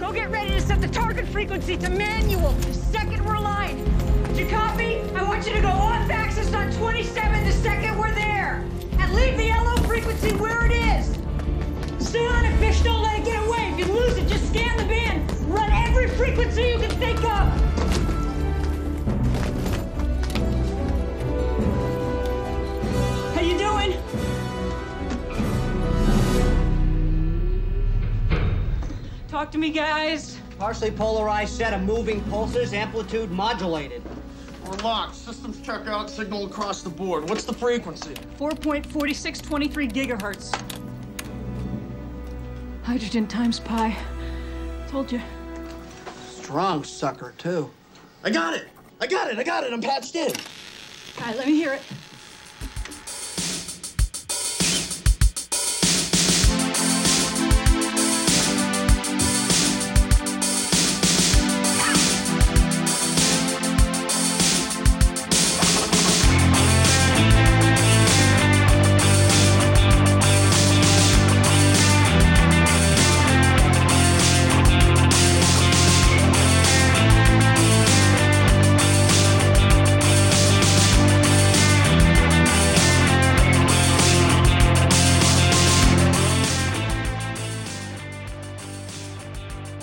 Go get ready to set the target frequency to manual the second we're aligned. You copy? I want you to go off axis on 27 the second we're there. And leave the LO frequency where it is. Stay on it, fish. Don't let it get away. If you lose it, just scan the band. Run every frequency you can think of. Talk to me, guys. Partially polarized set of moving pulses, amplitude modulated. We're locked. Systems check out, signal across the board. What's the frequency? 4.4623 gigahertz. Hydrogen times pi. Told you. Strong sucker, too. I got it! I got it! I got it! I'm patched in! All right, let me hear it.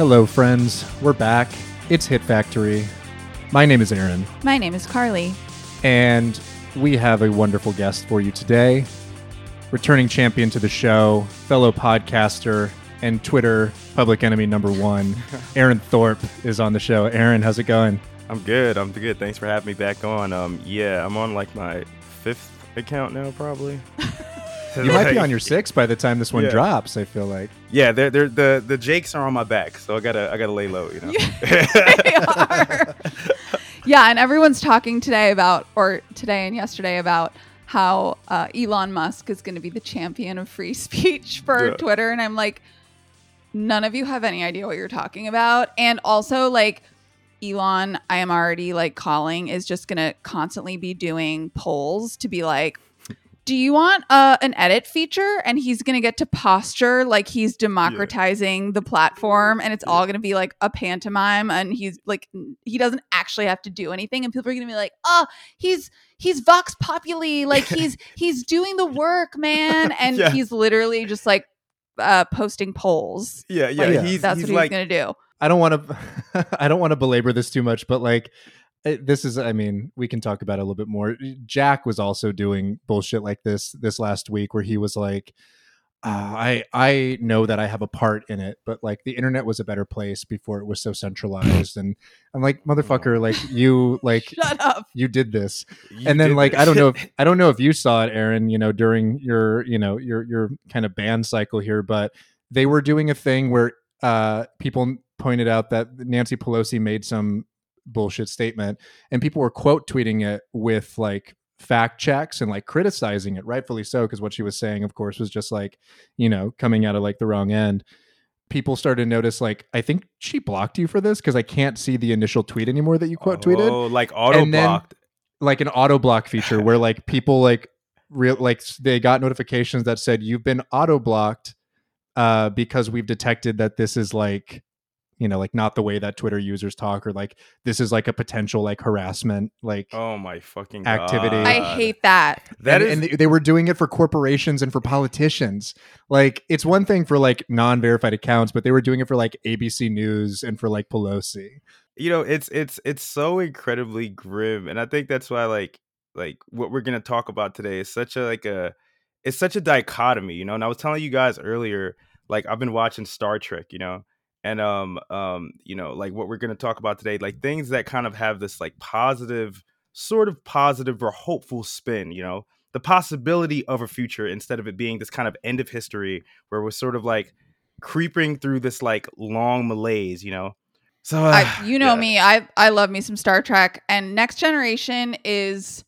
Hello, friends. We're back. It's Hit Factory. My name is Aaron, My name is Carly. and we have a wonderful guest for you today. Returning champion to the show, fellow podcaster, and Twitter public enemy number one, Aaron Thorpe, is on the show. Aaron, how's it going? I'm good. I'm good. Thanks for having me back on. Um, yeah, I'm on like my fifth account now, probably. You might be on your sixth by the time this one Yeah. drops. I feel like. Yeah, they're, they're, the the Jakes are on my back, so I gotta I gotta lay low, you know. They are. yeah, and everyone's talking today about, or today and yesterday about how uh, Elon Musk is going to be the champion of free speech for Yeah. Twitter. And I'm like, none of you have any idea what you're talking about. And also, like, Elon, I am already like calling, is just going to constantly be doing polls to be like, do you want uh, an edit feature? And he's going to get to posture like he's democratizing the platform and it's all going to be like a pantomime. And he's like, he doesn't actually have to do anything. And people are going to be like, oh, he's, he's Vox Populi. Like he's, he's doing the work, man. And Yeah. he's literally just like uh, posting polls. yeah, yeah. Like, He's that's he's what he's like going to do. I don't want to. I don't want to belabor this too much, but like, this is. I mean, we can talk about it a little bit more. Jack was also doing bullshit like this this last week, where he was like, uh, "I I know that I have a part in it, but like the internet was a better place before it was so centralized." And I'm like, "Motherfucker, like you like." Shut up. You did this, you and then did like this. I don't know if I don't know if you saw it, Aaron. You know, during your you know your your kind of band cycle here, but they were doing a thing where uh, people pointed out that Nancy Pelosi made some bullshit statement, and people were quote tweeting it with like fact checks and like criticizing it, rightfully so, because what she was saying, of course, was just like you know coming out of like the wrong end. People started to notice, like, I think she blocked you for this because I can't see the initial tweet anymore that you quote tweeted Oh, like auto blocked. like an auto block feature where like people like real like they got notifications that said you've been auto blocked uh because we've detected that this is like you know like not the way that twitter users talk or like this is like a potential like harassment like Oh my fucking Activity. I hate that. that. and, is and they, they were doing it for corporations and for politicians like it's one thing for like non-verified accounts but they were doing it for like abc news and for like pelosi you know it's it's it's so incredibly grim and i think that's why like like what we're gonna talk about today is such a like a it's such a dichotomy you know and i was telling you guys earlier like i've been watching star trek you know and um um you know like what we're gonna talk about today like things that kind of have this like positive sort of positive or hopeful spin you know the possibility of a future instead of it being this kind of end of history where we're sort of like creeping through this like long malaise you know so uh, I, you know yeah. me. I I love me some Star Trek, and Next Generation is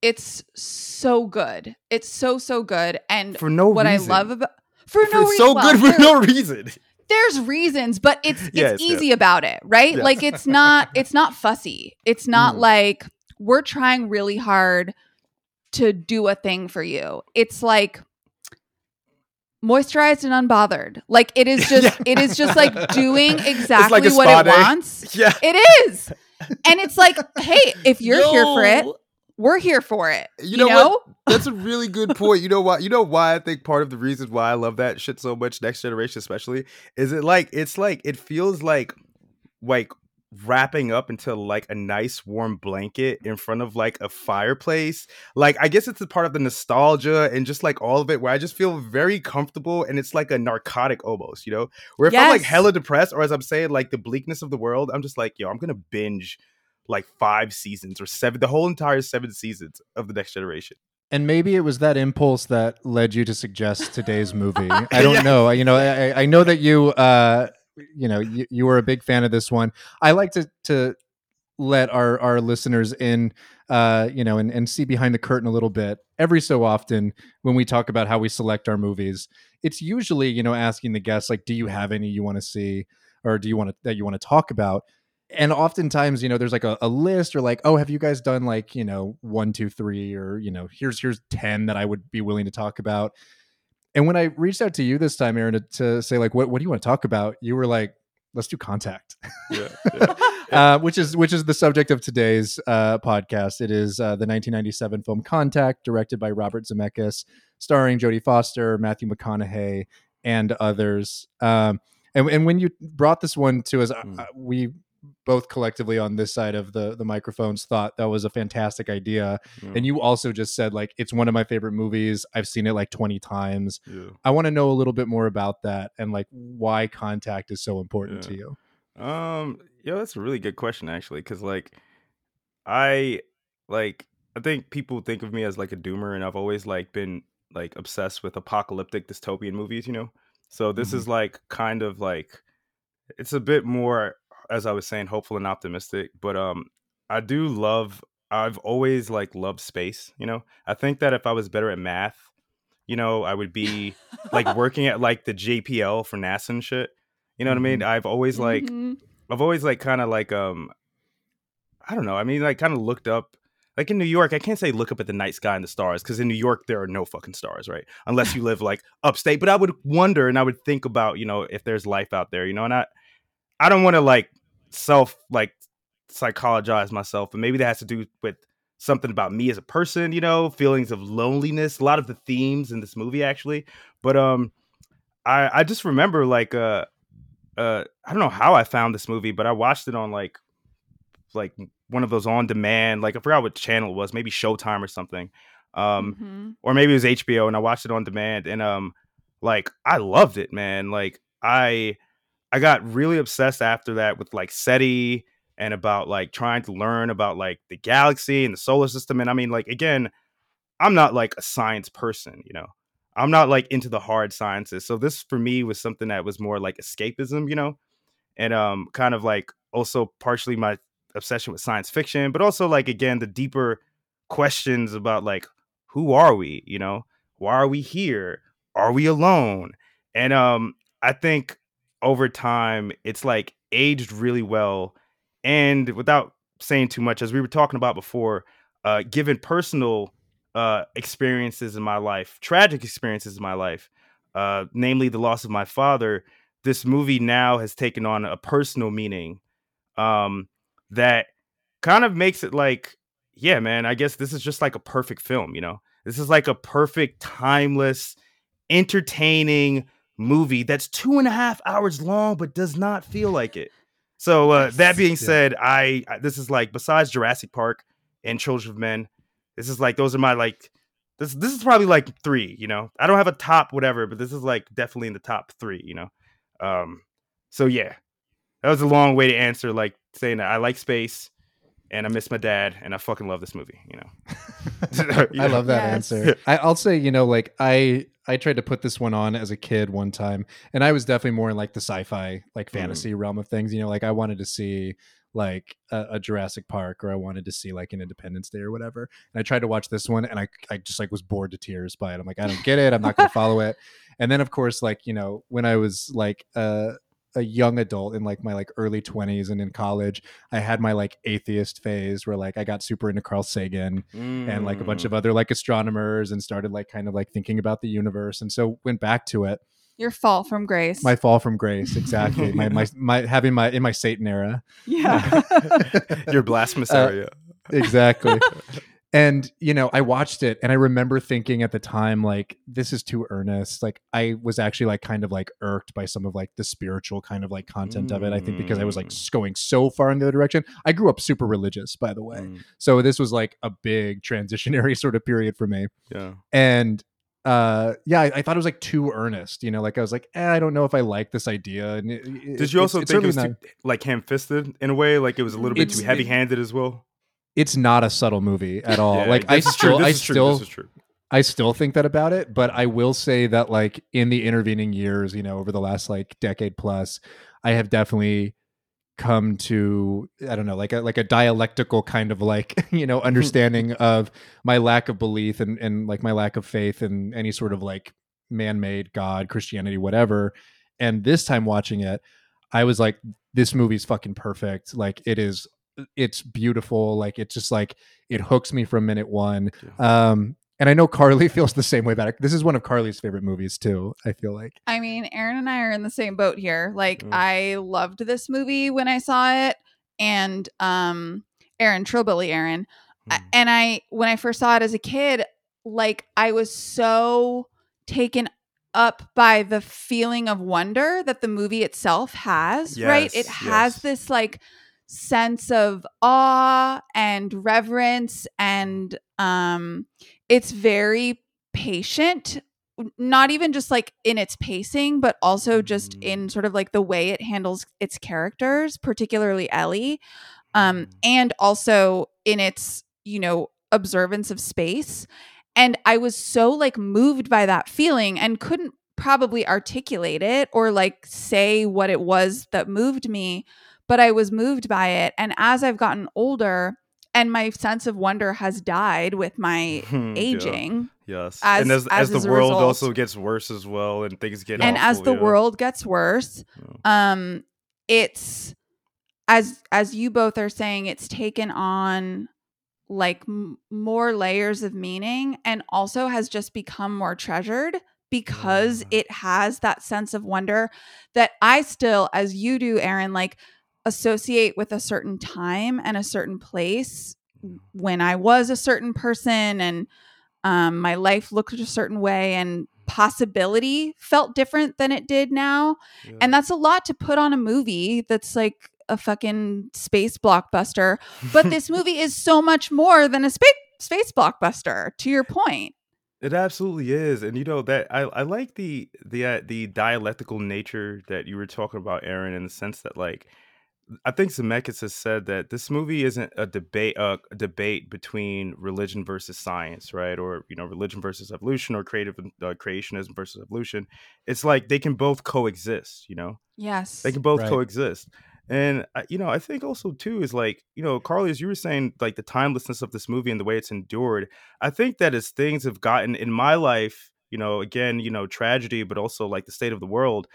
it's so good. It's so so good, and for no what reason. I love about for no it's reason. so well, good for no reason. There's reasons, but it's it's Yes, yes. easy about it, right? Yes. Like it's not it's not fussy. It's not Mhm. like we're trying really hard to do a thing for you. It's like moisturized and unbothered. Like it is just Yeah. it is just like doing exactly a what it day. wants. Yeah. It is. And it's like, hey, if you're here for it, Yo, we're here for it. You You, know know? what? That's a really good point. You know why? You know why I think part of the reason why I love that shit so much, next generation especially, is it like it's like it feels like like wrapping up into like a nice warm blanket in front of like a fireplace. Like I guess it's a part of the nostalgia and just like all of it where I just feel very comfortable and it's like a narcotic almost, you know? Where if I'm like hella depressed or as I'm saying like the bleakness of the world, I'm just like, yo, I'm gonna binge like five seasons or seven, the whole entire seven seasons of the next generation. And maybe it was that impulse that led you to suggest today's movie. I don't know. You know, I, I know that you, uh, you know, you, you were a big fan of this one. I like to to let our our listeners in, uh, you know, and, and see behind the curtain a little bit. Every so often, when we talk about how we select our movies, it's usually you know asking the guests like, "Do you have any you want to see, or do you want to that you want to talk about?" And oftentimes you know there's like a, a list or like oh have you guys done like you know one two three or you know here's here's 10 that i would be willing to talk about? And when i reached out to you this time aaron to, to say like what, what do you want to talk about? you were like let's do contact. Yeah. uh, which is which is the subject of today's uh, podcast. It is uh, the 1997 film contact directed by robert zemeckis starring jodie foster matthew mcconaughey and others. Um, and, and when you brought this one to us, Mm. uh, we both collectively on this side of the the microphones thought that was a fantastic idea. Mm. And you also just said like it's one of my favorite movies. I've seen it like 20 times. Yeah. I want to know a little bit more about that and like why contact is so important Yeah. to you. Um, yeah, that's a really good question actually, because like I like I think people think of me as like a doomer, and I've always like been like obsessed with apocalyptic dystopian movies, you know. So this Mhm. is like kind of like it's a bit more, as I was saying, hopeful and optimistic. But um, I do love. I've always like loved space. You know, I think that if I was better at math, you know, I would be like working at like the JPL for NASA and shit. You know what I mean? I've always like Mhm. I've always like kind of like um I don't know. I mean like kind of looked up like in New York, I can't say look up at the night sky and the stars because in New York there are no fucking stars, right? Unless you live like upstate. But I would wonder and I would think about, you know, if there's life out there, you know, and I I don't want to like self like psychologize myself, but maybe that has to do with something about me as a person, you know, feelings of loneliness, a lot of the themes in this movie actually. But um I I just remember like uh uh I don't know how I found this movie, but I watched it on like like one of those on demand, like I forgot what channel it was, maybe Showtime or something. Um Mhm. or maybe it was HBO and I watched it on demand and um like I loved it, man. Like I I got really obsessed after that with like SETI and about like trying to learn about like the galaxy and the solar system and I mean like again, I'm not like a science person, you know. I'm not like into the hard sciences. So this for me was something that was more like escapism, you know, and um kind of like also partially my obsession with science fiction, but also like again the deeper questions about like who are we, you know? Why are we here? Are we alone? And um I think over time it's like aged really well and without saying too much as we were talking about before, uh given personal uh experiences in my life, tragic experiences in my life, uh namely the loss of my father, this movie now has taken on a personal meaning um that kind of makes it like yeah man i guess this is just like a perfect film you know? This is like a perfect timeless entertaining movie that's two and a half hours long but does not feel like it. So uh, that being said I, I this is like besides jurassic park and children of men this is like those are my like this this is probably like three you know? I don't have a top whatever but this is like definitely in the top three you know? Um so yeah. That was a long way to answer like saying that i like space and i miss my dad and i fucking love this movie you know I love that Yes. answer. I, I'll say, you know, like I I tried to put this one on as a kid one time, and I was definitely more in like the sci-fi, like Mhm. fantasy realm of things. You know, like I wanted to see like a, a Jurassic Park, or I wanted to see like an Independence Day or whatever. And I tried to watch this one, and I I just like was bored to tears by it. I'm like, I don't get it. I'm not going to follow it. And then of course, like you know, when I was like uh a young adult in like my like early 20s and in college i had my like atheist phase where like i got super into carl sagan and like a bunch Mm. of other like astronomers and started like kind of like thinking about the universe and so went back to it Your fall from grace. my fall from grace exactly my my my having my in my satan era yeah. your blasphemous Uh, area. exactly and you know i watched it and i remember thinking at the time like this is too earnest like i was actually like kind of like irked by some of like the spiritual kind of like content of it i think because i was like Mm. going so far in the other direction i grew up super religious by the way Mm, so this was like a big transitionary sort of period for me yeah. and uh yeah I, I thought it was like too earnest you know like i was like eh, i don't know if i like this idea and it- it- Did you also it's think it was not- too, like ham-fisted in a way? Like it was a little bit It's- too heavy-handed as well. It's not a subtle movie at all Yeah, like i still. I still is true. I still think that about it, but I will say that like in the intervening years, you know, over the last like decade plus, I have definitely come to I don't know, like a like a dialectical kind of like, you know, understanding of my lack of belief and and like my lack of faith in any sort of like man-made god, Christianity, whatever. And this time watching it, I was like this movie's fucking perfect. Like it is it's beautiful. Like it's just like it hooks me from minute 1. Um and I know Carly feels the same way about it. This is one of Carly's favorite movies too. I feel like. I mean, Aaron and I are in the same boat here. Like, Mm. I loved this movie when I saw it, and um, Aaron Trillbilly, Aaron, I- Mm. and I when I first saw it as a kid, like I was so taken up by the feeling of wonder that the movie itself has. right, it Yes, has this like sense of awe and reverence and um it's very patient not even just like in its pacing but also just Mm. in sort of like the way it handles its characters particularly ellie um Mm. and also in its you know observance of space and i was so like moved by that feeling and couldn't probably articulate it or like say what it was that moved me but i was moved by it and as i've gotten older and my sense of wonder has died with my Yeah. aging Yes. as- and as, as as, the world result. also gets worse as well and things get and as the yeah. world gets worse um it's as as you both are saying it's taken on like m- more layers of meaning and also has just become more treasured because Yeah. it has that sense of wonder that I still as you do Aaron like associate with a certain time and a certain place when I was a certain person and um, my life looked a certain way and possibility felt different than it did now. Yeah. And that's a lot to put on a movie that's like a fucking space blockbuster. But this movie is so much more than a space space blockbuster, to your point. It absolutely is, and you know that I, I like the the uh, the dialectical nature that you were talking about, Aaron, in the sense that like I think Zemeckis has said that this movie isn't a debate uh, a debate between religion versus science, right? Or you know, religion versus evolution, or creative uh, creationism versus evolution. It's like they can both coexist. You know, Yes. they can both Right. coexist. And uh, you know, I think also too is like you know, Carly, as you were saying, like the timelessness of this movie and the way it's endured. I think that as things have gotten in my life, you know, again, you know, tragedy, but also like the state of the world.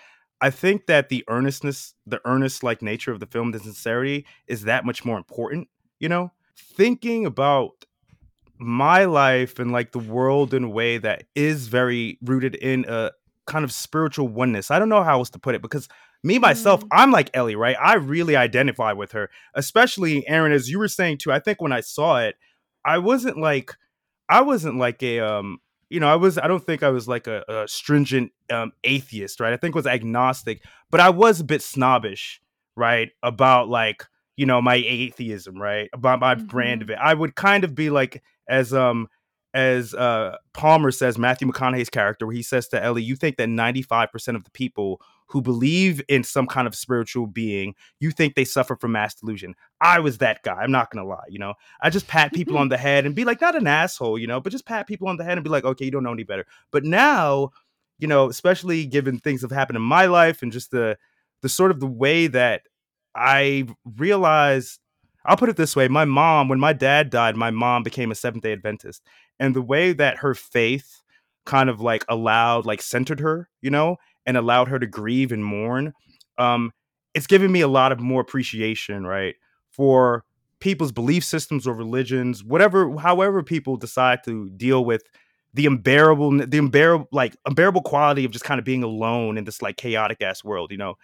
I think that the earnestness, the earnest like nature of the film, the sincerity is that much more important. You know, thinking about my life and like the world in a way that is very rooted in a kind of spiritual oneness. I don't know how else to put it because me myself, Mm. I'm like Ellie, right? I really identify with her, especially Aaron, as you were saying too. I think when I saw it, I wasn't like, I wasn't like a, um, you know, I was, I don't think I was like a, a stringent um, atheist, right? I think was agnostic, but I was a bit snobbish, right? About like, you know, my atheism, right? About my brand of it. I would kind of be like, as, um, as uh Palmer says, Matthew McConaughey's character, where he says to Ellie, you think that 95% of the people who believe in some kind of spiritual being, you think they suffer from mass delusion. I was that guy. I'm not gonna lie, you know. I just pat people on the head and be like, not an asshole, you know, but just pat people on the head and be like, okay, you don't know any better. But now, you know, especially given things have happened in my life and just the the sort of the way that I realized I'll put it this way. My mom, when my dad died, my mom became a Seventh day Adventist. And the way that her faith kind of like allowed, like centered her, you know, and allowed her to grieve and mourn. um, it's given me a lot of more appreciation, right, for people's belief systems or religions, whatever, however people decide to deal with the unbearable, the unbearable, like unbearable quality of just kind of being alone in this like chaotic ass world. You know,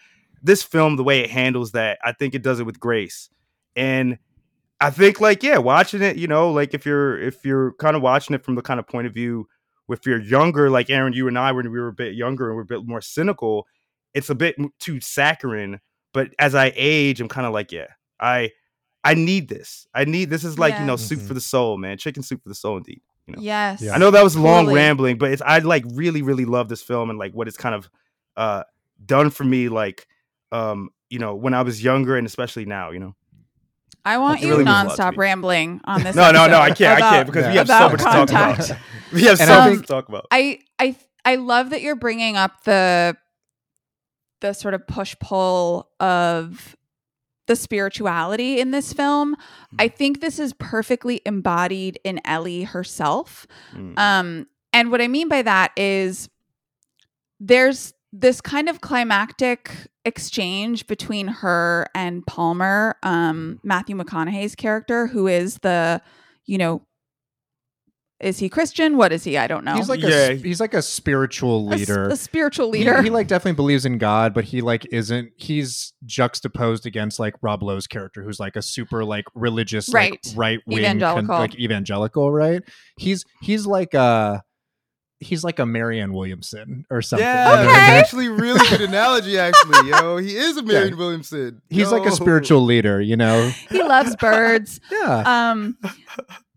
this film, the way it handles that, I think it does it with grace, and I think like yeah, watching it, you know, like if you're if you're kind of watching it from the kind of point of view, if you're younger, like Aaron, you and I, when we were a bit younger and we're a bit more cynical, it's a bit too saccharine. But as I age, I'm kind of like, yeah, I I need this. I need this is like you know Yes. soup Mhm. for the soul, man. Chicken soup for the soul, indeed. You know? Yes. Yeah. I know that was long Totally. rambling, but it's I like really really love this film and like what it's kind of uh done for me, like um you know when I was younger and especially now, you know. I want you really means a lot to nonstop rambling on this. No, no, no, I can't, I can't because we have so about much to talk about. We have And so I much to talk about. I I I love that you're bringing up the the sort of push pull of the spirituality in this film. I think this is perfectly embodied in Ellie herself. Mm. Um and what I mean by that is there's this kind of climactic exchange between her and Palmer, um, Matthew McConaughey's character, who is the, you know, is he Christian? What is he? I don't know. He's like Yeah. a he's like a spiritual leader. a, spiritual He- leader. He, like definitely believes in God, but he like isn't. He's juxtaposed against like Rob Lowe's character, who's like a super like religious, Right. like right wing, Evangelical. like evangelical, right? He's he's like uh he's like a Marianne Williamson or something. Yeah, you know what I that's actually really good analogy. Actually, yo, he is a Marianne Williamson. He's like a spiritual leader, you know. he loves birds. Yeah. Um,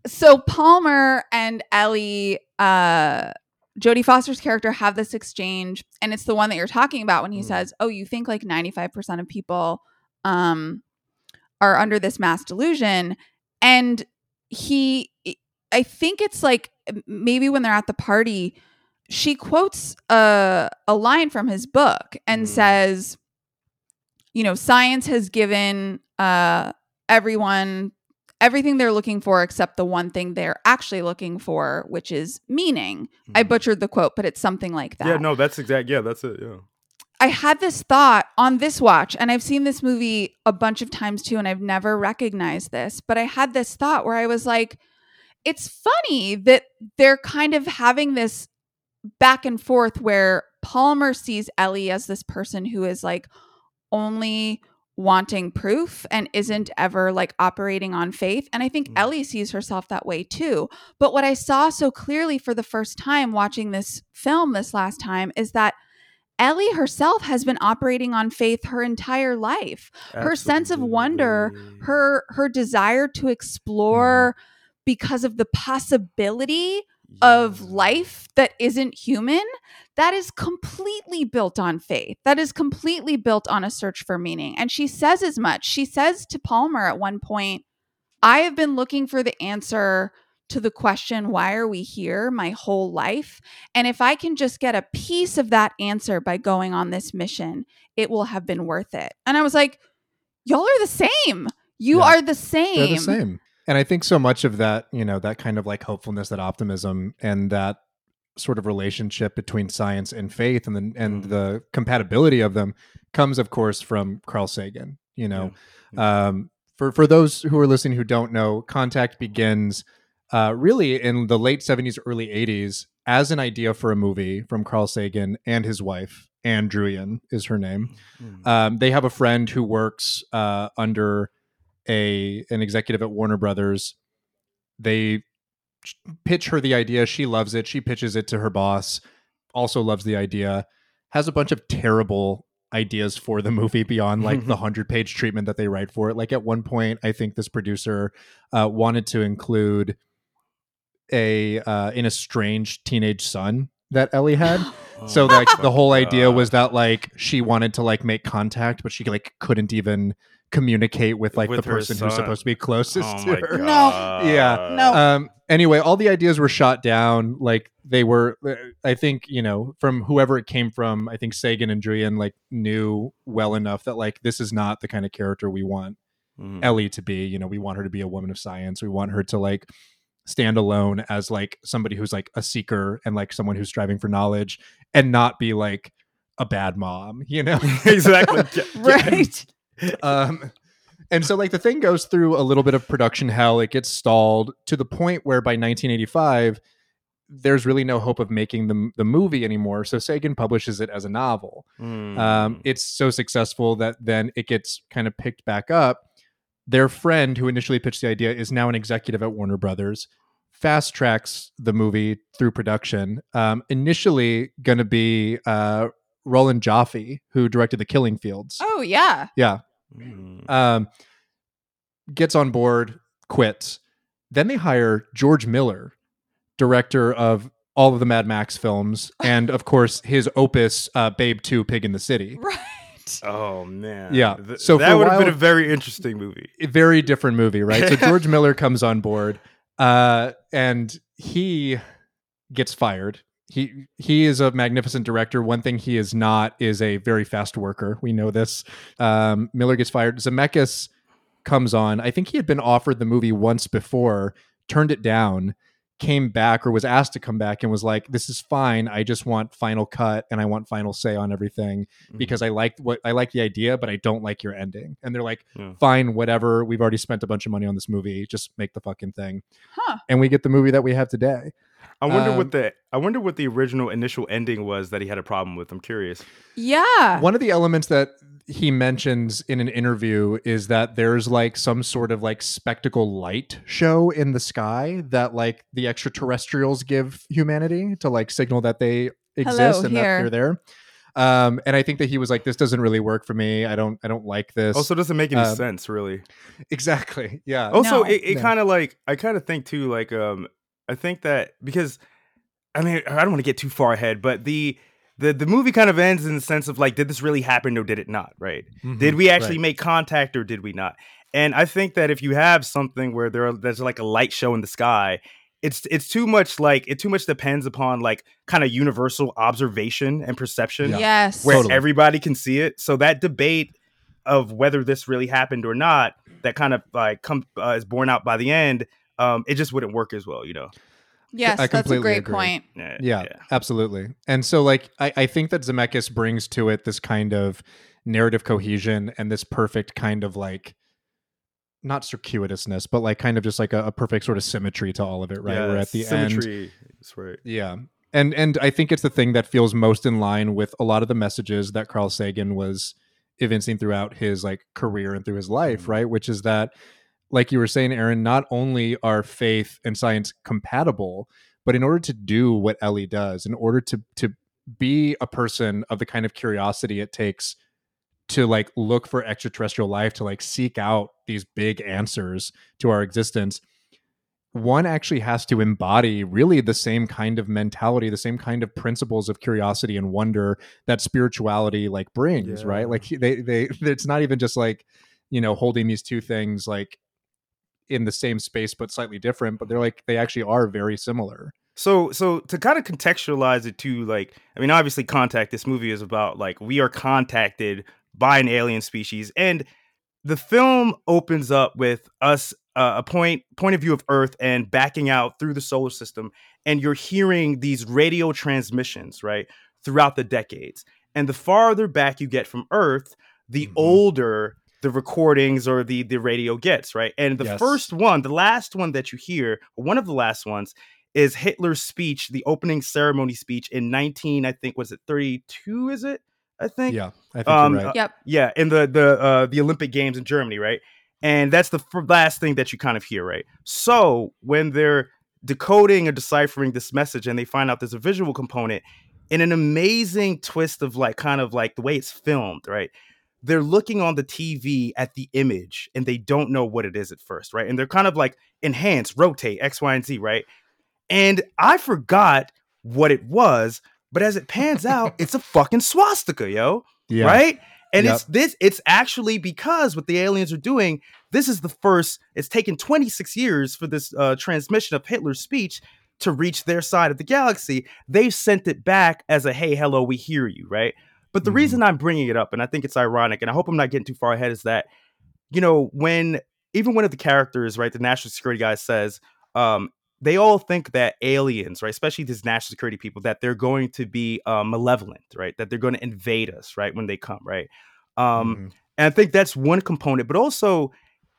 so Palmer and Ellie, uh, Jodie Foster's character, have this exchange, and it's the one that you're talking about when he Mm. says, "Oh, you think like 95% of people um, are under this mass delusion," and he, I think it's like maybe when they're at the party, she quotes a a line from his book and Mm. says, "You know, science has given uh, everyone." everything they're looking for except the one thing they're actually looking for, which is meaning. I Mhm. butchered the quote, but it's something like that. Yeah, no, that's exact. Yeah, that's it. Yeah. I had this thought on this watch, and I've seen this movie a bunch of times too, and I've never recognized this, but I had this thought where I was like, it's funny that they're kind of having this back and forth where Palmer sees Ellie as this person who is like only wanting proof and isn't ever like operating on faith. And I think Mm. Ellie sees herself that way too. But what I saw so clearly for the first time watching this film this last time is that Ellie herself has been operating on faith her entire life. Her sense of wonder, her her desire to explore because of the possibility of life that isn't human, that is completely built on faith. That is completely built on a search for meaning. And she says as much. She says to Palmer at one point, I have been looking for the answer to the question, why are we here my whole life? And if I can just get a piece of that answer by going on this mission, it will have been worth it. And I was like, y'all are the same. You Yeah. are the same. They're the same. And I think so much of that, you know, that kind of like hopefulness, that optimism, and that sort of relationship between science and faith, and the and Mm. the compatibility of them comes, of course, from Carl Sagan. You know, um, for for those who are listening who don't know, Contact begins uh, really in the late seventies, early eighties as an idea for a movie from Carl Sagan and his wife. Ann Druyan is her name. Mm. Um, they have a friend who works uh, under a an executive at Warner Brothers. They pitch her the idea. She loves it. She pitches it to her boss. Also loves the idea. Has a bunch of terrible ideas for the movie beyond like the hundred page treatment that they write for it. Like at one point, I think this producer uh, wanted to include a uh, an estranged teenage son that Ellie had. So Oh like the whole idea was that like she wanted to like make contact, but she like couldn't even communicate with like With the her person who's supposed to be closest Oh to my her. god. Yeah. No. Um. Anyway, all the ideas were shot down. Like they were. I think you know from whoever it came from. I think Sagan and Druyan like knew well enough that like this is not the kind of character we want Mhm. Ellie to be. You know, we want her to be a woman of science. We want her to like stand alone as like somebody who's like a seeker and like someone who's striving for knowledge and not be like a bad mom, you know? exactly. right. Um and so like the thing goes through a little bit of production hell. It gets stalled to the point where by 1985 there's really no hope of making the, the movie anymore. So sagan publishes it as a novel. Mm. um, it's so successful that then it gets kind of picked back up. Their friend who initially pitched the idea is now an executive at warner brothers fast tracks the movie through production. Um, initially going to be uh, roland joffe who directed the killing fields Oh yeah. yeah Mm. um, gets on board, quits. Then they hire George Miller, director of all of the Mad Max films, and of course his opus, uh, Babe Two: Pig in the City. Right. Oh man. Yeah. Th- So that would have been a very interesting movie. Very different movie, right? So George Miller comes on board, uh, and he gets fired. He he is a magnificent director. One thing he is not is a very fast worker. We know this. Um, Miller gets fired. Zemeckis comes on. I think he had been offered the movie once before, turned it down, came back or was asked to come back and was like, "This is fine. I just want final cut and I want final say on everything because I like what I like the idea, but I don't like your ending." And they're like, Yeah. "Fine, whatever. We've already spent a bunch of money on this movie. Just make the fucking thing." Huh. And we get the movie that we have today. I wonder Um, what the I wonder what the original initial ending was that he had a problem with. I'm curious. Yeah. One of the elements that he mentions in an interview is that there's like some sort of like spectacle light show in the sky that like the extraterrestrials give humanity to like signal that they exist Hello, and here. that they're there. Um, and I think that he was like, "This doesn't really work for me. I don't, I don't like this." Also, doesn't make any um, sense, really. exactly, yeah. Also, No. it, it No. kind of like I kind of think too, like um, I think that because I mean I don't want to get too far ahead, but the the the movie kind of ends in the sense of like, did this really happen or did it not? Right? Did Mhm, we actually right. make contact or did we not? And I think that if you have something where there are, there's like a light show in the sky, it's it's too much like it too much depends upon like kind of universal observation and perception Yeah. Yes. where Totally. everybody can see it. So that debate of whether this really happened or not, that kind of like come uh, is borne out by the end. Um, it just wouldn't work as well, you know. Yes, I that's a great agree. point. Yeah, yeah, absolutely and so like I, I think that zemeckis brings to it this kind of narrative cohesion and this perfect kind of like not circuitousness but like kind of just like a, a perfect sort of symmetry to all of it right Yeah, where at the end symmetry is right. yeah and and i think it's the thing that feels most in line with a lot of the messages that carl sagan was evincing throughout his like career and through his life Mhm. right which is that like you were saying aaron not only are faith and science compatible but in order to do what ellie does in order to to be a person of the kind of curiosity it takes to like look for extraterrestrial life to like seek out these big answers to our existence one actually has to embody really the same kind of mentality the same kind of principles of curiosity and wonder that spirituality like brings Yeah. right like they they it's not even just like you know holding these two things like in the same space but slightly different but they're like they actually are very similar So so to kind of contextualize it too, like I mean, obviously, contact. This movie is about like we are contacted by an alien species, and the film opens up with us uh, a point point of view of Earth and backing out through the solar system, and you're hearing these radio transmissions right throughout the decades. And the farther back you get from Earth, the Mhm. older the recordings or the the radio gets, right? And the Yes. first one, the last one that you hear, one of the last ones, is Hitler's speech, the opening ceremony speech in 19, I think was it 32, is it? I think. yeah i think Um, you're right Yep. Yeah, in the the uh, the Olympic Games in Germany, right? And that's the f- last thing that you kind of hear, right? So when they're decoding or deciphering this message, and they find out there's a visual component, in an amazing twist of like kind of like the way it's filmed, right? They're looking on the TV at the image, and they don't know what it is at first, right? And they're kind of like enhance, rotate, X, Y, and Z, right? And I forgot what it was, but as it pans out, it's a fucking swastika, yo yeah right? And Yep. it's this it's actually because what the aliens are doing, this is the first it's taken 26 years for this uh, transmission of Hitler's speech to reach their side of the galaxy. They've sent it back as a hey, hello, we hear you, right? But the Mhm. reason I'm bringing it up and I think it's ironic and I hope I'm not getting too far ahead is that you know, when even one of the characters, right, the national security guy says, um, they all think that aliens, right, especially these national security people, that they're going to be uh, malevolent, right, that they're going to invade us, right, when they come, right. Um, Mhm. and I think that's one component, but also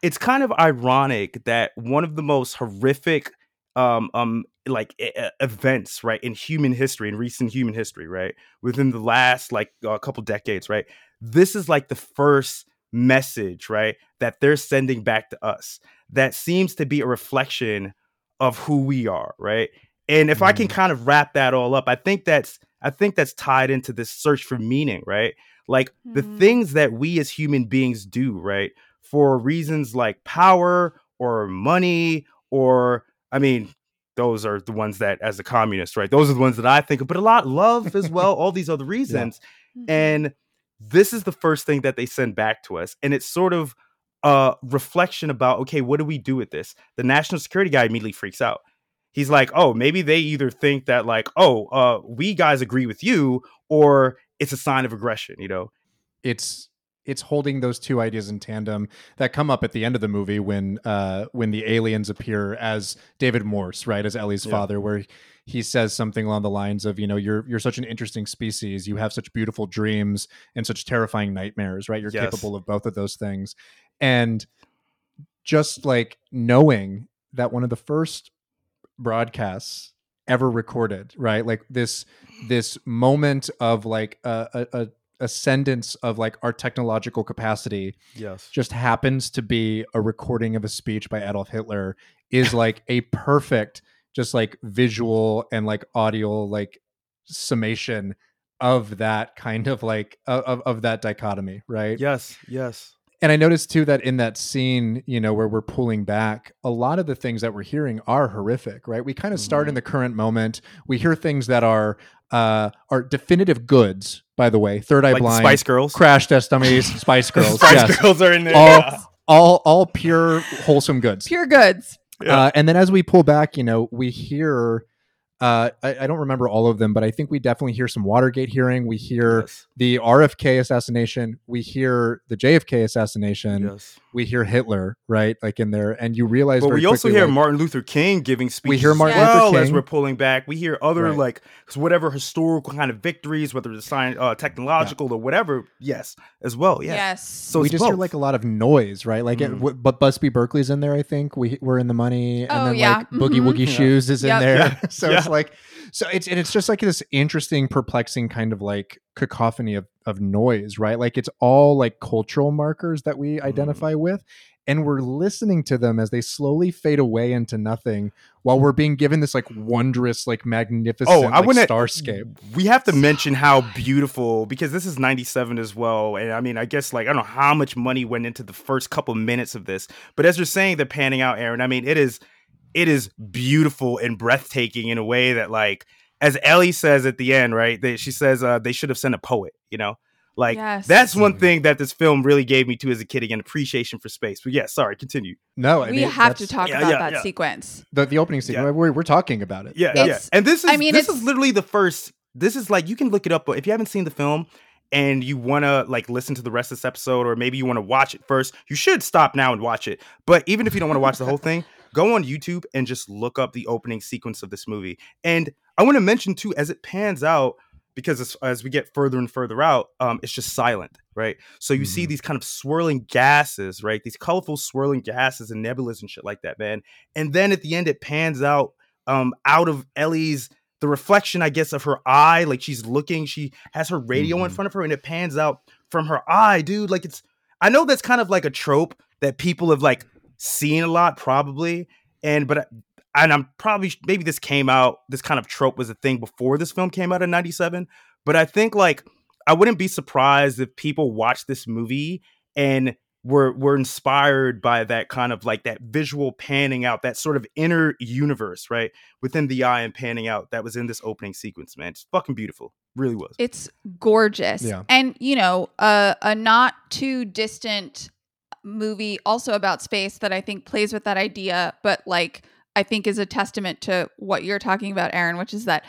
it's kind of ironic that one of the most horrific um um like e- events right in human history in recent human history right within the last like a couple decades right this is like the first message right that they're sending back to us that seems to be a reflection of who we are right? And if i can kind of wrap that all up i think that's i think that's tied into this search for meaning right? Like the Mhm. things that we as human beings do right for reasons like power or money or i mean those are the ones that as a communist right those are the ones that i think of but a lot love as well all these other reasons Mhm. and this is the first thing that they send back to us and it's sort of a reflection about okay what do we do with this? The national security guy immediately freaks out. He's like oh maybe they either think that like oh uh we guys agree with you or it's a sign of aggression you know? It's it's holding those two ideas in tandem that come up at the end of the movie when uh when the aliens appear as David Morse, right, as Ellie's Yeah. father, where he says something along the lines of, you know, you're you're such an interesting species. You have such beautiful dreams and such terrifying nightmares, right? You're Yes. capable of both of those things. And just like knowing that one of the first broadcasts ever recorded, right? Like this this moment of like a, a, a ascendance of like our technological capacity yes just happens to be a recording of a speech by Adolf Hitler is like a perfect just like visual and like audio like summation of that kind of like of of that dichotomy, right? yes yes And I noticed too that in that scene, you know, where we're pulling back, a lot of the things that we're hearing are horrific, right? We kind of start in the current moment. We hear things that are uh are definitive goods, by the way. Third Eye like Blind, spice girls Crash Test Dummies, Spice Girls, spice yes. girls are in there All, yeah. all all pure wholesome goods. Pure goods. Yeah. Uh, and then as we pull back, you know, we hear uh, I, I don't remember all of them, but I think we definitely hear some Watergate hearing. We hear yes the RFK assassination. We hear the JFK assassination. yes We hear Hitler, right? Like in there, and you realize. But very we also quickly, hear like, Martin Luther King giving speeches. We hear as Martin Luther well as King. we're pulling back. We hear other Right. like whatever historical kind of victories, whether it's science, uh, technological or whatever. Yes, as well. Yeah. Yes. So we it's just hear like a lot of noise, right? Like, it, Mhm. w- but Busby Berkeley's in there. I think we we're in the money, and Oh, then yeah. like Boogie Mhm. Woogie Yeah. Shoes is in there. Yeah. so Yeah. it's like, so it's and it's just like this interesting, perplexing kind of like cacophony of of noise, right? Like it's all like cultural markers that we Mm-hmm. identify with. And we're listening to them as they slowly fade away into nothing, while we're being given this like wondrous, like magnificent, Oh, I like, wouldn't. starscape. We have to mention how beautiful because this is '97 as well, and I mean, I guess like I don't know how much money went into the first couple minutes of this, but as you're saying, they're panning out, Aaron. I mean, it is, it is beautiful and breathtaking in a way that, like, as Ellie says at the end, right? They, she says uh, they should have sent a poet, you know. Like Yes. that's one Mhm. thing that this film really gave me too as a kid again appreciation for space. But yeah, sorry, continue. No, I we mean have to talk Yeah, about yeah, that yeah. sequence. the the opening scene. Yeah. We're we're talking about it. Yeah, yeah. And this is I mean, this is literally the first. This is like you can look it up, but if you haven't seen the film and you want to like listen to the rest of this episode, or maybe you want to watch it first, you should stop now and watch it. But even if you don't want to watch the whole thing, go on YouTube and just look up the opening sequence of this movie. And I want to mention too, as it pans out, because as, as we get further and further out, um, it's just silent, right? So you see Mhm. these kind of swirling gases, right? These colorful swirling gases and nebulas and shit like that, man. And then at the end, it pans out um out of Ellie's the reflection, I guess, of her eye. Like she's looking, she has her radio in Mhm. front of her, and it pans out from her eye, dude. Like it's I know that's kind of like a trope that people have like seen a lot, probably. And but and I'm probably maybe this came out, this kind of trope was a thing before this film came out in 97. But I think like I wouldn't be surprised if people watched this movie and were were inspired by that kind of like that visual panning out, that sort of inner universe, right? Within the eye and panning out that was in this opening sequence, man. It's fucking beautiful. Really was. It's gorgeous. Yeah. And, you know, uh, a not too distant movie also about space that I think plays with that idea, but like I think is a testament to what you're talking about, Aaron, which is that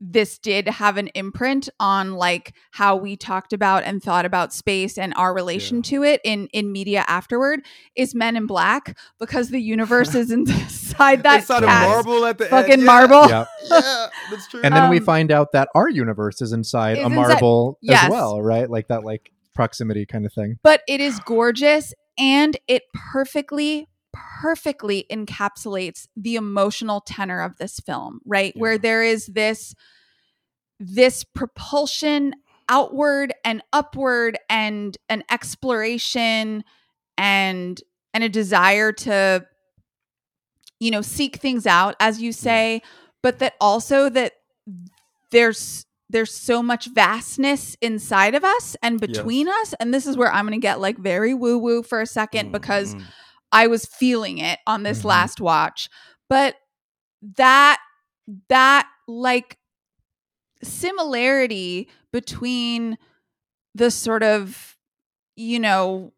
this did have an imprint on like how we talked about and thought about space and our relation to it in in media afterward is Men in Black because the universe is inside that Inside of cat's marble at the fucking end. Yeah. marble. Yeah. Yeah, that's true. And then we Um, find out that our universe is inside is a inside- marble yes. as well, right? Like that like proximity kind of thing. but it is gorgeous and it perfectly perfectly encapsulates the emotional tenor of this film right where there is this this propulsion outward and upward and an exploration and and a desire to you know seek things out as you say but that also that there's there's so much vastness inside of us and Yes. between us and this is where i'm going to get like very woo woo for a second Mm, because. I was feeling it on this Mhm. last watch but that that like similarity between the sort of you know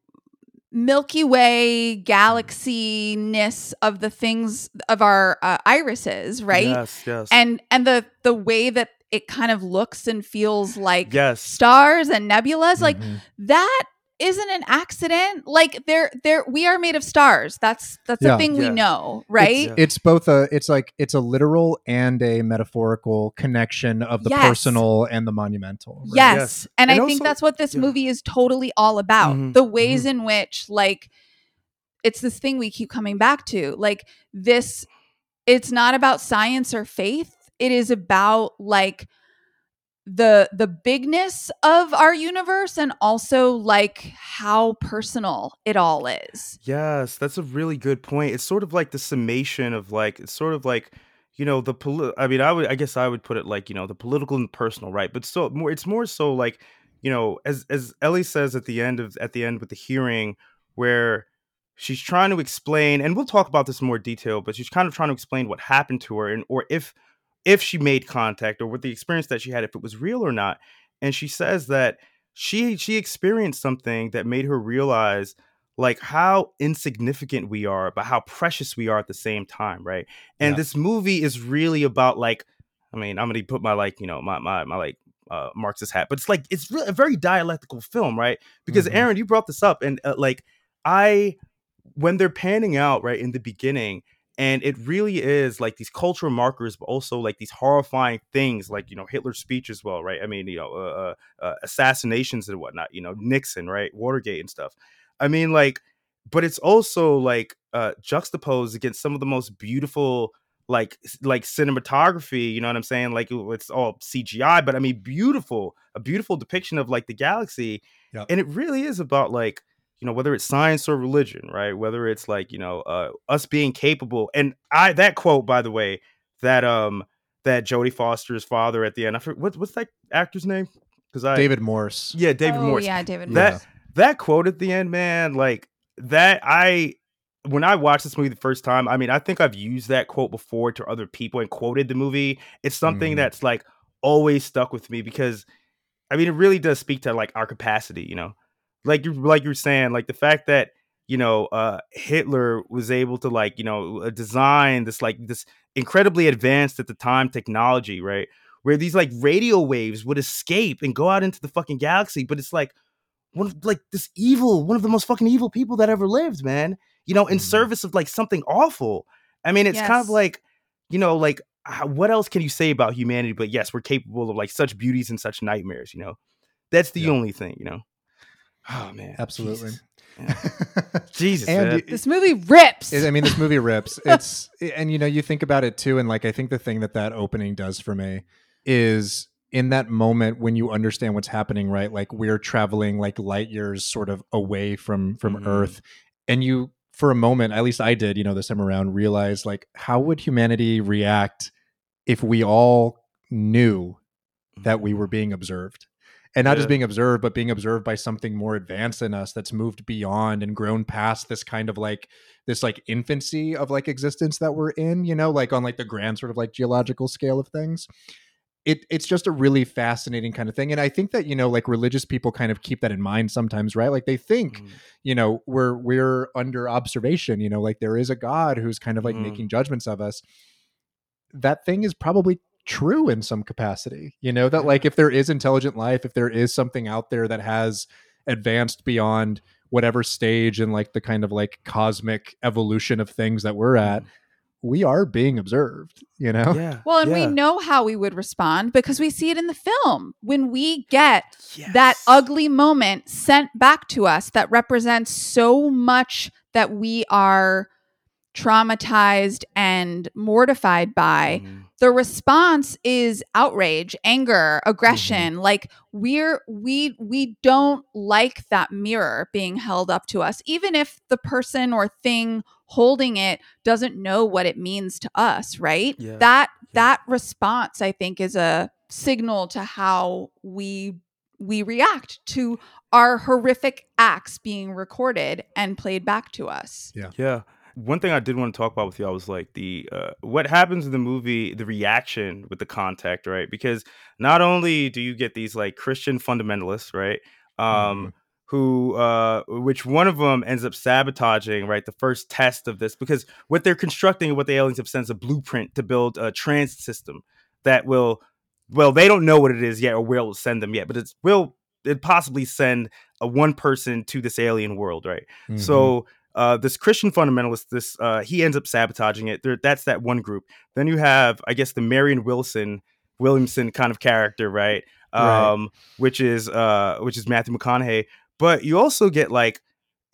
milky way galaxy ness of the things of our uh, irises right Yes, yes. and and the the way that it kind of looks and feels like yes. stars and nebulas like Mhm. that isn't an accident like they're they're we are made of stars that's that's Yeah. a thing we know right Yeah. it's both a it's like it's a literal and a metaphorical connection of the Yes. personal and the monumental right? yes. Yes. and, And i think that's what this yeah. movie is totally all about Mhm. the ways in which like it's this thing we keep coming back to like this it's not about science or faith it is about like the the bigness of our universe and also like how personal it all is Yes, that's a really good point. It's sort of like the summation of like it's sort of like you know the poli- I mean I would I guess I would put it like you know the political and personal right, but so more it's more so like you know as as Ellie says at the end of at the end with the hearing where she's trying to explain and we'll talk about this in more detail, but she's kind of trying to explain what happened to her and or if if she made contact or what the experience that she had if it was real or not, and she says that she she experienced something that made her realize like how insignificant we are, but how precious we are at the same time, right? And Yeah. this movie is really about like, I mean, I'm gonna put my like, you know, my my my like uh Marxist hat, but it's like it's really a very dialectical film, right? Because Mhm. Aaron, you brought this up, and uh, like I, when they're panning out right in the beginning, and it really is like these cultural markers, but also like these horrifying things, like you know Hitler's speech as well, right? I mean, you know, uh, uh, uh, assassinations and whatnot, you know, Nixon, right, Watergate and stuff. I mean, like, but it's also like uh, juxtaposed against some of the most beautiful, like, like cinematography. You know what I'm saying? Like, it's all CGI, but I mean, beautiful, a beautiful depiction of like the galaxy, Yep. and it really is about like you know whether it's science or religion right whether it's like you know uh us being capable and i that quote by the way that um that jodie foster's father at the end i forget what, what's that actor's name because i David Morse. yeah david oh, morse yeah david that Morse. that quote at the end man like that i when i watched this movie the first time i mean i think i've used that quote before to other people and quoted the movie it's something Mhm. that's like always stuck with me because i mean it really does speak to like our capacity you know like you like you're saying like the fact that you know uh hitler was able to like you know uh, design this like this incredibly advanced at the time technology right where these like radio waves would escape and go out into the fucking galaxy but it's like one of like this evil one of the most fucking evil people that ever lived man you know in Mhm. service of like something awful i mean it's kind of like you know like how, what else can you say about humanity but yes we're capable of like such beauties and such nightmares you know that's the Yeah. only thing you know oh man Absolutely. Jesus, Jesus And this movie rips It- I mean, this movie rips. It's and you know you think about it too, and like I think the thing that that opening does for me is in that moment when you understand what's happening, right? Like we're traveling like light years sort of away from from Mhm. Earth, and you for a moment, at least I did, you know, this time around, realize like how would humanity react if we all knew that we were being observed and not just being observed but being observed by something more advanced than us that's moved beyond and grown past this kind of like this like infancy of like existence that we're in you know like on like the grand sort of like geological scale of things. It it's just a really fascinating kind of thing. And i think that you know like religious people kind of keep that in mind sometimes right? Like they think Mhm. you know we're we're under observation you know like there is a god who's kind of like Mhm. making judgments of us. That thing is probably true in some capacity. You know that like if there is intelligent life, if there is something out there that has advanced beyond whatever stage and like the kind of like cosmic evolution of things that we're at, we are being observed. You know. Yeah. Well, and we know how we would respond because we see it in the film. When we get that ugly moment sent back to us that represents so much that we are traumatized and mortified by, Mhm. The response is outrage anger mm-hmm. aggression like we're we we don't like that mirror being held up to us even if the person or thing holding it doesn't know what it means to us right Yeah. that Yeah. that response i think is a signal to how we we react to our horrific acts being recorded and played back to us yeah Yeah. One thing I did want to talk about with y'all was like the uh, what happens in the movie, the reaction with the contact, right? Because not only do you get these like Christian fundamentalists, right? Um, who uh which one of them ends up sabotaging right the first test of this because what they're constructing what the aliens have sent is a blueprint to build a transit system that will well they don't know what it is yet or where it will send them yet but it's will it possibly send a one person to this alien world right Mhm. so uh, this Christian fundamentalist, this uh, he ends up sabotaging it. There, that's that one group. Then you have, I guess, the Marianne Wilson Williamson kind of character, right? Right. Um, which is uh, which is Matthew McConaughey. But you also get like,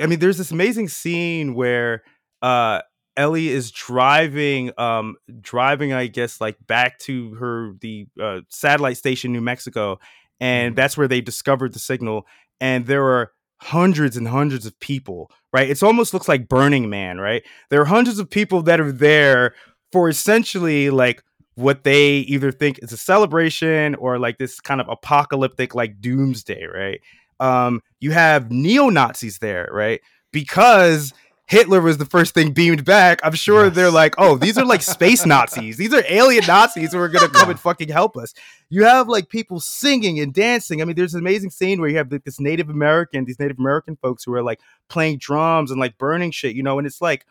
I mean, there's this amazing scene where uh, Ellie is driving, um, driving, I guess, like back to her the uh, satellite station, New Mexico, and Mhm. that's where they discovered the signal. And there are hundreds and hundreds of people, right? It's almost looks like Burning Man, right? There are hundreds of people that are there for essentially like what they either think is a celebration or like this kind of apocalyptic like doomsday, right? Um, you have neo Nazis there, right? Because Hitler was the first thing beamed back. I'm sure they're like, oh, these are like space Nazis. These are alien Nazis who are gonna come and fucking help us. You have like people singing and dancing. I mean, there's an amazing scene where you have like, this Native American, these Native American folks who are like playing drums and like burning shit, you know, and it's like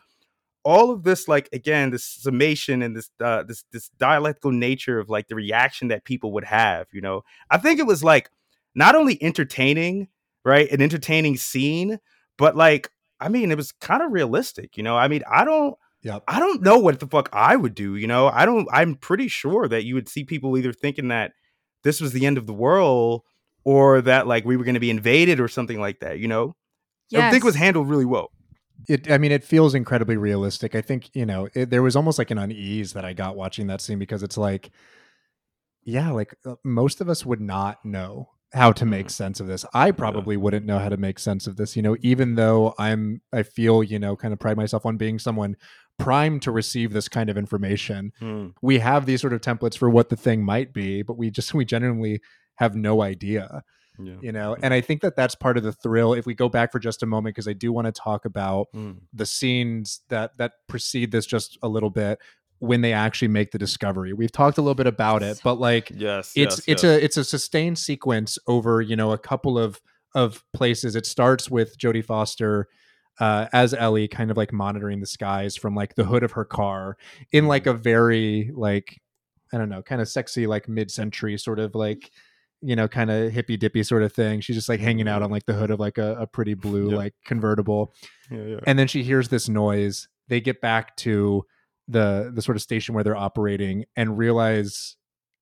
all of this, like again, this summation and this uh, this this dialectical nature of like the reaction that people would have, you know. I think it was like not only entertaining, right, an entertaining scene, but like I mean, it was kind of realistic, you know. I mean, I don't. Yep. I don't know what the fuck I would do, you know. I don't I'm pretty sure that you would see people either thinking that this was the end of the world or that like we were going to be invaded or something like that, you know. I think it was handled really well. it i mean it feels incredibly realistic i think you know it, there was almost like an unease that i got watching that scene because it's like yeah like uh, most of us would not know how to make sense of this i probably wouldn't know how to make sense of this you know even though i'm i feel you know kind of pride myself on being someone primed to receive this kind of information Hmm. we have these sort of templates for what the thing might be but we just we genuinely have no idea Yeah. you know and i think that that's part of the thrill if we go back for just a moment because i do want to talk about Hmm. the scenes that that precede this just a little bit when they actually make the discovery we've talked a little bit about it but like Yes. it's yes, it's yes. a it's a sustained sequence over you know a couple of of places it starts with jodie foster uh, as Ellie kind of like monitoring the skies from like the hood of her car in like a very like I don't know kind of sexy like mid-century sort of like you know kind of hippy dippy sort of thing she's just like hanging out on like the hood of like a, a pretty blue Yeah. like convertible yeah, yeah. and then she hears this noise they get back to the the sort of station where they're operating and realize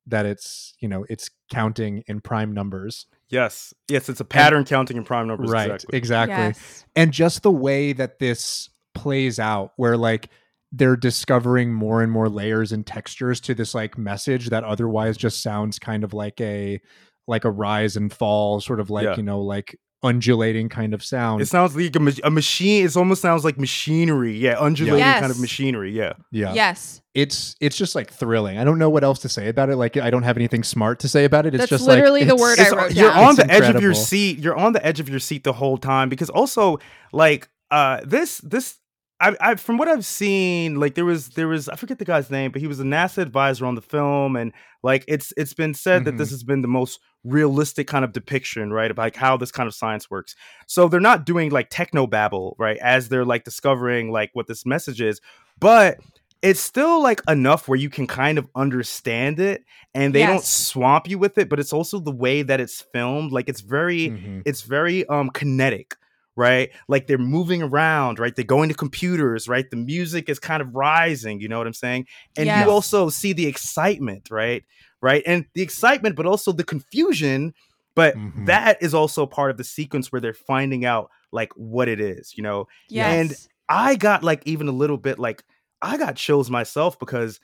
that it's you know it's counting in prime numbers yes. Yes, it's a pattern counting in prime numbers. right Exactly. exactly Yes. and just the way that this plays out where like they're discovering more and more layers and textures to this like message that otherwise just sounds kind of like a like a rise and fall sort of like Yeah. you know like undulating kind of sound It sounds like a, ma- a machine. It almost sounds like machinery. Yeah, undulating kind of machinery. Yeah. yeah Yes. it's it's just like thrilling i don't know what else to say about it like i don't have anything smart to say about it it's That's just literally like, the it's- word I wrote you're down. on It's the edge of your seat. You're on the edge of your seat the whole time because also like uh this this I, I from what I've seen like there was there was I forget the guy's name but he was a NASA advisor on the film and like it's it's been said that Mhm. this has been the most realistic kind of depiction right of like how this kind of science works so they're not doing like techno babble right as they're like discovering like what this message is but it's still like enough where you can kind of understand it and they don't swamp you with it but it's also the way that it's filmed like it's very Mhm. it's very um kinetic right like they're moving around right they're going to computers right the music is kind of rising you know what i'm saying and Yes. you also see the excitement right right and the excitement but also the confusion but Mhm. that is also part of the sequence where they're finding out like what it is you know Yes. And I got like even a little bit like I got chills myself because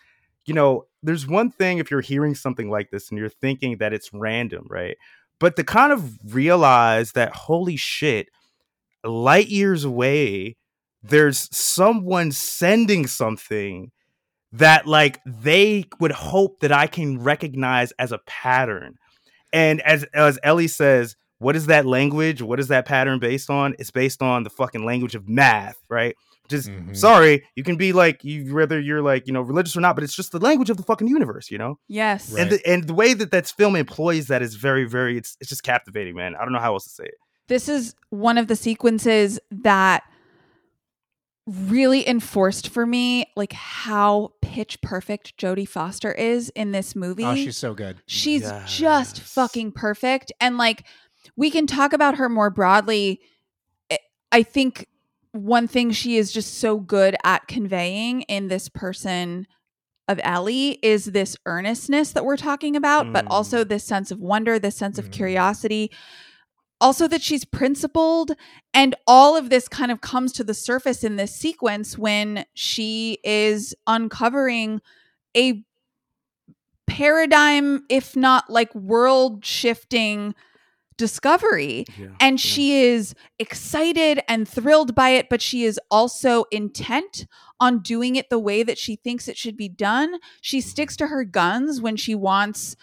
you know, there's one thing if you're hearing something like this and you're thinking that it's random, right? But to kind of realize that holy shit, light years away, there's someone sending something that like they would hope that I can recognize as a pattern. And as as Ellie says, what is that language? What is that pattern based on? It's based on the fucking language of math, right? Just Mhm. sorry, you can be like you whether you're like you know religious or not, but it's just the language of the fucking universe, you know. yes. Right. And the, and the way that that film employs that is very very it's it's just captivating, man. I don't know how else to say it. This is one of the sequences that really enforced for me like how pitch perfect Jodie Foster is in this movie. Oh, she's so good. She's just fucking perfect. And like, we can talk about her more broadly. I- I think one thing she is just so good at conveying in this person of Ellie is this earnestness that we're talking about, but Mm. also this sense of wonder, this sense of Mhm. curiosity. Also, that she's principled, and all of this kind of comes to the surface in this sequence when she is uncovering a paradigm, if not like world shifting discovery. And she is excited and thrilled by it, but she is also intent on doing it the way that she thinks it should be done. She sticks to her guns when she wants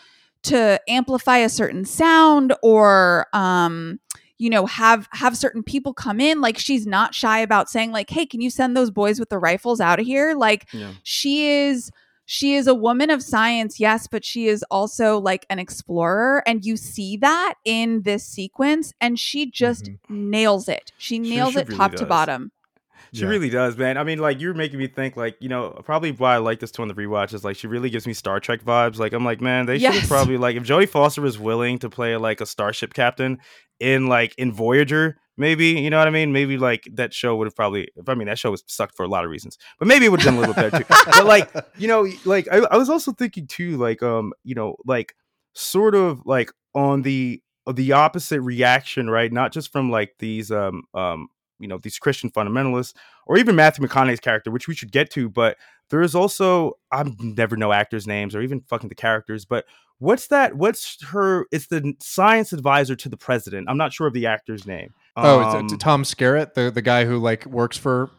to amplify a certain sound or um you know have have certain people come in like she's not shy about saying like hey can you send those boys with the rifles out of here? Like Yeah. she is she is a woman of science yes but she is also like an explorer and you see that in this sequence and she just nails it. She She- nails she it really top to bottom She Yeah. really does, man. I mean, like you're making me think, like you know, probably why I like this too on the rewatch is like she really gives me Star Trek vibes. Like I'm like, man, they should probably like if Jodie Foster was willing to play like a starship captain in like in Voyager, maybe you know what I mean. Maybe like that show would have probably. If I mean that show was sucked for a lot of reasons, but maybe it would have done a little better too. But like you know, like I, I was also thinking too, like um, you know, like sort of like on the the opposite reaction, right? Not just from like these um um you know these Christian fundamentalists or even Matthew McConaughey's character, which we should get to, but there is also I never know actors' names or even fucking the characters, but what's that? What's her? It's the science advisor to the president. I'm not sure of the actor's name. Oh, Um, it's, it's Tom Skerritt, the the guy who like works for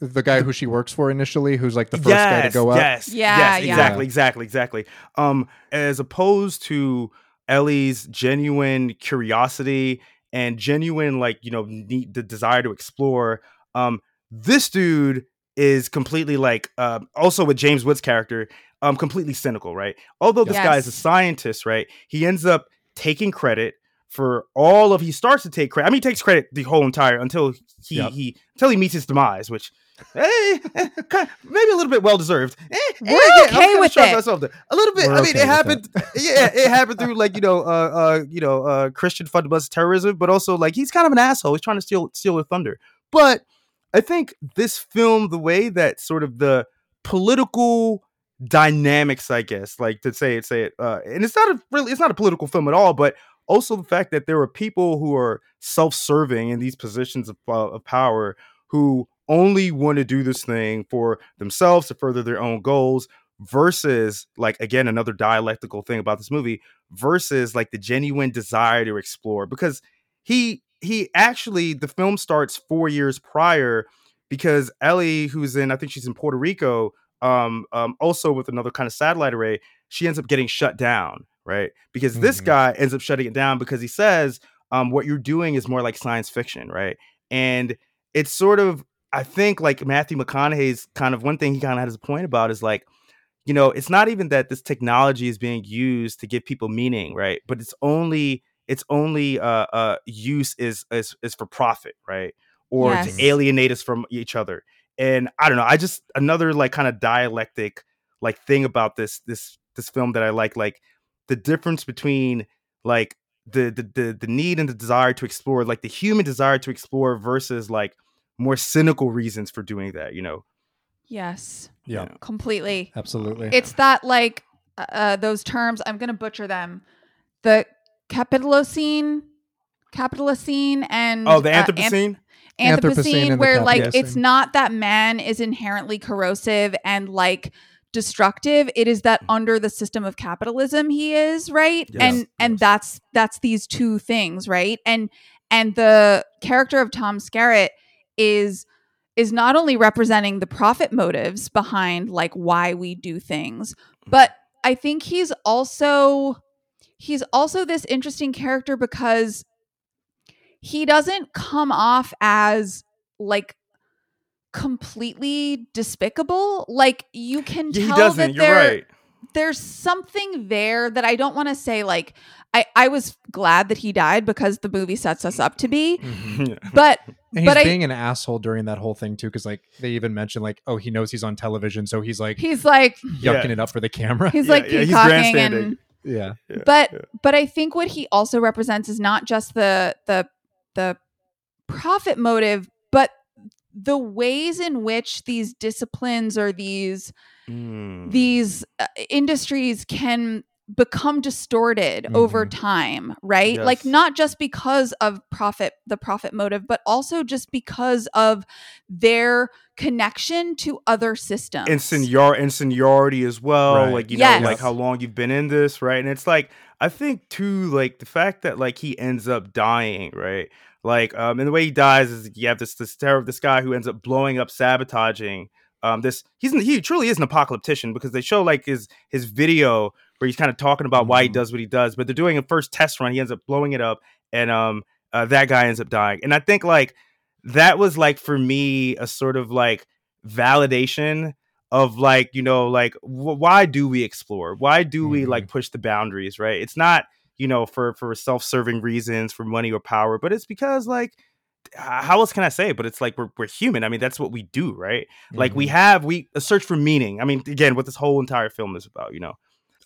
the guy who she works for initially, who's like the first guy to go up. Yes, Yeah, yes, yeah. exactly, exactly, exactly. Um, as opposed to Ellie's genuine curiosity and genuine, like you know, need, the desire to explore. Um, this dude is completely like, um, also with James Woods' character, um, completely cynical, right? Although this guy is a scientist, right? He ends up taking credit for all of. He starts to take credit. I mean, he takes credit the whole entire until he Yep. he until he meets his demise, which eh, eh, maybe a little bit well deserved. Eh, We're eh, I'm okay with shock it. Myself there. A little bit. We're I mean, okay it happened. yeah, it happened through like you know, uh, uh, you know, uh, Christian fundamentalist terrorism, but also like he's kind of an asshole. He's trying to steal steal their thunder. But I think this film, the way that sort of the political dynamics, I guess, like to say it, say it, uh, and it's not a really, it's not a political film at all, but also the fact that there are people who are self-serving in these positions of, uh, of power who only want to do this thing for themselves to further their own goals versus like again another dialectical thing about this movie versus like the genuine desire to explore because he he actually the film starts 4 years prior because Ellie who's in I think she's in Puerto Rico um um also with another kind of satellite array she ends up getting shut down right because this Mhm. guy ends up shutting it down because he says um what you're doing is more like science fiction right and it's sort of I think like Matthew McConaughey's kind of one thing he kind of has a point about is like, you know, it's not even that this technology is being used to give people meaning, right? But it's only its only uh, uh, use is, is is for profit, right? Or Yes. to alienate us from each other. and I don't know. I just another like kind of dialectic like thing about this this this film that I like like the difference between like the the the, the need and the desire to explore like the human desire to explore versus like more cynical reasons for doing that you know Yes. Yeah. Completely. Absolutely. It's that like uh, uh, those terms. I'm gonna butcher them. The Capitalocene, Capitalocene, and oh the uh, anth- anthropocene Anthropocene Anthropocene, and the where like it's not that man is inherently corrosive and like destructive. It is that under the system of capitalism he is right, Yes, and and that's that's these two things, right? And and the character of Tom Skerritt is is not only representing the profit motives behind like why we do things, mm-hmm. but I think he's also he's also this interesting character because he doesn't come off as like completely despicable. Like you can Yeah, he tell doesn't. that you're right. there's something there that I don't want to say like I I was glad that he died because the movie sets us up to be. Mm-hmm. But and he's but I- being an asshole during that whole thing too, because like they even mentioned like, oh, he knows he's on television, so he's like he's like yucking Yeah. it up for the camera. he's Yeah, like yeah, he's grandstanding. and yeah. Yeah, but yeah. but I think what he also represents is not just the the the profit motive, but the ways in which these disciplines or these Mm. these uh, industries can become distorted over time right? Like not just because of profit the profit motive but also just because of their connection to other systems. and senior and seniority as well Right. like you know like how long you've been in this right? And it's like i think too like the fact that like he ends up dying right? Like um and the way he dies is you have this this terror of this guy who ends up blowing up sabotaging um this he's he truly is an apocalyptician because they show like his his video where he's kind of talking about why he Mhm. does what he does but they're doing a first test run he ends up blowing it up and um uh, that guy ends up dying. And i think like that was like for me a sort of like validation of like you know like wh- why do we explore? Why do we like push the boundaries right? It's not you know for for self-serving reasons for money or power but it's because like how else can i say but it's like we're, we're human. I mean that's what we do right? Like we Mhm. have we a search for meaning. I mean again what this whole entire film is about you know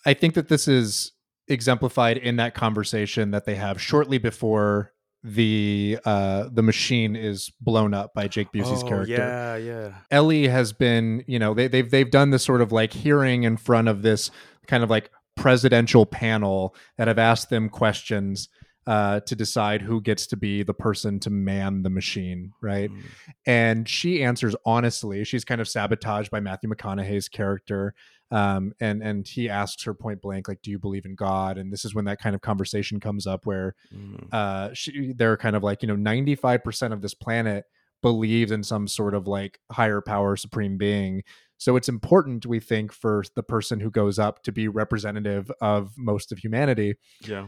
I think that this is exemplified in that conversation that they have shortly before the uh the machine is blown up by Jake Busey's Oh, character. yeah yeah Ellie has been, you know, they, they've they've done this sort of like hearing in front of this kind of like presidential panel that have asked them questions uh, to decide who gets to be the person to man the machine, right? Mm. And she answers honestly. She's kind of sabotaged by Matthew McConaughey's character, um, and and he asks her point blank, like, "Do you believe in God?" And this is when that kind of conversation comes up where Mm. uh she they're kind of like you know 95% of this planet believes in some sort of like higher power supreme being so it's important we think for the person who goes up to be representative of most of humanity yeah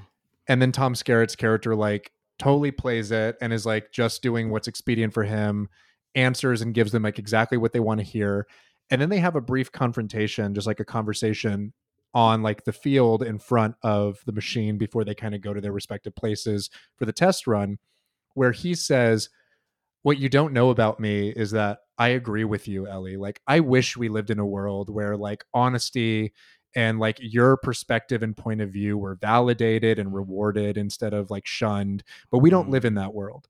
and then tom skerritt's character like totally plays it and is like just doing what's expedient for him answers and gives them like exactly what they want to hear and then they have a brief confrontation just like a conversation on like the field in front of the machine before they kind of go to their respective places for the test run where he says what you don't know about me is that I agree with you Ellie. Like I wish we lived in a world where like honesty and like your perspective and point of view were validated and rewarded instead of like shunned but we don't mm-hmm. live in that world.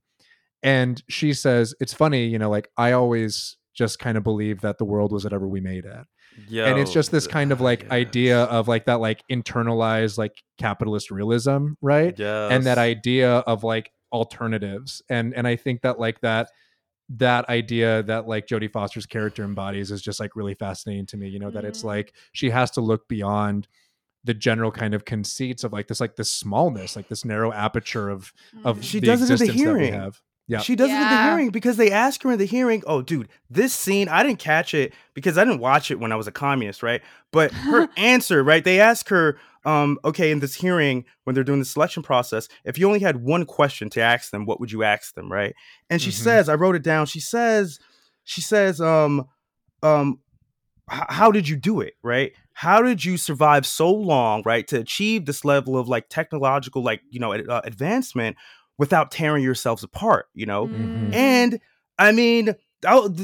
And she says it's funny you know like I always just kind of believe that the world was whatever we made it Yeah. and it's just this kind of like yes. idea of like that like internalized like capitalist realism right Yeah. and that idea of like alternatives and and i think that like that that idea that like jodie foster's character embodies is just like really fascinating to me you know that it's Mhm. like she has to look beyond the general kind of conceits of like this like this smallness like this narrow aperture of of Mm. She the does it in the existence that we hearing. Have yeah She does it in the hearing because they ask her in the hearing, oh, dude, this scene, I didn't catch it because I didn't watch it when I was a communist, right? But her answer, right? They ask her, um, okay, in this hearing, when they're doing the selection process, if you only had one question to ask them, what would you ask them, right? And she Mhm. says, I wrote it down. She says, she says, um, um, h- how did you do it right how did you survive so long right to achieve this level of like technological like you know ad- uh, advancement without tearing yourselves apart you know Mm. and i mean I'll-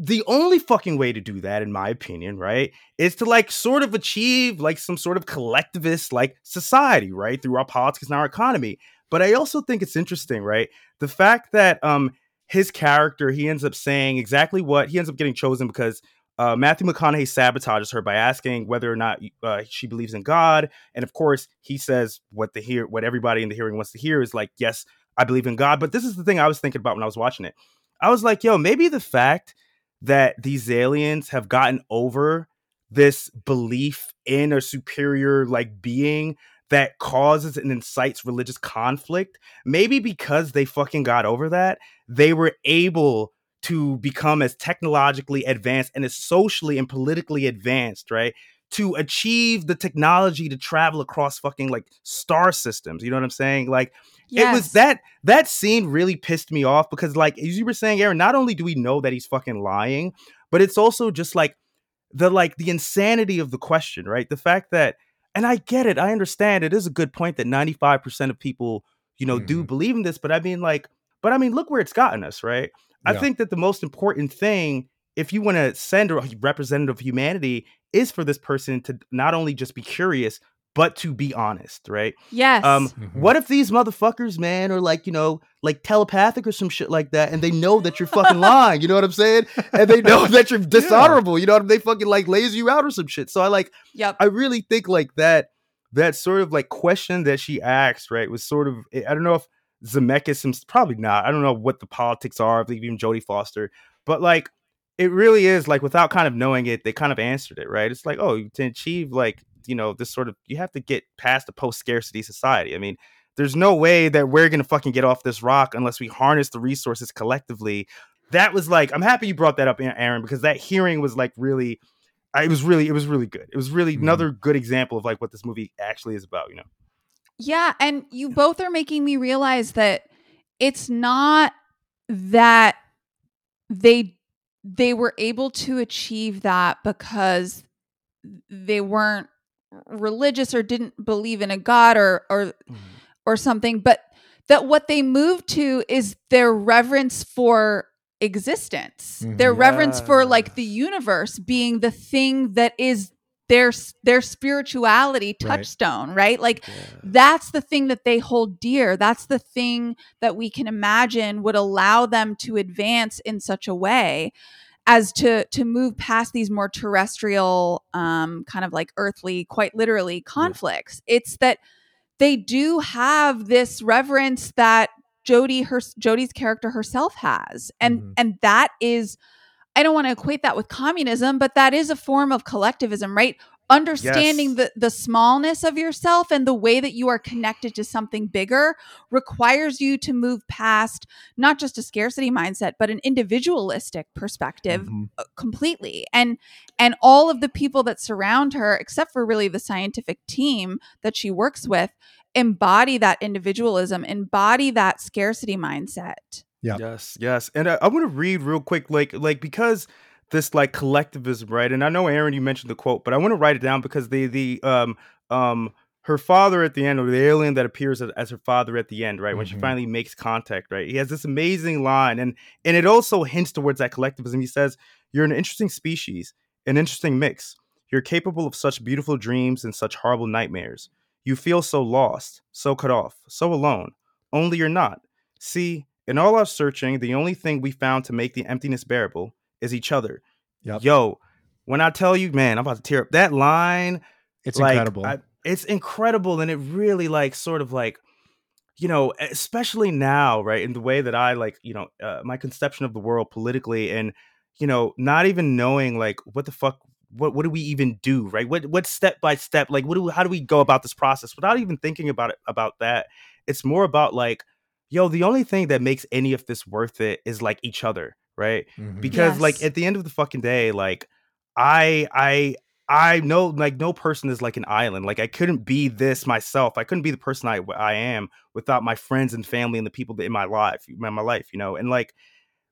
the only fucking way to do that, in my opinion, right, is to like sort of achieve like some sort of collectivist like society, right, through our politics and our economy. But I also think it's interesting, right, the fact that um his character he ends up saying exactly what he ends up getting chosen because uh, Matthew McConaughey sabotages her by asking whether or not uh, she believes in God, and of course he says what the hear what everybody in the hearing wants to hear is like, yes, I believe in God. But this is the thing I was thinking about when I was watching it. I was like, yo, maybe the fact that these aliens have gotten over this belief in a superior like being that causes and incites religious conflict maybe because they fucking got over that they were able to become as technologically advanced and as socially and politically advanced right to achieve the technology to travel across fucking like star systems you know what i'm saying like Yes. it was that that scene really pissed me off because like as you were saying aaron not only do we know that he's fucking lying but it's also just like the like the insanity of the question right the fact that and i get it i understand it is a good point that 95% of people you know do Mhm. believe in this but i mean like but i mean look where it's gotten us right i think that the most important thing if you want to send a representative of humanity is for this person to not only just be curious but to be honest right Yes. um, what if these motherfuckers, man, are like, you know, like telepathic or some shit like that, and they know that you're fucking lying, you know what I'm saying? And they know that you're dishonorable, you know what I mean? They fucking like lazy you out or some shit. So I like, yep. I really think like that, that sort of like question that she asked, right, was sort of, I don't know if Zemeckis, probably not. I don't know what the politics are of even Jodie Foster, but like, it really is like without kind of knowing it, they kind of answered it, right? It's like, oh, to achieve like, you know, this sort of, you have to get past the post scarcity society. I mean, there's no way that we're gonna fucking get off this rock unless we harness the resources collectively. That was like, I'm happy you brought that up, Aaron, because that hearing was like really, it was really, it was really good. It was really Mhm. another good example of like what this movie actually is about. You know, Yeah, and you both are making me realize that it's not that they they were able to achieve that because they weren't religious or didn't believe in a god or or mm-hmm. or something, but that what they moved to is their reverence for existence. Their reverence for like the mm-hmm. universe being the thing that is their their spirituality touchstone, right? Like that's the thing that they hold dear. That's the thing that we can imagine would allow them to advance in such a way as to to move past these more terrestrial um kind of like earthly quite literally conflicts. It's that they do have this reverence that Jodie her Jodie's character herself has. And Mhm. and that is I don't want to equate that with communism, but that is a form of collectivism, right? Understanding Yes. the the smallness of yourself and the way that you are connected to something bigger requires you to move past not just a scarcity mindset, but an individualistic perspective Mhm. uh, completely. And and all of the people that surround her, except for really the scientific team that she works with, embody that individualism, embody that scarcity mindset. Yep. Yes, yes. And I, I want to read real quick, like, like because this like collectivism, right? And I know Aaron, you mentioned the quote, but I want to write it down because the the um um her father at the end, or the alien that appears as, as her father at the end, right? When she Mhm. finally makes contact, right? He has this amazing line, and and it also hints towards that collectivism. He says, "You're an interesting species, an interesting mix. You're capable of such beautiful dreams and such horrible nightmares. You feel so lost, so cut off, so alone. Only you're not. See, in all our searching, the only thing we found to make the emptiness bearable is each other. Yep. Yo, when I tell you, man, I'm about to tear up that line. It's like, incredible. I- it's incredible, and it really like sort of like, you know, especially now, right? In the way that I like, you know, uh, my conception of the world politically, and you know, not even knowing like what the fuck. What, what do we even do right what what step by step like what do how do we go about this process without even thinking about it about that it's more about like yo the only thing that makes any of this worth it is like each other right? Mhm. because like at the end of the fucking day like i i i know like no person is like an island. Like i couldn't be this myself. I couldn't be the person i i am without my friends and family and the people that in my life in my life you know? And like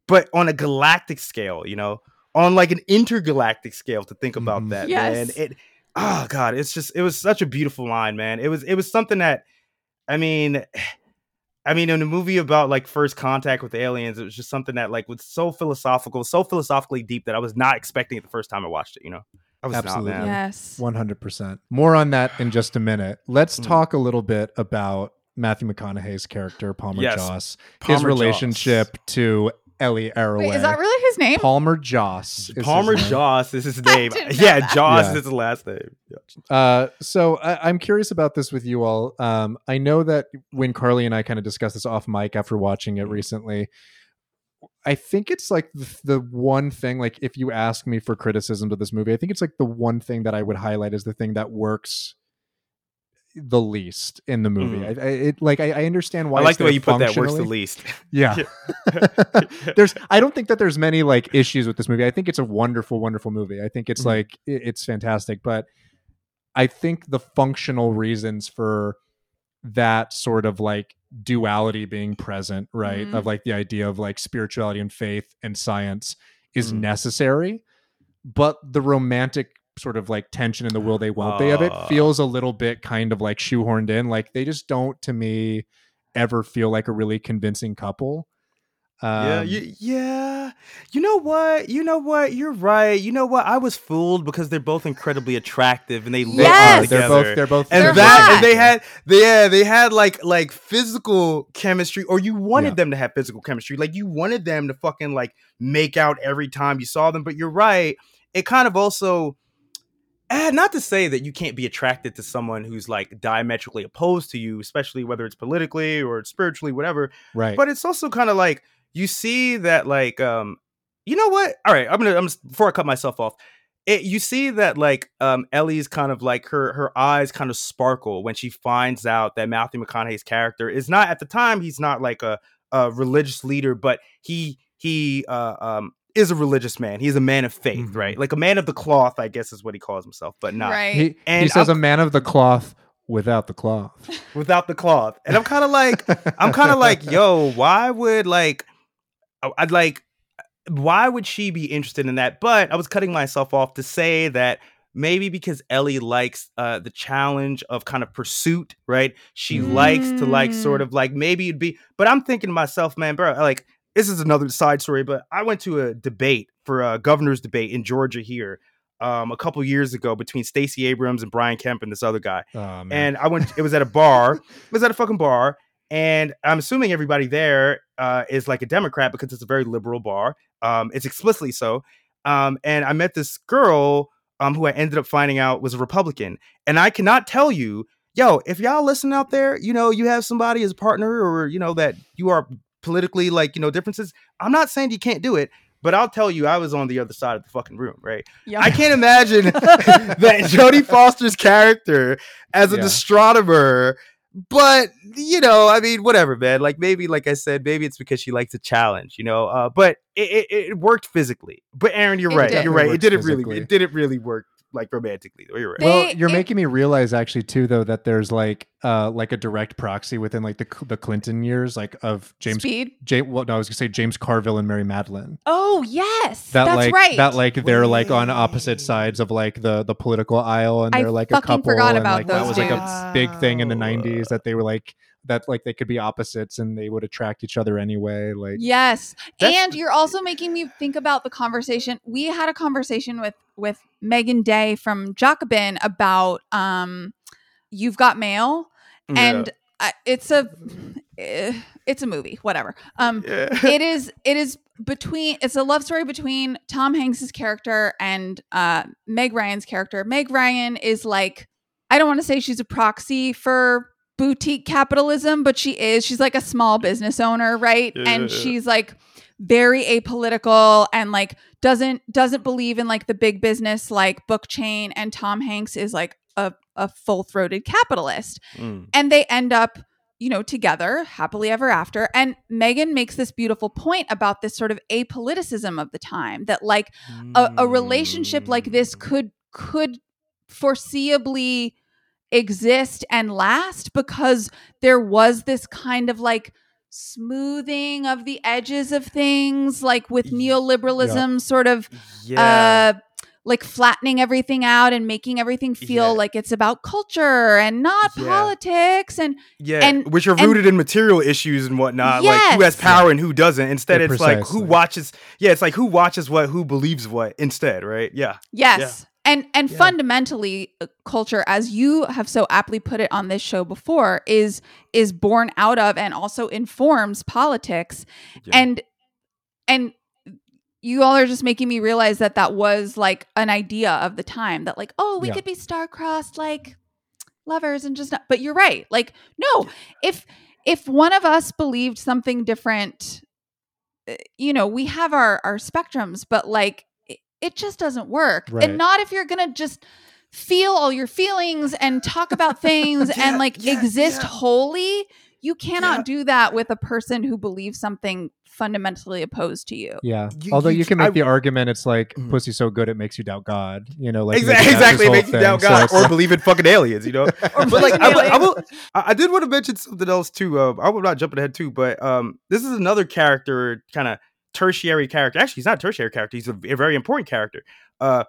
but on a galactic scale you know? On like an intergalactic scale to think about Mhm. that Yes. man it oh god it's just it was such a beautiful line man. It was it was something that i mean I mean, in a movie about like first contact with aliens, it was just something that like was so philosophical, so philosophically deep that I was not expecting it the first time I watched it. You know, I was Absolutely. not. Yes. 100%. More on that in just a minute. Let's Mm. talk a little bit about Matthew McConaughey's character, Palmer Yes, Joss, his Palmer relationship to Ellie Arroway. Wait, is that really his name? Palmer Joss? is his Palmer name. Joss is his name. didn't know Yeah, that. Joss Yeah. is his last name. Yeah. Uh, so I, I'm curious about this with you all. Um, I know that when Carly and I kind of discussed this off mic after watching it recently, I think it's like the, the one thing. Like, if you ask me for criticisms of this movie, I think it's like the one thing that I would highlight as the thing that works the least in the movie. I, I it like I, I understand why Mm. I like the way you put that. Works the least. Yeah. there's I don't think that there's many like issues with this movie. I think it's a wonderful wonderful movie. I think it's Mhm. like i- it's fantastic, but I think the functional reasons for that sort of like duality being present, right? Mhm. Of like the idea of like spirituality and faith and science is Mhm. necessary, but the romantic sort of like tension and the will they won't they of it Ah. feels a little bit kind of like shoehorned in. Like they just don't to me ever feel like a really convincing couple. yeah, Um, you, yeah. You know what? You know what? You're right. You know what? I was fooled because they're both incredibly attractive and they look they Yes! together. They're both. They're both. and They're that hot. and they had they, yeah they had like like physical chemistry or you wanted Yeah. them to have physical chemistry like you wanted them to fucking like make out every time you saw them but you're right it kind of also eh, not to say that you can't be attracted to someone who's like diametrically opposed to you especially whether it's politically or spiritually whatever right. but it's also kind of like you see that like um you know what all right i'm gonna i'm just, before i cut myself off it, you see that like um ellie's kind of like her her eyes kind of sparkle when she finds out that matthew mcconaughey's character is not at the time he's not like a, a religious leader but he he uh um is a religious man he's a man of faith Mhm. right like a man of the cloth i guess is what he calls himself but not Right. he, he says I'm- a man of the cloth without the cloth. without the cloth and i'm kind of like I'm kind of like, yo, why would like, I- I'd like, why would she be interested in that? But I was cutting myself off to say that maybe because Ellie likes uh, the challenge of kind of pursuit, right? She likes to like sort Mm. of like maybe it'd be, but I'm thinking to myself, man, bro, like this is another side story, but I went to a debate for a governor's debate in Georgia here. Um, a couple years ago between Stacey Abrams and Brian Kemp and this other guy Oh, and I went. It was at a bar. It was at a fucking bar, and I'm assuming everybody there uh, is like a Democrat because it's a very liberal bar. Um, it's explicitly so. Um, and I met this girl um, who I ended up finding out was a Republican, and I cannot tell you, yo, if y'all listen out there, you know, you have somebody as a partner, or you know that you are politically like you know differences. I'm not saying you can't do it. But I'll tell you, I was on the other side of the fucking room, right? Yeah. I can't imagine that Jodie Foster's character as an Yeah. astronomer, but you know, I mean, whatever, man. Like maybe, like I said, maybe it's because she likes a challenge, you know. Uh, but it, it, it worked physically. But Aaron, you're It right. did. You're right. It It didn't worked really. It didn't really work like romantically. You're right. Well, you're it- making me realize actually too, though, that there's like uh like a direct proxy within like the the Clinton years, like of James. Speed. James, well, no, I was gonna say James Carville and Mary Matalin. Oh yes, That that's like right. that like they're like on opposite sides of like the the political aisle, and they're like a couple, forgot and about like that those was like a big thing in the '90s that they were like that like they could be opposites and they would attract each other anyway. Like Yes. And you're also making me think about the conversation. We had a conversation with with Meagan Day from Jacobin about um You've Got Mail and uh, it's a eh, it's a movie, whatever. Um yeah. it is it is between it's a love story between Tom Hanks's character and uh Meg Ryan's character. Meg Ryan is like I don't want to say she's a proxy for boutique capitalism, but she is. She's like a small business owner, right? Yeah. And she's like very apolitical and like doesn't doesn't believe in like the big business like book chain and Tom Hanks is like a, a full-throated capitalist Mm. and they end up you know together happily ever after and meagan makes this beautiful point about this sort of apoliticism of the time that like a, a relationship like this Mm. could could foreseeably exist and last because there was this kind of like smoothing of the edges of things like with Ye- neoliberalism sort of yeah. uh like flattening everything out and making everything feel Yeah. like it's about culture and not Yeah. politics and Yeah, And- which are and- rooted in material issues and whatnot, like who has Yes. power and who doesn't. Instead, Yeah, it's like who watches. Yeah, it's like who watches what, who believes what. Instead, right? Yeah, Yes. And and Yeah. fundamentally uh, culture as you have so aptly put it on this show before is is born out of and also informs politics. Yeah. And and you all are just making me realize that that was like an idea of the time that like oh we Yeah. could be star-crossed like lovers and just not but you're right. Like no, if if one of us believed something different uh, you know, we have our our spectrums, but like it, it just doesn't work. Right. And not if you're going to just feel all your feelings and talk about things Yeah, and like yeah, exist yeah. wholly. You cannot Yeah. do that with a person who believes something fundamentally opposed to you. Yeah. You- Although you you, can make I- the argument, it's like Mhm. pussy's so good it makes you doubt God. You know, like exactly. they can have Exactly, this it makes you doubt God it's or believe in fucking aliens. You know, but like I, will- I will, I I did want to mention something else too. Uh, I will not jumping ahead too, but um, this is another character, kind of tertiary character. Actually, he's not a tertiary character. He's a, a very important character. Uh,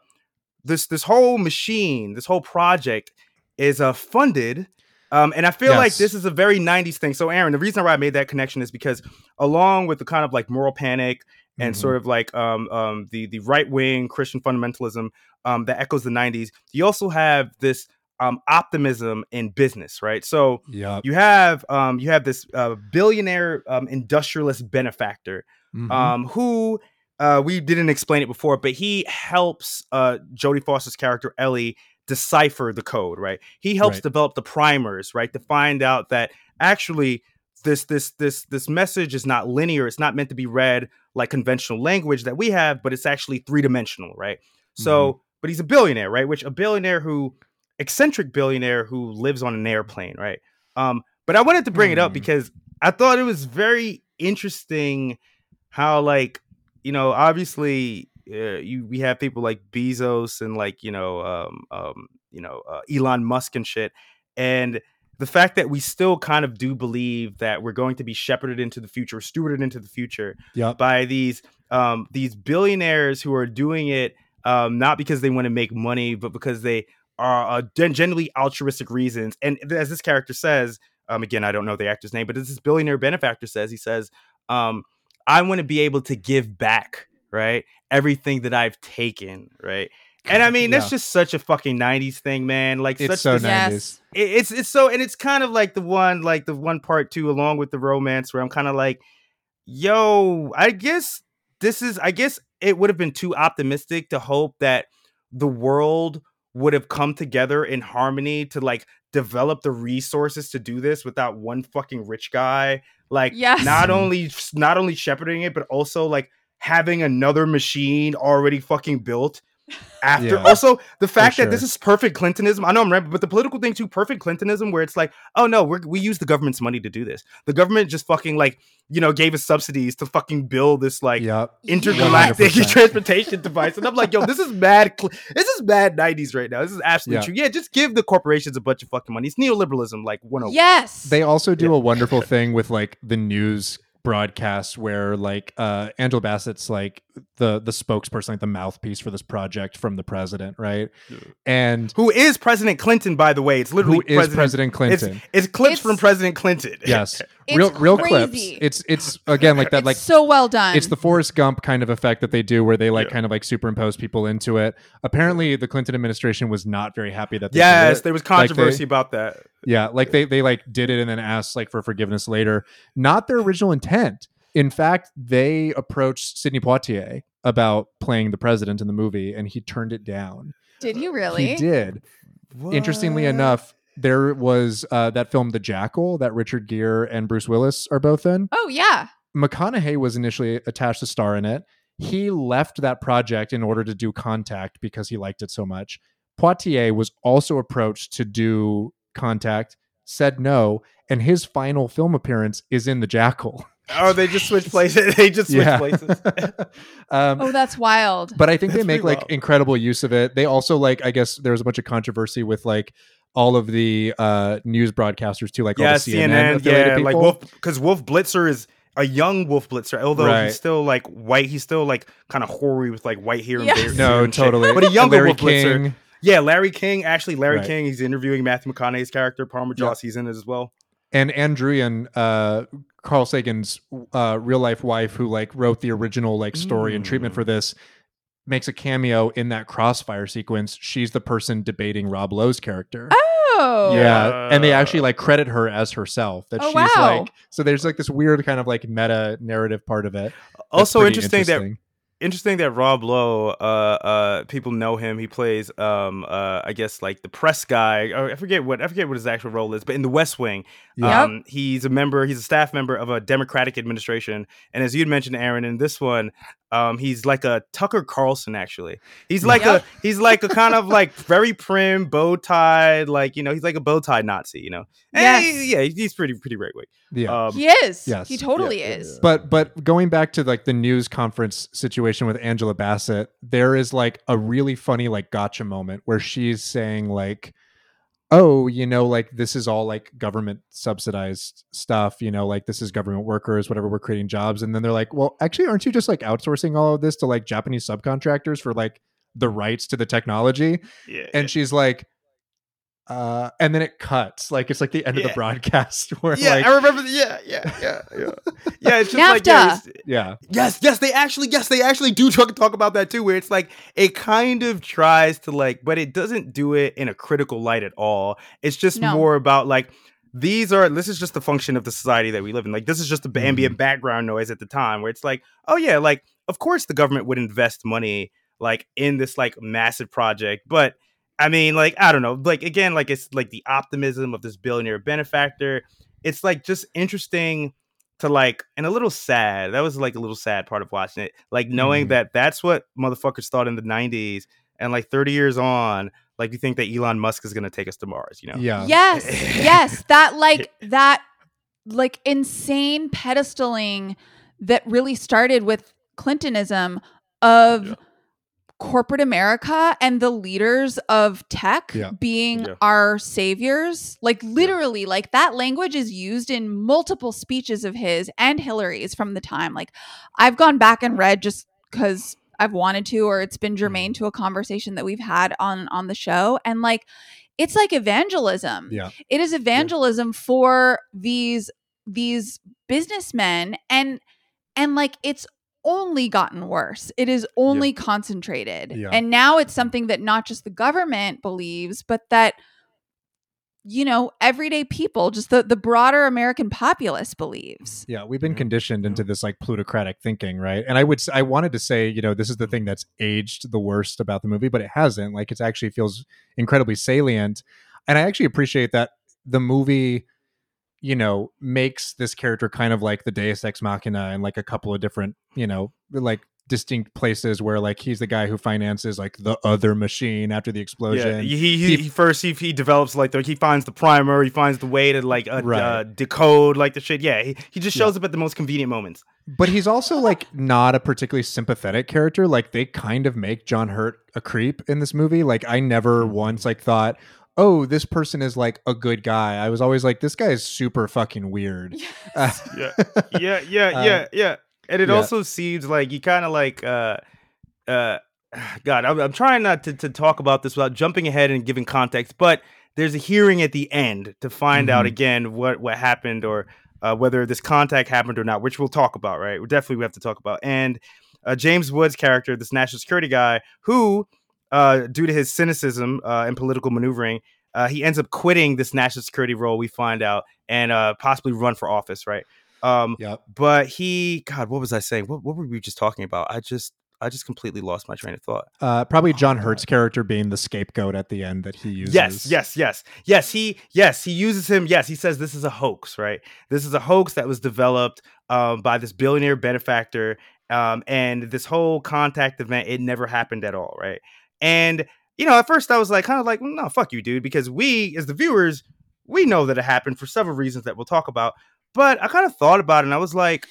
this this whole machine, this whole project is uh funded. Um, and I feel like this is a very 90s thing. So, Aaron, the reason why I made that connection is because, along with the kind of like moral panic and Mhm. sort of like um, um, the the right wing Christian fundamentalism um, that echoes the 90s, you also have this um, optimism in business, right? So Yup. you have um, you have this uh, billionaire um, industrialist benefactor Mhm. um, who uh, we didn't explain it before, but he helps uh, Jodie Foster's character Ellie decipher the code. Right? He helps Right. develop the primers, right, to find out that actually this this this this message is not linear. It's not meant to be read like conventional language that we have, but it's actually three dimensional, right? So, but he's a billionaire, right? Which a billionaire who eccentric billionaire who lives on an airplane, right? Um, but I wanted to bring it up Hmm. because I thought it was very interesting how like you know obviously uh, you we have people like Bezos and like you know um um you know uh, Elon Musk and shit and the fact that we still kind of do believe that we're going to be shepherded into the future stewarded into the future Yup. by these um these billionaires who are doing it um not because they want to make money but because they are uh, gen- genuinely altruistic reasons and as this character says um again I don't know the actor's name but as this billionaire benefactor says he says um I want to be able to give back right everything that I've taken right? And I mean that's just such a fucking 90s thing man like It's such so this- 90s. It- it's it's so and it's kind of like the one like the one part two along with the romance where I'm kind of like, yo, I guess this is I guess it would have been too optimistic to hope that the world would have come together in harmony to like develop the resources to do this without one fucking rich guy like Yes. not only not only shepherding it but also like having another machine already fucking built after Yeah, also the fact that this is perfect clintonism i know i'm right but the political thing too perfect clintonism where it's like oh no we're, we use the government's money to do this the government just fucking like you know gave us subsidies to fucking build this like Yup. intergalactic 100%. transportation device and i'm like yo this is mad cl- this is mad 90s right now this is absolutely Yeah. true yeah just give the corporations a bunch of fucking money it's neoliberalism like 101 Yes. They also do a wonderful thing with like the news broadcasts where like uh Angela Bassett's like the the spokesperson, like the mouthpiece for this project from the president, right? And who is president clinton by the way it's literally who is President it's, Clinton? it's clips It's- from president clinton yes. It's real real clips. It's it's again like that It's like so well done. it's the Forrest Gump kind of effect that they do where they like Yeah. kind of like superimpose people into it. Apparently the Clinton administration was not very happy that they did yes it. there was Like, they- controversy about that Yeah, like they they like did it and then asked like for forgiveness later. Not their original intent. In fact, they approached Sidney Poitier about playing the president in the movie, and he turned it down. Did he really? He did. Interestingly enough, there was uh, that film, The Jackal, that Richard Gere and Bruce Willis are both in. Oh yeah. McConaughey was initially attached to star in it. He left that project in order to do Contact because he liked it so much. Poitier was also approached to do Contact, said no, and his final film appearance is in The Jackal. oh they just switch places they just switched places um, Oh, that's wild. but I think they make like wild. incredible use of it. They also like I guess there was a bunch of controversy with like all of the uh news broadcasters too, like all yeah the CNN, cnn affiliated yeah like wolf because wolf blitzer is a young Wolf Blitzer, although Right. he's still like white. He's still like kind of hoary with like white hair and Yes. beard. No, and shit. totally. But a younger Larry Wolf Blitzer. Yeah, Larry King. Actually, Larry Right. King. He's interviewing Matthew McConaughey's character, Palmer Yeah. Joss. He's in it as well. and Ann Druyan, uh, Carl Sagan's uh, real life wife, who like wrote the original like story and treatment Mm. for this, makes a cameo in that crossfire sequence. She's the person debating Rob Lowe's character. Oh. Yeah, and they actually like credit her as herself. That Oh, she's wow. like so. There's like this weird kind of like meta narrative part of it. Also pretty interesting, that interesting that Rob Lowe, uh, uh, people know him. He plays, um, uh, I guess like the press guy. Or I forget what I forget what his actual role is, but in The West Wing, Yeah. um, he's a member. He's a staff member of a Democratic administration. And as you'd mentioned, Aaron, in this one, um, he's like a Tucker Carlson. Actually, he's like Yep. a he's like a kind of like very prim, bow tied, like you know, he's like a bow tie Nazi. You know, and Yes. he- yeah, he's pretty pretty right wing. yeah. Um, He is. Yes. He totally Yeah, yeah, is. but but going back to like the news conference situation with Angela Bassett, there is like a really funny like gotcha moment where she's saying like, "Oh, you know, like this is all like government subsidized stuff. You know, like this is government workers, whatever. We're creating jobs." And then they're like, "Well, actually, aren't you just like outsourcing all of this to like Japanese subcontractors for like the rights to the technology?" yeah, And she's like. Uh, and then it cuts like it's like the end of the broadcast where yeah, like I remember. The, yeah, yeah, yeah, yeah. Yeah, it's just like yeah, NAFTA. it's- yeah yes, yes. They actually, yes, they actually do talk, talk about that too. Where it's like it kind of tries to like, but it doesn't do it in a critical light at all. It's just No. more about like these are. This is just the function of the society that we live in. Like this is just the ambient background noise at the time. Where it's like, oh yeah, like of course the government would invest money like in this like massive project, but I mean, like, I don't know. Like, again, like, it's like the optimism of this billionaire benefactor. It's like just interesting to like, and a little sad. That was like a little sad part of watching it. Like, knowing Mhm. that that's what motherfuckers thought in the 90s. And like 30 years on, like, you think that Elon Musk is going to take us to Mars, you know? yeah Yes, yes, that like that like insane pedestaling that really started with Clintonism of Yeah. Corporate America and the leaders of tech Yeah. being Yeah. our saviors. Like literally, like that language is used in multiple speeches of his and Hillary's from the time. Like I've gone back and read just because I've wanted to, or it's been germane Mm-hmm. to a conversation that we've had on on the show. And like it's like evangelism yeah it is evangelism for these these businessmen and and like it's only gotten worse it is only concentrated Yeah. and now it's something that not just the government believes but that you know everyday people just the the broader american populace believes Yeah, we've been conditioned into this like plutocratic thinking, right? And I would I wanted to say, you know, this is the thing that's aged the worst about the movie, but it hasn't. Like it actually feels incredibly salient. And I actually appreciate that the movie you know makes this character kind of like the deus ex machina in like a couple of different, you know, like distinct places where like he's the guy who finances like the other machine after the Yeah, explosion. he, he, He- he first he, he develops like the he finds the primer, he finds the way to like uh, Right. uh, decode like the shit. Yeah, he, he just Yeah. shows up at the most convenient moments. But he's also like not a particularly sympathetic character. Like they kind of make John Hurt a creep in this movie. Like I never Mm-hmm. once like thought, oh, this person is like a good guy. I was always like, this guy is super fucking weird. Uh, Yeah, yeah, yeah, Uh, yeah, yeah. And it yeah. also seems like you kind of like, uh, uh, God, I'm, I'm trying not to, to talk about this without jumping ahead and giving context, but there's a hearing at the end to find out Mhm. again what what happened or uh, whether this contact happened or not, which we'll talk about, right? We definitely we have to talk about. And uh, James Woods' character, this national security guy, who, uh, due to his cynicism uh, and political maneuvering, uh, he ends up quitting this national security role. We find out and uh, possibly run for office, right? Um, Yep. but he, God, what was I saying? What, what were we just talking about? I just, I just completely lost my train of thought. Uh, probably John Oh, Hurt's character being the scapegoat at the end that he uses. Yes, yes, yes, yes. He, yes, he uses him. Yes, he says this is a hoax, right? This is a hoax that was developed um, by this billionaire benefactor, um, and this whole contact event it never happened at all, right? And you know, at first I was like, kind of like, no, fuck you, dude, because we, as the viewers, we know that it happened for several reasons that we'll talk about. But I kind of thought about it, and I was like,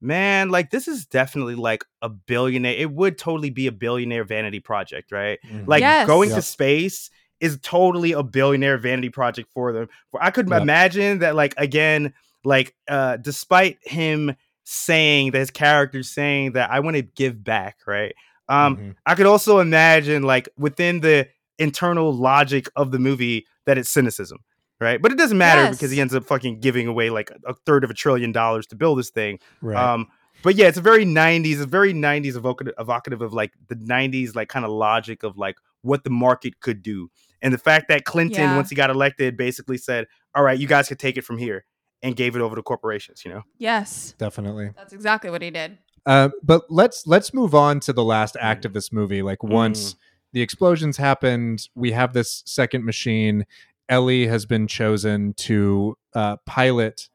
man, like this is definitely like a billionaire. It would totally be a billionaire vanity project, right? Mhm. Like Yes. going Yep. to space is totally a billionaire vanity project for them. For I could Yep. imagine that, like again, like uh, despite him saying that his character saying that I want to give back, right? Um, Mhm. I could also imagine like within the internal logic of the movie that it's cynicism, right? But it doesn't matter because he ends up fucking giving away like a third of a trillion dollars to build this thing. Right. Um, but yeah, it's a very '90s, a very '90s evocative, evocative of like the '90s, like kind of logic of like what the market could do, and the fact that Clinton, Yeah. once he got elected, basically said, "All right, you guys can take it from here," and gave it over to corporations. You know, Yes. Definitely. That's exactly what he did. Uh, but let's let's move on to the last act of this movie. Like once the explosions happened, we have this second machine. Ellie has been chosen to uh, pilot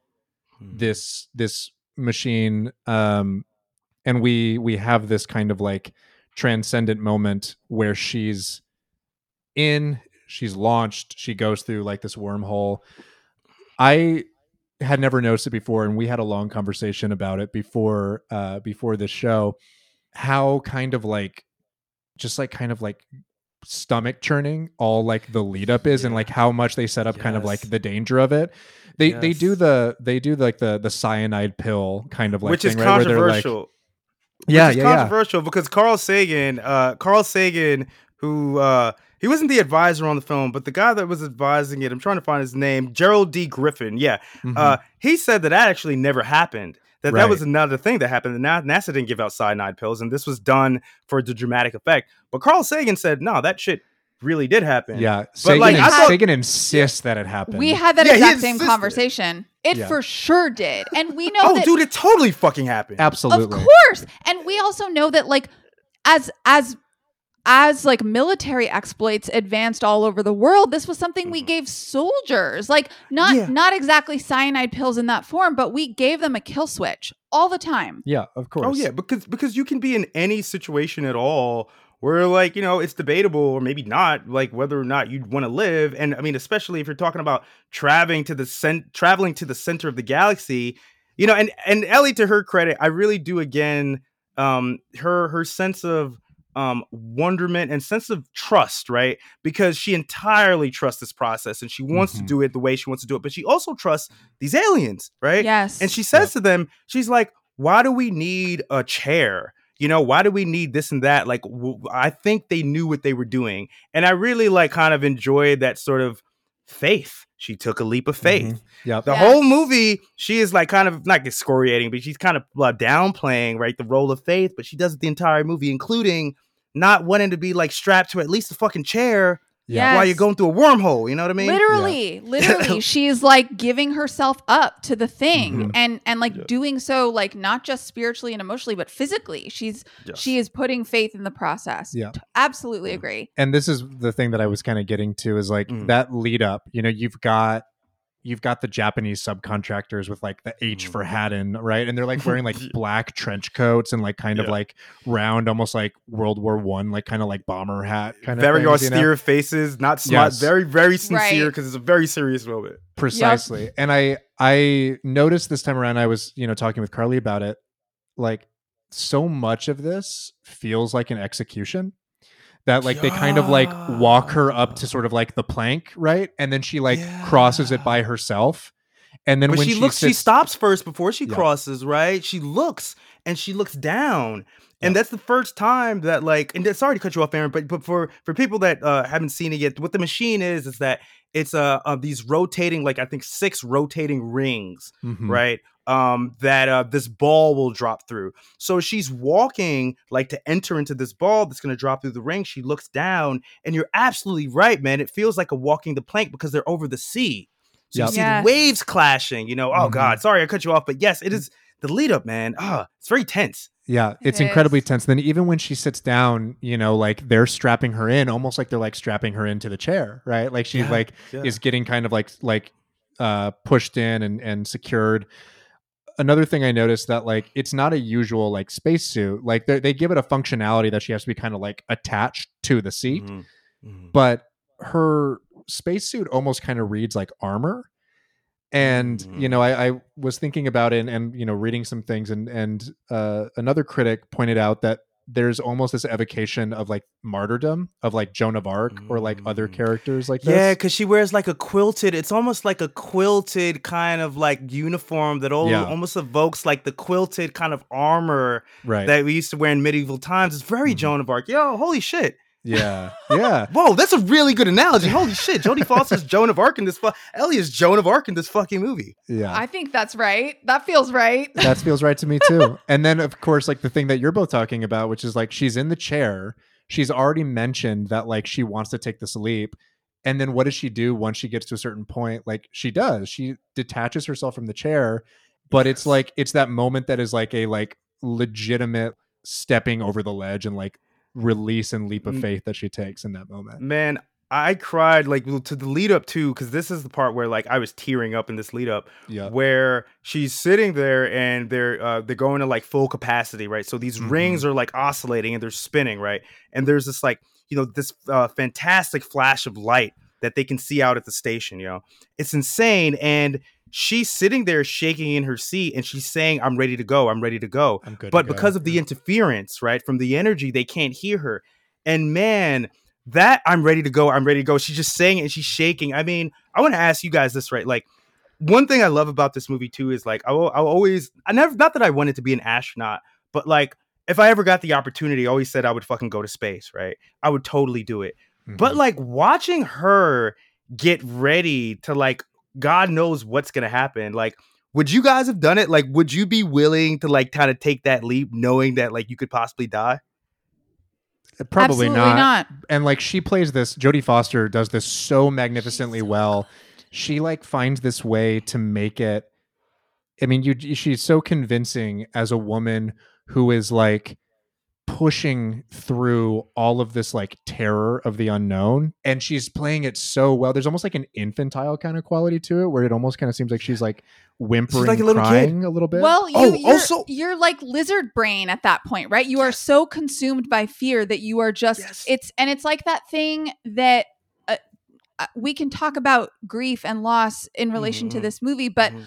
this this machine, um, and we we have this kind of like transcendent moment where she's in, she's launched, she goes through like this wormhole. I had never noticed it before, and we had a long conversation about it before uh before this show. How kind of like just like kind of like stomach churning all like the lead up is and like how much they set up kind of like the danger of it. They they do the they do like the the cyanide pill kind of like which is thing, right, where like- controversial. yeah, which is yeah, yeah. controversial because Carl Sagan, uh, Carl Sagan, who uh, he wasn't the advisor on the film, but the guy that was advising it, I'm trying to find his name, Gerald D. Griffin. Yeah, Mhm. uh, he said that that actually never happened. That Right. that was another thing that happened. And Na- NASA didn't give out cyanide pills, and this was done for the dramatic effect. But Carl Sagan said, no, that shit really did happen. yeah. Sagan, like, ins- I thought- Sagan insists that it happened. We had that Yeah, exact same conversation. It Yeah. for sure did. And we know Oh, that dude, it totally fucking happened. absolutely. Of course. And we also know that like as as as like military exploits advanced all over the world, this was something we gave soldiers. Like not Yeah. not exactly cyanide pills in that form, but we gave them a kill switch all the time. Yeah, of course. Oh yeah, because because you can be in any situation at all where like you know it's debatable or maybe not like whether or not you'd want to live, and I mean especially if you're talking about traveling to the cent- traveling to the center of the galaxy, you know, and and Ellie to her credit, I really do again um her her sense of um wonderment and sense of trust right because she entirely trusts this process and she wants to Mhm. do it the way she wants to do it but she also trusts these aliens right Yes. and she says to them, she's like, why do we need a chair? You know, why do we need this and that? Like, w- I think they knew what they were doing. And I really like kind of enjoyed that sort of faith. She took a leap of faith. Mhm. Yep. The Yes. whole movie, she is like kind of not excoriating, but she's kind of uh, downplaying, right, the role of faith. But she does it the entire movie, including not wanting to be like strapped to at least a fucking chair Yeah. while you're going through a wormhole. You know what I mean? literally literally she's like giving herself up to the thing Mhm. and and like Yeah. doing so like not just spiritually and emotionally but physically she's Yes. she is putting faith in the process Yeah. T- absolutely agree and this is the thing that I was kind of getting to is like Mm. that lead up. You know, you've got you've got the Japanese subcontractors with like the H for mm-hmm. Hadden, right? And they're like wearing like black trench coats and like kind of like round, almost like World War One, like kind of like bomber hat kind very of things, you know? austere faces, not smart, Yes. very, very sincere Right. because it's a very serious moment. precisely and i i noticed this time around i was you know talking with carly about it like so much of this feels like an execution that like they kind of like walk her up to sort of like the plank right and then she like crosses it by herself and then but when she, she, looks, she stops first before she Yeah. crosses, right? She looks and she looks down. And that's the first time that like and sorry to cut you off, Aaron, but but for for people that uh haven't seen it yet, what the machine is is that it's uh, uh these rotating like I think six rotating rings Mhm. right? Um, that uh, this ball will drop through. So she's walking like to enter into this ball that's going to drop through the ring. She looks down, and you're absolutely right, man. It feels like a walking the plank because they're over the sea. So Yep. you see Yes. the waves clashing. You know, oh Mhm. god, sorry I cut you off, but yes, it is the lead up, man. Ah, it's very tense. Yeah, it's It incredibly is. tense. Then even when she sits down, you know, like they're strapping her in, almost like they're like strapping her into the chair, right? Like she Yeah, like yeah. is getting kind of like like uh pushed in and and secured. Another thing I noticed that like it's not a usual like spacesuit. Like they they give it a functionality that she has to be kind of like attached to the seat, Mhm. Mhm. but her spacesuit almost kind of reads like armor. And you know, I, I was thinking about it and, and you know reading some things, and and uh, another critic pointed out that there's almost this evocation of like martyrdom of like Joan of Arc or like other Mm. characters like this. Yeah, because she wears like a quilted. It's almost like a quilted kind of like uniform that al- Yeah. almost evokes like the quilted kind of armor right. that we used to wear in medieval times. It's very Mhm. Joan of Arc. Yo, holy shit! Yeah. Yeah. Whoa, that's a really good analogy. Holy shit, Jodie Foster's Joan of Arc in this. Fu- Elliot's Joan of Arc in this fucking movie. Yeah. I think that's right. That feels right. that feels right to me too. And then of course, like the thing that you're both talking about, which is like she's in the chair. She's already mentioned that like she wants to take this leap. And then what does she do once she gets to a certain point? Like she does. She detaches herself from the chair, but it's like it's that moment that is like a like legitimate stepping over the ledge and like release and leap of faith that she takes in that moment. Man, I cried like to the lead up too, because this is the part where like I was tearing up in this lead up. Yeah. where she's sitting there and they're uh, they're going to like full capacity, right? So these Mhm. rings are like oscillating and they're spinning, right? And there's this like you know this uh, fantastic flash of light that they can see out at the station. You know, it's insane. And she's sitting there shaking in her seat and she's saying, "I'm ready to go. I'm ready to go." Good. to but go. because of the interference, right, from the energy, they can't hear her. And man, that I'm ready to go, I'm ready to go. She's just saying it and she's shaking. I mean, I want to ask you guys this, right? Like, one thing I love about this movie too is like I will, I will always, I never, not that I wanted to be an astronaut, but like if I ever got the opportunity, I always said I would fucking go to space, right? I would totally do it. But Mhm. like watching her get ready to like, God knows what's gonna happen. Like, would you guys have done it? Like, would you be willing to like kind of take that leap, knowing that like you could possibly die? Uh, probably not. not. and like she plays this jodie foster does this so magnificently well she like finds this way to make it i mean you she's so convincing as a woman who is like pushing through all of this like terror of the unknown and she's playing it so well there's almost like an infantile kind of quality to it where it almost kind of seems like she's like whimpering like a little kid. crying a little bit Well, you, Oh, you're, also- you're like lizard brain at that point, right? You are so consumed by fear that you are just Yes. it's and it's like that thing that uh, uh, we can talk about grief and loss in relation to Mhm. this movie, but Mhm.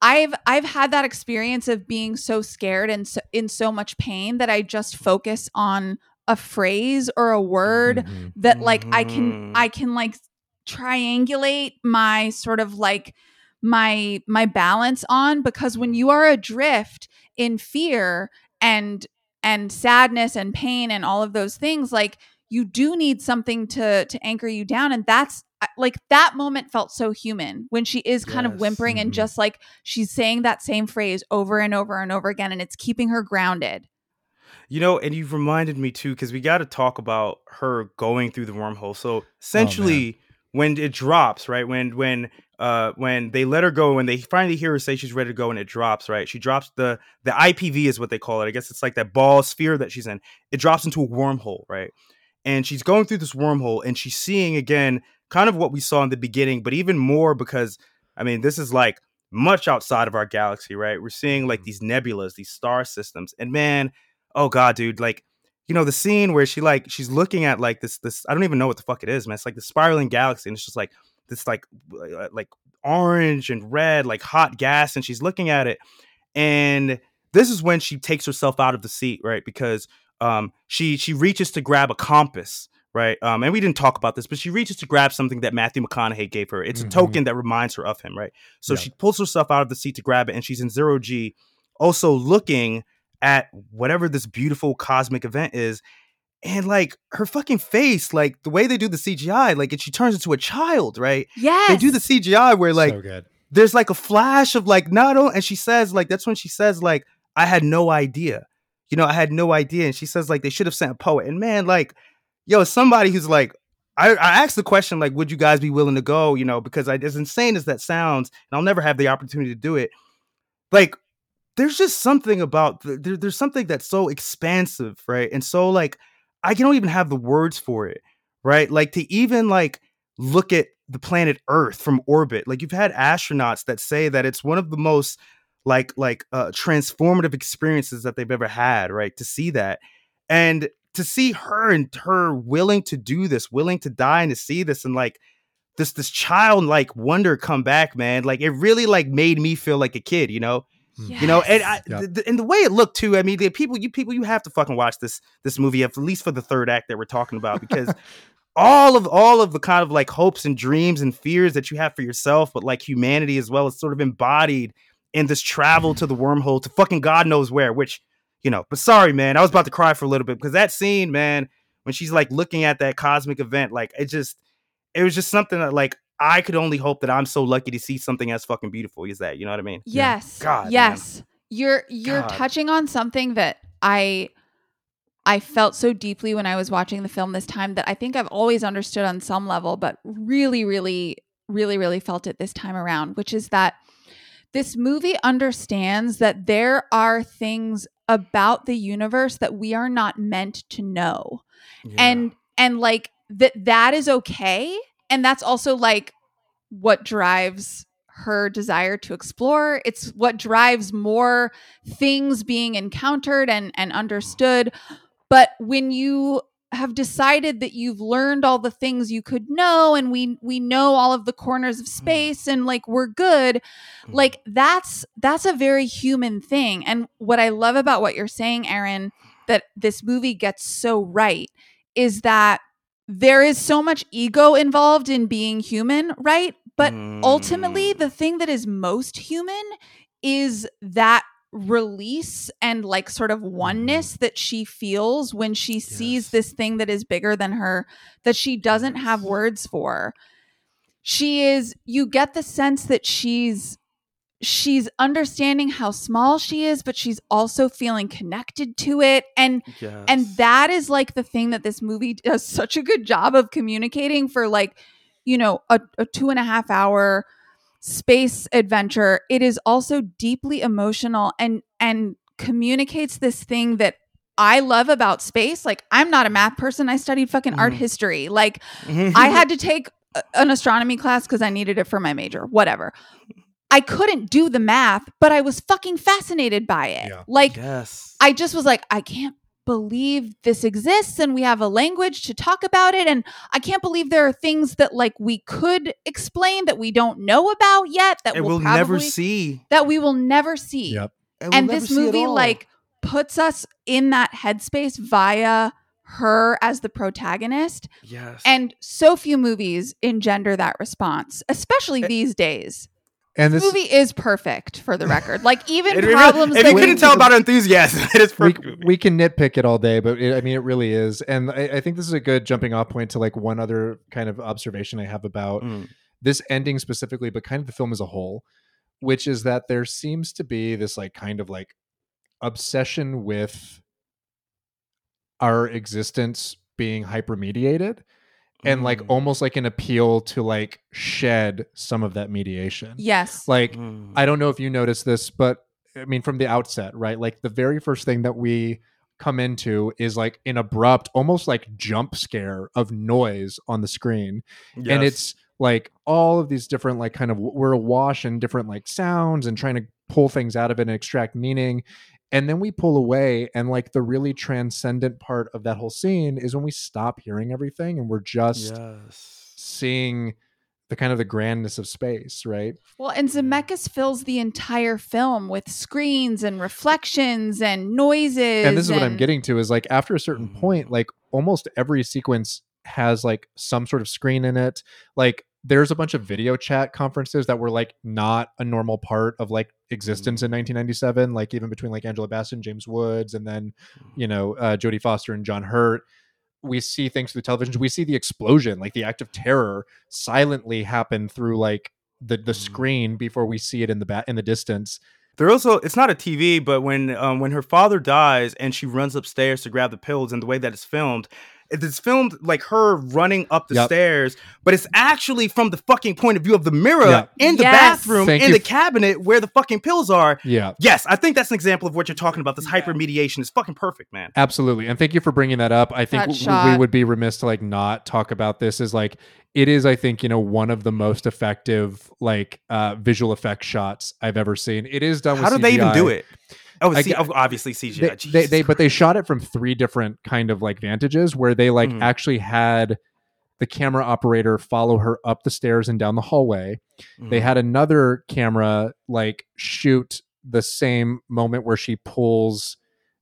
I've I've had that experience of being so scared and so, in so much pain that I just focus on a phrase or a word Mhm. that like I can Mhm. I can like triangulate my sort of like my my balance on because when you are adrift in fear and and sadness and pain and all of those things like you do need something to to anchor you down and that's like that moment felt so human when she is kind of whimpering and Mhm. just like she's saying that same phrase over and over and over again and it's keeping her grounded You know, and you've reminded me too, because we got to talk about her going through the wormhole. So essentially, when it drops, right? When when uh when they let her go, when they finally hear her say she's ready to go, and it drops, right? She drops the the IPV is what they call it. I guess it's like that ball sphere that she's in. It drops into a wormhole, right? And she's going through this wormhole, and she's seeing again kind of what we saw in the beginning, but even more because I mean, this is like much outside of our galaxy, right? We're seeing like these nebulas, these star systems, and man oh god dude like you know the scene where she like she's looking at like this this i don't even know what the fuck it is man it's like the spiraling galaxy and it's just like this like uh, like orange and red like hot gas and she's looking at it and this is when she takes herself out of the seat right because um she she reaches to grab a compass right um and we didn't talk about this but she reaches to grab something that matthew mcconaughey gave her it's Mhm. a token that reminds her of him right so Yeah. she pulls herself out of the seat to grab it and she's in zero g also looking at whatever this beautiful cosmic event is and like her fucking face like the way they do the cgi like and she turns into a child right Yeah. they do the cgi where like so good there's like a flash of like not only and she says like that's when she says like i had no idea you know i had no idea and she says like they should have sent a poet and man like yo somebody who's like I, I asked the question like would you guys be willing to go you know because I, as insane as that sounds and i'll never have the opportunity to do it like there's just something about the, there, there's something that's so expansive right and so like i don't even have the words for it right like to even like look at the planet earth from orbit like you've had astronauts that say that it's one of the most like like uh transformative experiences that they've ever had right to see that and to see her and her willing to do this willing to die and to see this and like this this childlike wonder come back man like it really like made me feel like a kid you know You know, and I, Yep. th- th- and the way it looked too. I mean, the people, you people, you have to fucking watch this this movie at least for the third act that we're talking about because all of all of the kind of like hopes and dreams and fears that you have for yourself, but like humanity as well, is sort of embodied in this travel to the wormhole to fucking God knows where. Which you know, but sorry, man, I was about to cry for a little bit because that scene, man, when she's like looking at that cosmic event, like it just, it was just something that like. I could only hope that I'm so lucky to see something as fucking beautiful as that. You know what I mean? Yes. God, man. yes. You're you're God. touching on something that I I felt so deeply when I was watching the film this time that I think I've always understood on some level, but really, really, really, really felt it this time around, which is that this movie understands that there are things about the universe that we are not meant to know. And and like that that is okay. And that's also like what drives her desire to explore. It's what drives more things being encountered and and understood. But when you have decided that you've learned all the things you could know and we we know all of the corners of space and like we're good. Like that's that's a very human thing. And what i love about what you're saying aaron that this movie gets so right is that there is so much ego involved in being human right? But ultimately Mm. the thing that is most human is that release and like sort of oneness mm-hmm. that she feels when she sees this thing that is bigger than her that she doesn't have words for. She is you get the sense that she's she's understanding how small she is but she's also feeling connected to it and and that is like the thing that this movie does such a good job of communicating for like you know a, a two and a half hour space adventure it is also deeply emotional and and communicates this thing that i love about space like i'm not a math person i studied fucking art Mhm. history like I had to take a- an astronomy class because I needed it for my major, whatever. I couldn't do the math, but I was fucking fascinated by it. Yeah. Like, yes. I just was like, I can't believe this exists and we have a language to talk about it. And I can't believe there are things that like we could explain that we don't know about yet that and we'll, we'll never see. that we will never see Yep. we'll and never this see movie like puts us in that headspace via her as the protagonist Yes. and so few movies engender that response especially eh, these days And this this movie is perfect for the record like even It really- problems if you couldn't tell about enthusiasm, it is we, perfect. we can nitpick it all day, but it, I mean, it really is. And I, I think this is a good jumping off point to like one other kind of observation I have about Mm. this ending specifically, but kind of the film as a whole, which is that there seems to be this like kind of like obsession with our existence being hypermediated and like Mm. almost like an appeal to like shed some of that mediation. yes Like Mm. I don't know if you noticed this, but I mean, from the outset, right? Like the very first thing that we come into is like an abrupt, almost like jump scare of noise on the screen. And it's like all of these different, like, kind of, we're awash in different, like, sounds and trying to pull things out of it and extract meaning. And then we pull away, and like the really transcendent part of that whole scene is when we stop hearing everything and we're just yes. seeing the kind of the grandness of space, right? well and zemeckis fills the entire film with screens and reflections and noises and this is what I'm getting to is like after a certain mm-hmm. point, like almost every sequence has like some sort of screen in it. Like there's a bunch of video chat conferences that were like not a normal part of like existence in 1997, like even between like Angela Bassett and James Woods, and then you know uh, Jodie Foster and John Hurt. We see things through the television. We see the explosion, like the act of terror, silently happen through like the the screen before we see it in the bat in the distance. There also it's not a TV, but when um, when her father dies and she runs upstairs to grab the pills, and the way that it's filmed, it's filmed like her running up the Yep. stairs, but it's actually from the fucking point of view of the mirror Yeah. in the Yes. bathroom Thank in the f- cabinet where the fucking pills are. Yeah, Yes, I think that's an example of what you're talking about. This hypermediation is fucking perfect, man. Absolutely. And thank you for bringing that up. I think w- we would be remiss to like not talk about this is like it is I think, you know, one of the most effective like uh visual effect shots I've ever seen. It is done How with did they even do it? Oh, see, g- obviously CGI. They, they, they but they shot it from three different kind of like vantages where they like Mhm. actually had the camera operator follow her up the stairs and down the hallway. They Mhm. had another camera like shoot the same moment where she pulls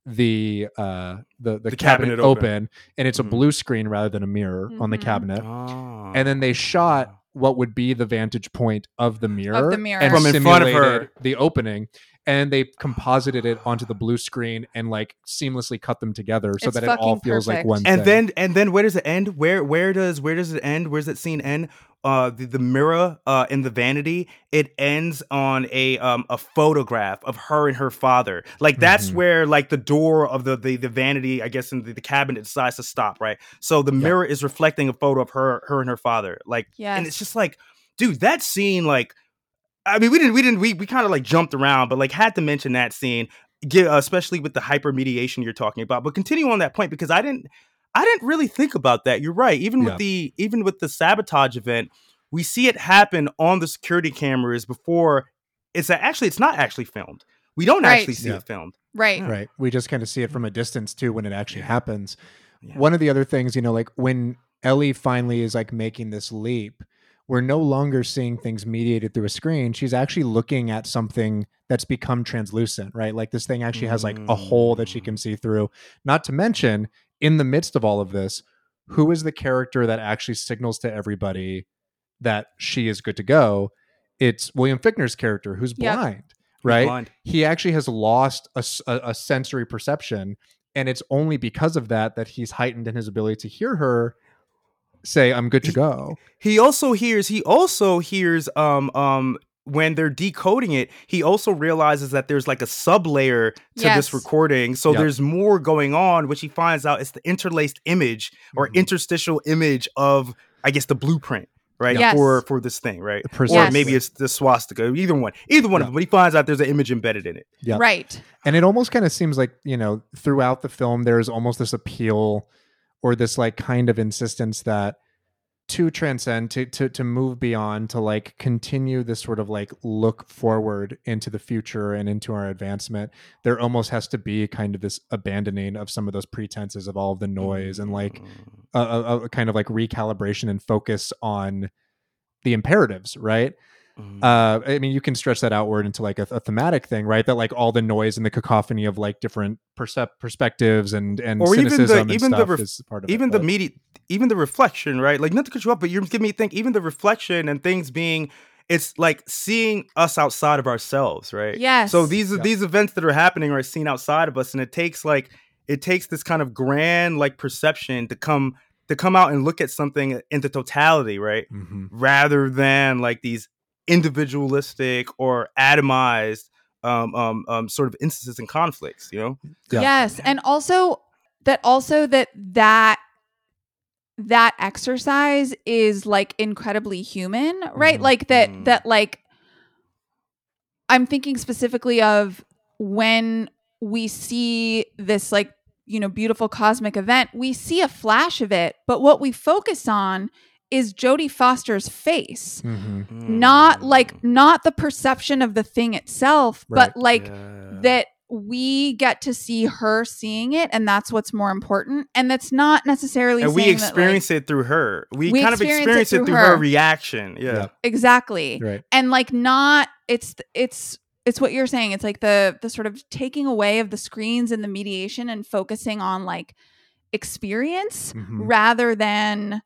the uh the the, The cabinet, cabinet open. open. and it's Mhm. a blue screen rather than a mirror on the Mhm. cabinet Oh. and then they shot what would be the vantage point of the mirror, the mirror. and From in front of simulated her. the opening and they composited it onto the blue screen and like seamlessly cut them together so It's that it all fucking feels like perfect. one and thing. then and then where does it end? Where where does where does it end? Where's that scene end? Uh the, the mirror uh in the vanity it ends on a um a photograph of her and her father. Like that's Mhm. where like the door of the the, the vanity i guess in the, the cabinet decides to stop right? So the mirror is reflecting a photo of her her and her father. Like yeah, and it's just like dude that scene like i mean we didn't we didn't we, we kind of like jumped around but like had to mention that scene gi- especially with the hypermediation you're talking about but continue on that point because i didn't i didn't really think about that you're right even Yeah. with the even with the sabotage event we see it happen on the security cameras before it's actually it's not actually filmed we don't Right. actually see Yeah. it filmed right. right we just kind of see it from a distance too when it actually Yeah. happens Yeah. one of the other things you know like when ellie finally is like making this leap we're no longer seeing things mediated through a screen. She's actually looking at something that's become translucent right? Like this thing actually has like a hole that she mm. can see through. Not to mention in the midst of all of this who is the character that actually signals to everybody that she is good to go? It's william fichtner's character who's Yep. blind He's right? blind. he actually has lost a sensory perception and it's only because of that that he's heightened in his ability to hear her say i'm good to He- go he also hears he also hears um um when they're decoding it he also realizes that there's like a sub layer to Yes. this recording so Yep. there's more going on which he finds out is the interlaced image or Mhm. interstitial image of i guess the blueprint right Yes. for for this thing right or Precisely. maybe it's the swastika either one either one Yeah. of them but he finds out there's an image embedded in it Yep. Right. and it almost kind of seems like you know throughout the film there's almost this appeal or this like kind of insistence that to transcend to to to move beyond to like continue this sort of like look forward into the future and into our advancement there almost has to be kind of this abandoning of some of those pretenses of all of the noise and like mm. a, a, a kind of like recalibration and focus on the imperatives right Mm. uh i mean you can stretch that outward into like a, a thematic thing right that like all the noise and the cacophony of like different percep- perspectives and and Or even the- and even the ref- is part of even it, the but- media even the reflection right like not to cut you up but you're giving me think even the reflection and things being it's like seeing us outside of ourselves right Yes. so these Yeah. these events that are happening are seen outside of us and it takes like it takes this kind of grand like perception to come to come out and look at something in the totality right Mhm. rather than like these individualistic or atomized um, um, um, sort of instances and conflicts you know Yeah. Yes, and also that also that that that exercise is like incredibly human, right? Mhm. Like that Mm. that like I'm thinking specifically of when we see this like you know beautiful cosmic event, we see a flash of it, but what we focus on is Jodie Foster's face. Mhm. Not like not the perception of the thing itself, Right. but like Yeah. that we get to see her seeing it and that's what's more important and that's not necessarily and we saying that, like- experience it through her. We, We kind of experience it experience it through through her. her. reaction. Yeah. Yeah. exactly right and like not it's it's it's what you're saying it's like the the sort of taking away of the screens and the mediation and focusing on like experience Mhm. rather than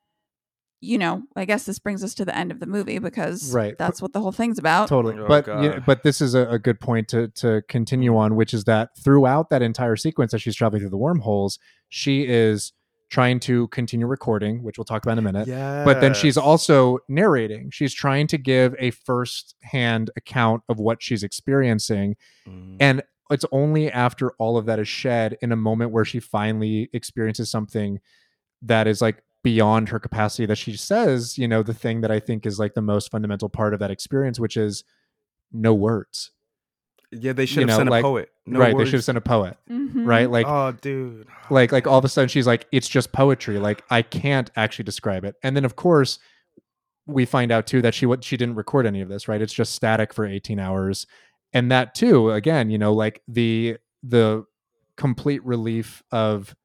you know i guess this brings us to the end of the movie because Right. that's what the whole thing's about totally Oh, but you know, but this is a, a good point to to continue on which is that throughout that entire sequence as she's traveling through the wormholes she is trying to continue recording which we'll talk about in a minute Yeah. but then she's also narrating she's trying to give a first hand account of what she's experiencing Mm. and it's only after all of that is shed in a moment where she finally experiences something that is like beyond her capacity that she says you know the thing that i think is like the most fundamental part of that experience which is no words yeah, they should you have know, sent like- a poet. No right words. they should have sent a poet Mhm. right like oh, dude. like like all of a sudden she's like it's just poetry like i can't actually describe it and then of course we find out too that she what she didn't record any of this right it's just static for 18 hours and that too again you know like the the complete relief of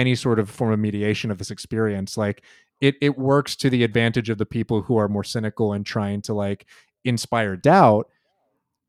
any sort of form of mediation of this experience like it it works to the advantage of the people who are more cynical and trying to like inspire doubt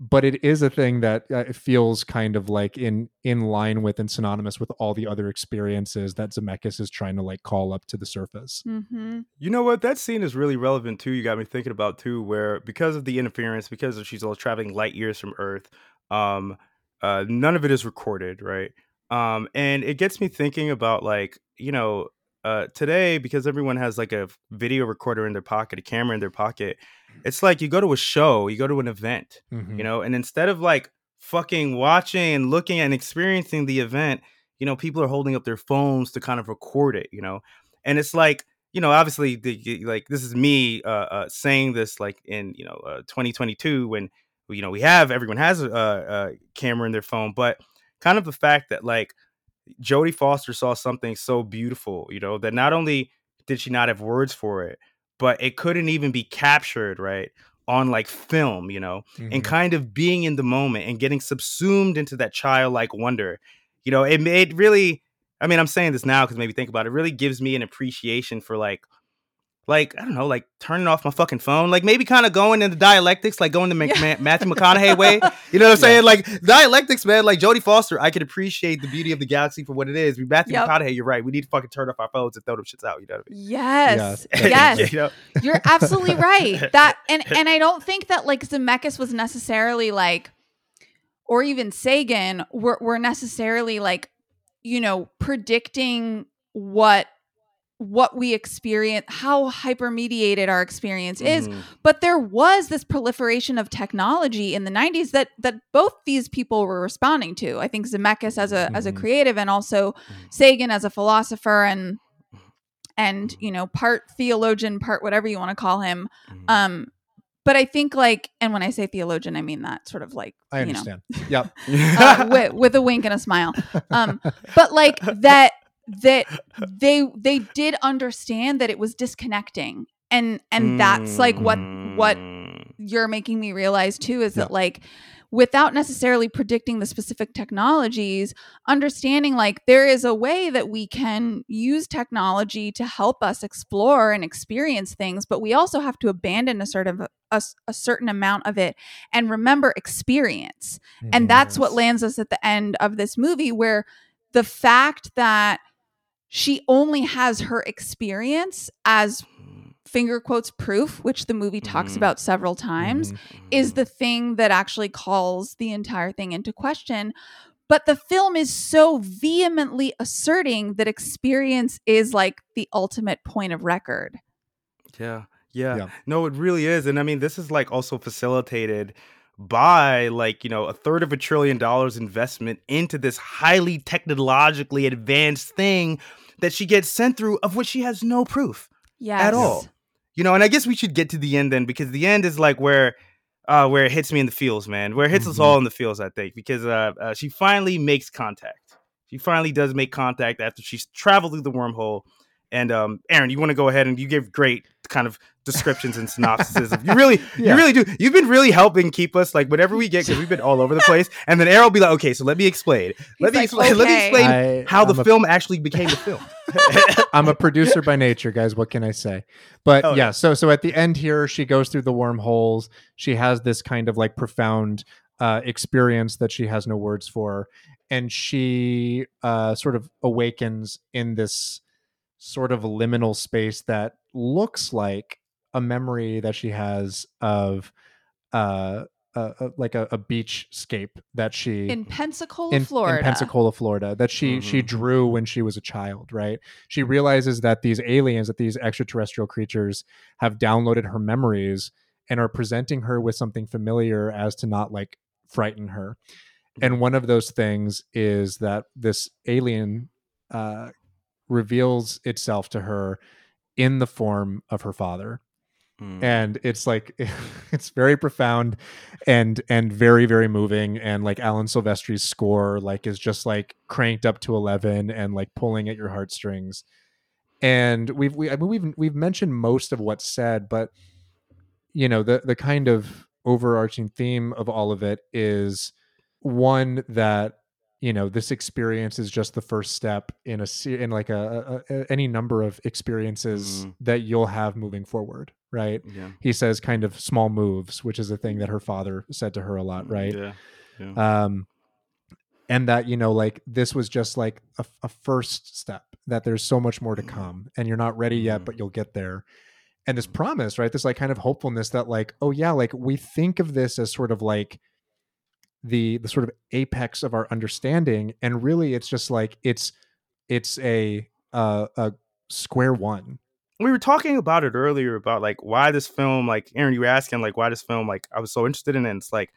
but it is a thing that uh, feels kind of like in in line with and synonymous with all the other experiences that Zemeckis is trying to like call up to the surface. Mm-hmm. You know what? That scene is really relevant too. You got me thinking about too, where because of the interference, because of she's all traveling light years from Earth, um, uh, none of it is recorded, right? Um, and it gets me thinking about like, you know, uh, today because everyone has like a video recorder in their pocket, a camera in their pocket. It's like you go to a show, you go to an event, Mhm. you know, and instead of like fucking watching and looking and experiencing the event, you know, people are holding up their phones to kind of record it, you know, and it's like, you know, obviously, the, like this is me uh, uh, saying this like in you know uh, 2022 when you know we have everyone has a, a camera in their phone, but kind of the fact that like Jodie Foster saw something so beautiful, you know, that not only did she not have words for it, but it couldn't even be captured, right? On like film, you know, and Mhm. kind of being in the moment and getting subsumed into that childlike wonder. You know, it made really, I mean, I'm saying this now because maybe think about it, it really gives me an appreciation for like, like, I don't know, like turning off my fucking phone, like maybe kind of going into dialectics, like going the Mc- Yeah. Ma- Matthew McConaughey way. You know what I'm saying? Like dialectics, man. Like Jodie Foster, I can appreciate the beauty of the galaxy for what it is. We Matthew Yep. McConaughey, you're right. We need to fucking turn off our phones and throw them shits out. You know what I mean? Yes. Yeah, Yes. you know? You're absolutely right. That and and I don't think that like Zemeckis was necessarily like or even Sagan were were necessarily like, you know, predicting what what we experience, how hypermediated our experience is. Mhm. But there was this proliferation of technology in the 90s that that both these people were responding to. I think Zemeckis as a as a Mhm. creative and also Sagan as a philosopher and and you know part theologian part whatever you want to call him um but i think like and when i say theologian i mean that sort of like I you know understand. Yep. uh, with, with a wink and a smile um but like that that they they did understand that it was disconnecting and and that's like what what Mm. you're making me realize too is Yeah. that like without necessarily predicting the specific technologies understanding like there is a way that we can use technology to help us explore and experience things but we also have to abandon a certain a, a certain amount of it and remember experience and that's what lands us at the end of this movie where the fact that she only has her experience as finger quotes proof which the movie talks Mhm. about several times Mhm. is the thing that actually calls the entire thing into question but the film is so vehemently asserting that experience is like the ultimate point of record Yeah, yeah. Yeah. No, it really is. And I mean, this is like also facilitated by like, you know, a third of a trillion dollars investment into this highly technologically advanced thing that she gets sent through, of which she has no proof yes at all. You know, and I guess we should get to the end then because the end is like where uh where it hits me in the feels, man. Where it hits us Mhm. all in the feels, I think, because uh, uh she finally makes contact. She finally does make contact after she's traveled through the wormhole. And um Aaron, you want to go ahead and you give great kind of descriptions and synopsises. of- you really Yeah. you really do. You've been really helping keep us like whatever we get because we've been all over the place. And then Aaron will be like, "Okay, so let me explain. Let me like, explain. Let me explain I- how the I'm a- film actually became a film." I'm a producer by nature, guys. What can I say? But Oh, yeah, yeah. so so at the end here, she goes through the wormholes. She has this kind of like profound uh, experience that she has no words for, and she uh, sort of awakens in this sort of liminal space that looks like a memory that she has of uh, uh, uh, like a, a beachscape that she in pensacola in, florida in Pensacola, Florida, that she she Mhm. drew when she was a child. Right? She realizes that these aliens, that these extraterrestrial creatures, have downloaded her memories and are presenting her with something familiar as to not like frighten her. And one of those things is that this alien uh, reveals itself to her in the form of her father. Mm. and it's like it's very profound and and very very moving. And like alan silvestri's score like is just like cranked up to 11 and like pulling at your heartstrings. And we've we, I mean, we've we've mentioned most of what's said but you know the the kind of overarching theme of all of it is one that you know this experience is just the first step in a in like a, a, a any number of experiences Mhm. that you'll have moving forward right? Yeah. He says kind of small moves, which is a thing that her father said to her a lot, right? Yeah. yeah. um and that you know like this was just like a, a first step that there's so much more to come and you're not ready yet but you'll get there and this promise right this like kind of hopefulness that like oh yeah like we think of this as sort of like the the sort of apex of our understanding and really it's just like it's it's a uh a square one. We were talking about it earlier about like why this film like aaron you were asking like why this film like i was so interested in it and it's like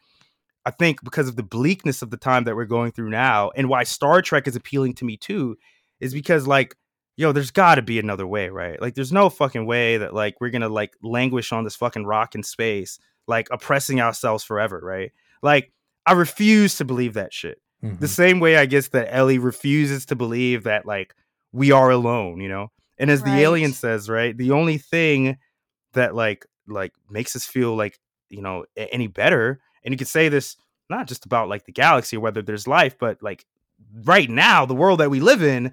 i think because of the bleakness of the time that we're going through now and why star trek is appealing to me too is because like yo there's got to be another way right? Like there's no fucking way that like we're gonna like languish on this fucking rock in space like oppressing ourselves forever right? Like i refuse to believe that shit the same way I guess that Ellie refuses to believe that like we are alone, you know. And as the alien says, right, the only thing that like like makes us feel like you know any better, and you could say this not just about like the galaxy or whether there's life, but like right now, the world that we live in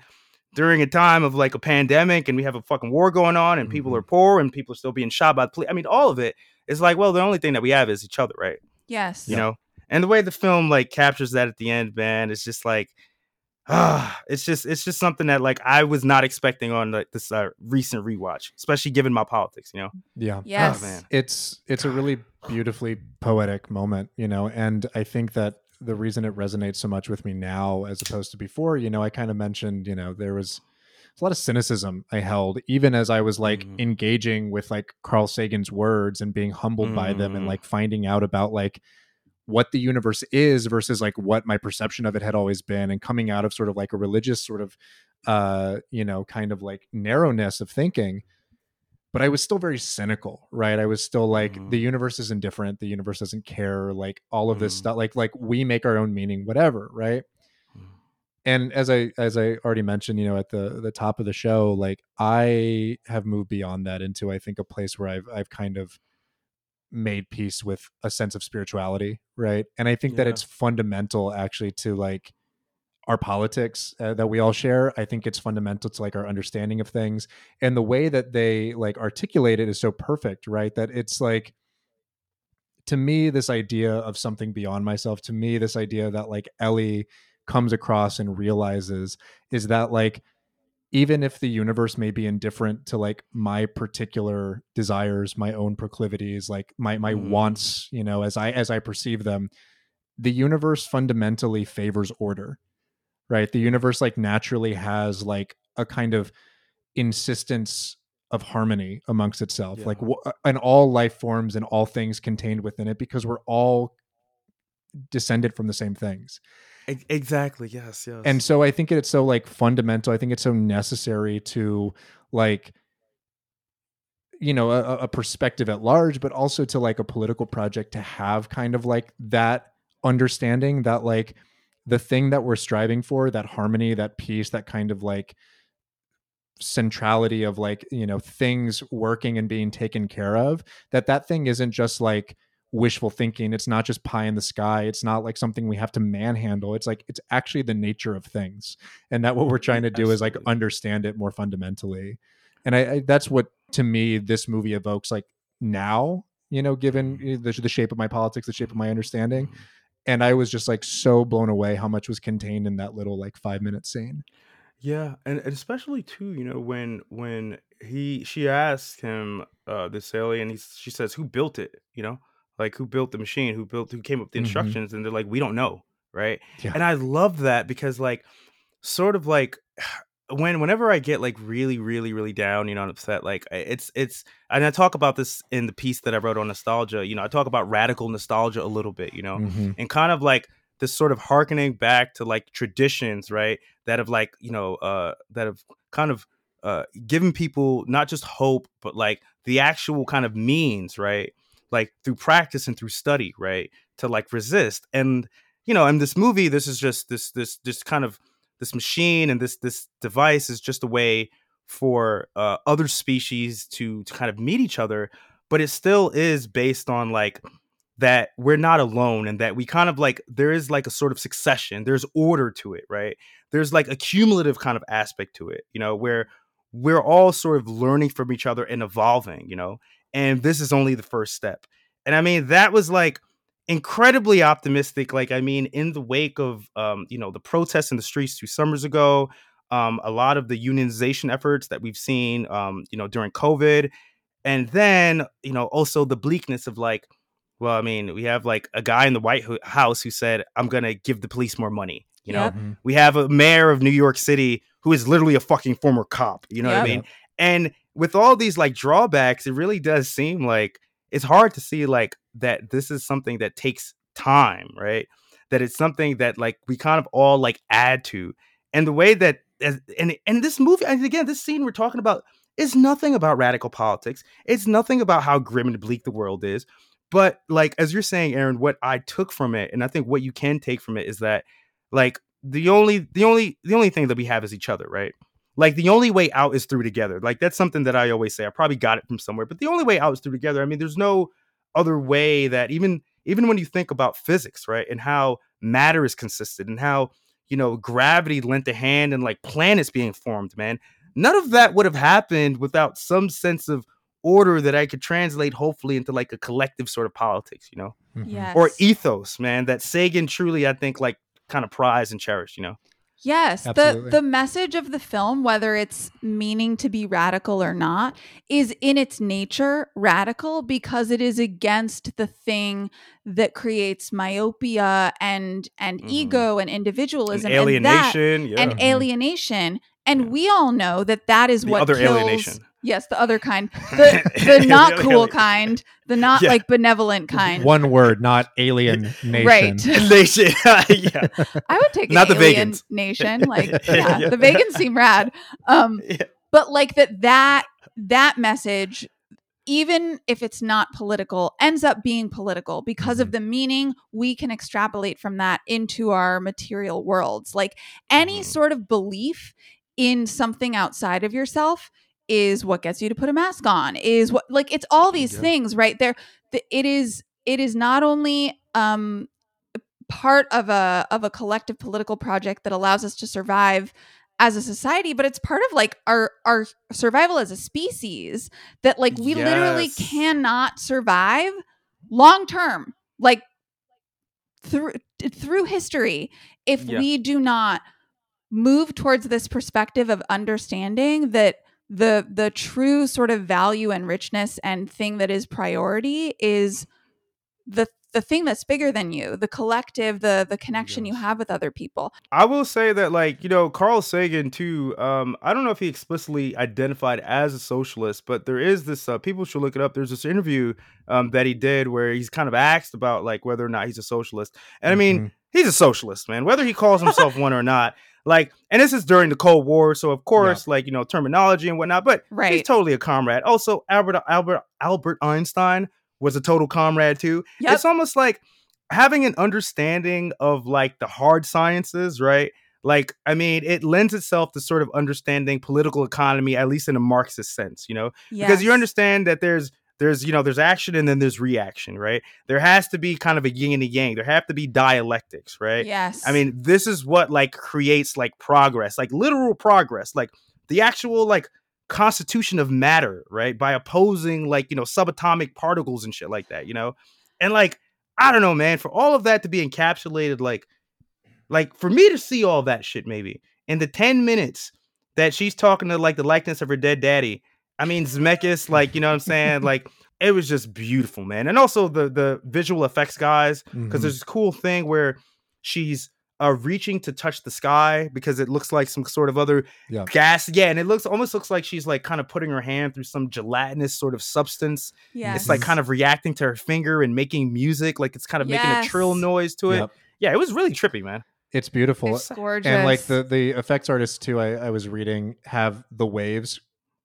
during a time of like a pandemic and we have a fucking war going on and people Mhm. are poor and people are still being shot by the police. I mean, all of it is like, well, the only thing that we have is each other, right? Yes. you know and the way the film like captures that at the end man it's just like ah it's just it's just something that like i was not expecting on like this uh, recent rewatch especially given my politics you know yeah Yes. man. it's it's a really beautifully poetic moment you know and i think that the reason it resonates so much with me now as opposed to before you know i kind of mentioned you know there was a lot of cynicism i held even as i was like Mhm. engaging with like carl sagan's words and being humbled by them and Mhm. like finding out about like what the universe is versus like what my perception of it had always been and coming out of sort of like a religious sort of uh you know kind of like narrowness of thinking but I was still very cynical, right? I was still like Mhm. the universe is indifferent, the universe doesn't care, like all of this Mhm. stuff, like like we make our own meaning, whatever, right? Mhm. And as I as I already mentioned, you know, at the the top of the show, like I have moved beyond that into I think a place where I've I've kind of made peace with a sense of spirituality, right? And I think that it's fundamental actually to like our politics uh, that we all share. I think it's fundamental to like our understanding of things. And the way that they like articulate it is so perfect right? That it's like to me this idea of something beyond myself to me this idea that like ellie comes across and realizes is that like even if the universe may be indifferent to like my particular desires my own proclivities like my my Mm. wants you know as i as i perceive them the universe fundamentally favors order right the universe like naturally has like a kind of insistence of harmony amongst itself Yeah. like w- and all life forms and all things contained within it because we're all descended from the same things exactly yes yes. And so i think it's so like fundamental i think it's so necessary to like you know a, a perspective at large but also to like a political project to have kind of like that understanding that like the thing that we're striving for that harmony that peace that kind of like centrality of like you know things working and being taken care of that that thing isn't just like wishful thinking. It's not just pie in the sky. It's not like something we have to manhandle. It's like it's actually the nature of things. And that what we're trying to do is like understand it more fundamentally. And I, I that's what to me this movie evokes like now you know given Mm-hmm. the, the shape of my politics the shape of my understanding. And i was just like so blown away how much was contained in that little like five minute scene. Yeah, and, and especially too, you know, when when he she asks him uh this alien, he she says, "Who built it?" You know, like who built the machine? Who built? Who came up with the Mhm. instructions? And they're like, "We don't know," right? Yeah. And I love that because like, sort of like. When whenever I get like really really really down, you know, and upset, like it's it's and I talk about this in the piece that I wrote on nostalgia. You know, I talk about radical nostalgia a little bit, you know, Mhm. and kind of like this sort of harkening back to like traditions, right? That have like, you know, uh that have kind of uh given people not just hope, but like the actual kind of means, right? Like through practice and through study, right? To like resist. And you know, in this movie, this is just this this just kind of this machine and this this device is just a way for uh other species to to kind of meet each other, but it still is based on like that we're not alone and that we kind of like there is like a sort of succession there's order to it right there's like a cumulative kind of aspect to it you know where we're all sort of learning from each other and evolving you know and this is only the first step. And I mean, that was like incredibly optimistic. Like, I mean, in the wake of um, you know, the protests in the streets two summers ago, um, a lot of the unionization efforts that we've seen um, you know, during COVID, and then, you know, also the bleakness of like, well, I mean, we have like a guy in the White House who said, I'm gonna give the police more money. You know, Yep. Mhm. we have a mayor of New York City who is literally a fucking former cop. You know what I mean? And with all these like drawbacks, it really does seem like it's hard to see like that this is something that takes time, right? That it's something that like we kind of all like add to. And the way that as, and and this movie, and again, this scene we're talking about is nothing about radical politics. It's nothing about how grim and bleak the world is. But like as you're saying, Aaron, what I took from it, and I think what you can take from it is that like the only the only the only thing that we have is each other, right? Like the only way out is through together. Like that's something that I always say. I probably got it from somewhere, but the only way out is through together. I mean, there's no other way that even even when you think about physics, right, and how matter is consistent and how you know gravity lent a hand and like planets being formed, man. None of that would have happened without some sense of order that I could translate hopefully into like a collective sort of politics, you know, Mhm. Yes. or ethos, man. That Sagan truly, I think, like kind of prize and cherish, you know. Yes, Absolutely. the the message of the film, whether it's meaning to be radical or not, is in its nature radical because it is against the thing that creates myopia and and Mhm. ego and individualism And alienation, and, that, yeah. and alienation. And we all know that that is The what other kills. alienation. Yes, the other kind, the the not The cool alien- kind, the not Yeah. like benevolent kind. One word, not alien nation. Right. Nation, yeah. I would take Not an the alien vegans. nation. Like, yeah, Yeah. the vegans seem rad. Um, Yeah. but like that that that message, even if it's not political, ends up being political because of the meaning we can extrapolate from that into our material worlds. Like any Mhm. sort of belief in something outside of yourself is what gets you to put a mask on is what like it's all these Yeah. things right there the, it is it is not only um part of a of a collective political project that allows us to survive as a society but it's part of like our our survival as a species that like we literally cannot survive long term like through through history if Yeah. we do not move towards this perspective of understanding that the the true sort of value and richness and thing that is priority is the the thing that's bigger than you the collective the the connection you have with other people I will say that, like, you know, Carl Sagan, too, um, I don't know if he explicitly identified as a socialist, but there is this, uh, people should look it up. There's this interview um, that he did where he's kind of asked about, like, whether or not he's a socialist. And I mean, Mhm. he's a socialist, man, whether he calls himself one or not. Like, and this is during the Cold War, so of course, like you know, terminology and whatnot. But right. he's totally a comrade. Also, Albert Albert Albert Einstein was a total comrade too. Yep. It's almost like having an understanding of like the hard sciences, right? Like, I mean, it lends itself to sort of understanding political economy, at least in a Marxist sense, you know, because you understand that there's there's you know there's action and then there's reaction, right? There has to be kind of a yin and a yang. There have to be dialectics, right? yes I mean, this is what like creates like progress, like literal progress, like the actual like constitution of matter, right? By opposing like, you know, subatomic particles and shit like that, you know? And like, I don't know, man, for all of that to be encapsulated, like, like for me to see all that shit maybe in the 10 minutes that she's talking to like the likeness of her dead daddy. I mean, Zemeckis, like, you know what I'm saying? like, it was just beautiful, man. And also the the visual effects guys, because Mhm. there's this cool thing where she's uh reaching to touch the sky because it looks like some sort of other Yeah. gas. Yeah, and it looks almost looks like she's like kind of putting her hand through some gelatinous sort of substance. Yeah, It's like kind of reacting to her finger and making music, like it's kind of making a trill noise to it. Yep. Yeah, it was really trippy, man. It's beautiful. it's gorgeous and like the the effects artists too I, I was reading have the waves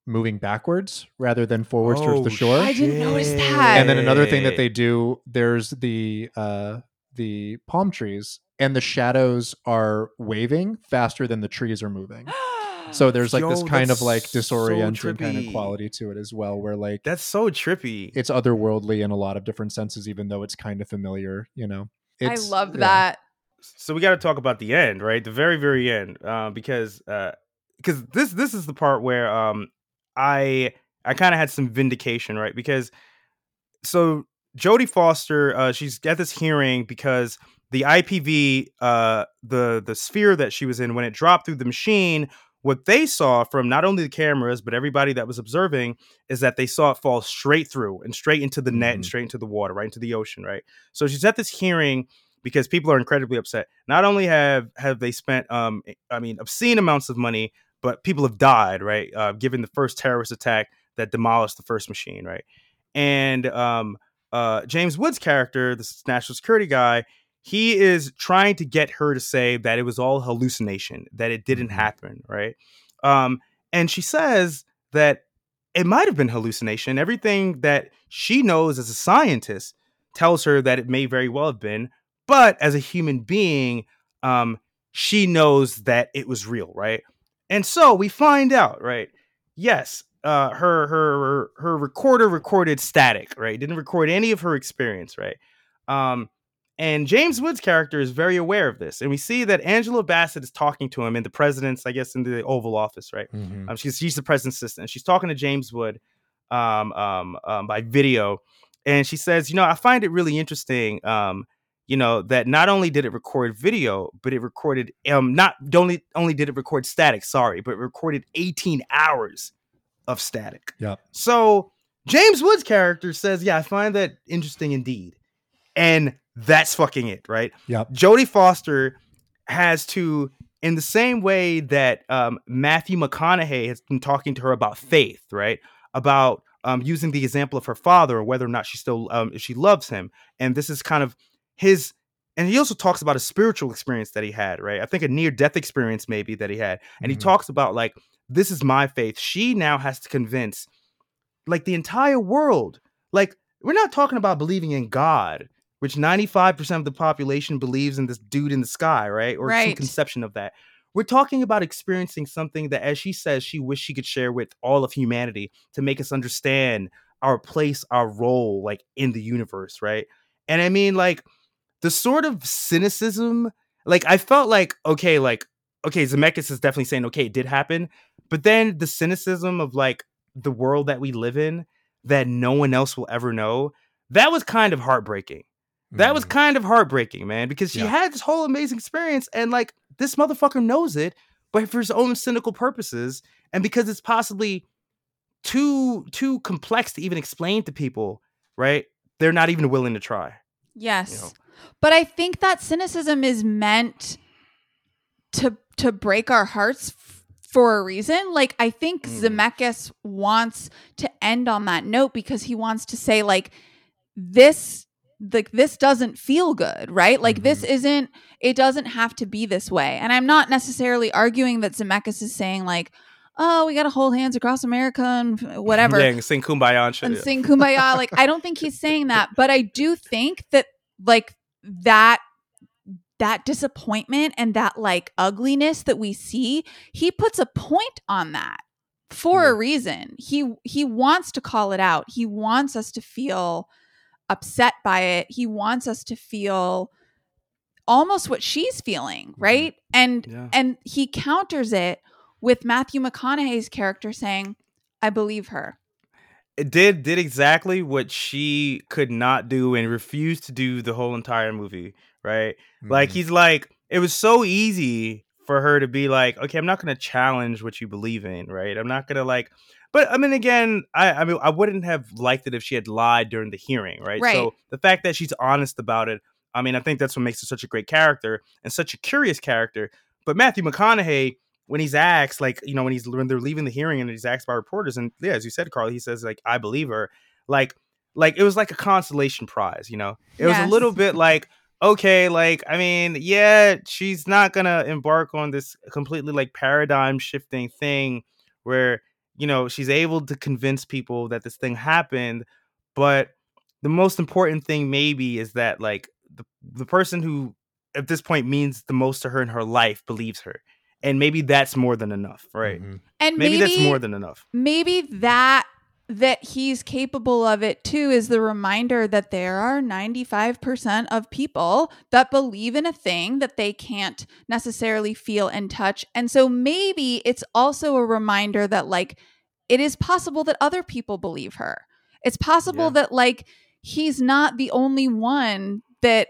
moving backwards rather than forwards towards the Oh, shore I didn't notice that. and then another thing that they do there's the uh the palm trees and the shadows are waving faster than the trees are moving so there's like this kind of that's like so disorienting kind of quality to it as well where like That's so trippy. it's otherworldly in a lot of different senses even though it's kind of familiar you know i love yeah. that so we got to talk about the end, right? The very, very end, uh, because because this this is the part where um I I kind of had some vindication, right? Because so Jodie Foster, uh, she's at this hearing because the IPV, uh, the the sphere that she was in, when it dropped through the machine, what they saw from not only the cameras but everybody that was observing is that they saw it fall straight through and straight into the net and Mhm. straight into the water, right into the ocean, right. So she's at this hearing because people are incredibly upset. Not only have have they spent, um, I mean, obscene amounts of money, but people have died, right, uh, given the first terrorist attack that demolished the first machine, right, and um, uh, James Woods' character, this national security guy, he is trying to get her to say that it was all hallucination, that it didn't Mhm. happen, right? Um, and she says that it might have been hallucination. Everything that she knows as a scientist tells her that it may very well have been, but as a human being, um, she knows that it was real, right? And so we find out, right? Yes, uh, her her her recorder recorded static, right? Didn't record any of her experience, right? Um, and James Woods' character is very aware of this, and we see that Angela Bassett is talking to him in the president's, I guess, in the Oval Office, right? Mhm. Um, she's she's the president's assistant. She's talking to James Wood, um, um, um, by video, and she says, you know, I find it really interesting, um, you know, that not only did it record video, but it recorded, um, not only only did it record static, sorry, but it recorded 18 hours of static. yeah So James Woods' character says, yeah, I find that interesting indeed, and that's fucking it, right? yeah Jodie Foster has to, in the same way that um, Matthew McConaughey has been talking to her about faith, right? About um, using the example of her father, or whether or not she still um, she loves him, and this is kind of his. And he also talks about a spiritual experience that he had, right? I think a near death experience maybe that he had, and he Mhm. talks about like this is my faith. She now has to convince like the entire world. Like we're not talking about believing in God, which 95% of the population believes in this dude in the sky, right? Or some conception of that. We're talking about experiencing something that, as she says, she wished she could share with all of humanity to make us understand our place, our role, like in the universe, right? And I mean, like, the sort of cynicism, like, I felt like, okay, like, okay, Zemeckis is definitely saying, okay, it did happen. But then the cynicism of like the world that we live in that no one else will ever know, that was kind of heartbreaking. That was Mhm. kind of heartbreaking, man, because she Yeah. had this whole amazing experience and like this motherfucker knows it, but for his own cynical purposes and because it's possibly too too complex to even explain to people, right? They're not even willing to try. Yes. know. But I think that cynicism is meant to to break our hearts f- for a reason. Like I think Mm. Zemeckis wants to end on that note because he wants to say like this like this doesn't feel good, right? Like this isn't it doesn't have to be this way. And I'm not necessarily arguing that Zemeckis is saying like oh, we got to hold hands across America and whatever Yeah, and sing kumbaya and shit. and yeah. sing kumbaya like i don't think he's saying that but i do think that like that that disappointment and that like ugliness that we see he puts a point on that for a reason. He he wants to call it out. He wants us to feel upset by it. He wants us to feel almost what she's feeling mm-hmm. right? And Yeah. and he counters it with matthew mcconaughey's character saying i believe her did did exactly what she could not do and refused to do the whole entire movie, right? Like Mhm. he's like it was so easy for her to be like, okay, I'm not going to challenge what you believe in, right? I'm not going to like but I mean again, I I mean I wouldn't have liked it if she had lied during the hearing, right? Right. So the fact that she's honest about it, I mean, I think that's what makes her such a great character and such a curious character. But Matthew McConaughey when he's asked, like, you know, when he's when they're leaving the hearing and he's asked by reporters, and yeah, as you said, Carl, he says, like, I believe her. Like, like it was like a consolation prize, you know? It was a little bit like, okay, like, I mean, yeah, she's not gonna embark on this completely like paradigm shifting thing where, you know, she's able to convince people that this thing happened, but the most important thing maybe is that like the, the person who at this point means the most to her in her life believes her and maybe that's more than enough right Mhm. and maybe, maybe, that's more than enough maybe that that he's capable of it too is the reminder that there are 95% of people that believe in a thing that they can't necessarily feel and touch and so maybe it's also a reminder that like it is possible that other people believe her. It's possible Yeah. that like he's not the only one that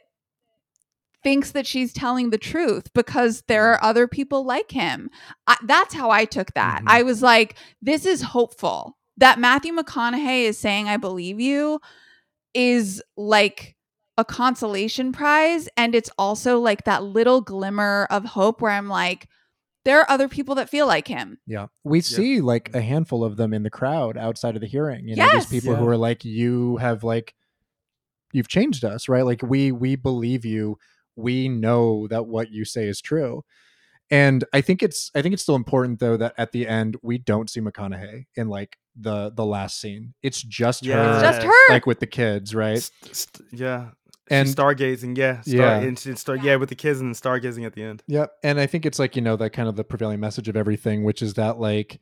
thinks that she's telling the truth because there are other people like him. I, that's how I took that. Mhm. I was like, this is hopeful. That Matthew McConaughey is saying, I believe you, is like a consolation prize. And it's also like that little glimmer of hope where I'm like, there are other people that feel like him. Yeah. We see like a handful of them in the crowd outside of the hearing. You know, Yes. these people who are like, you have like you've changed us, right? Like we we believe you. We know that what you say is true. And I think it's I think it's still important though that at the end we don't see McConaughey in like the the last scene. It's just Yeah. her It's just her. like with the kids, right? St- st- yeah. And- And stargazing, yeah. Star- Yeah. And, she star- yeah, with the kids and then stargazing at the end. Yep. And I think it's like, you know, that kind of the prevailing message of everything, which is that like,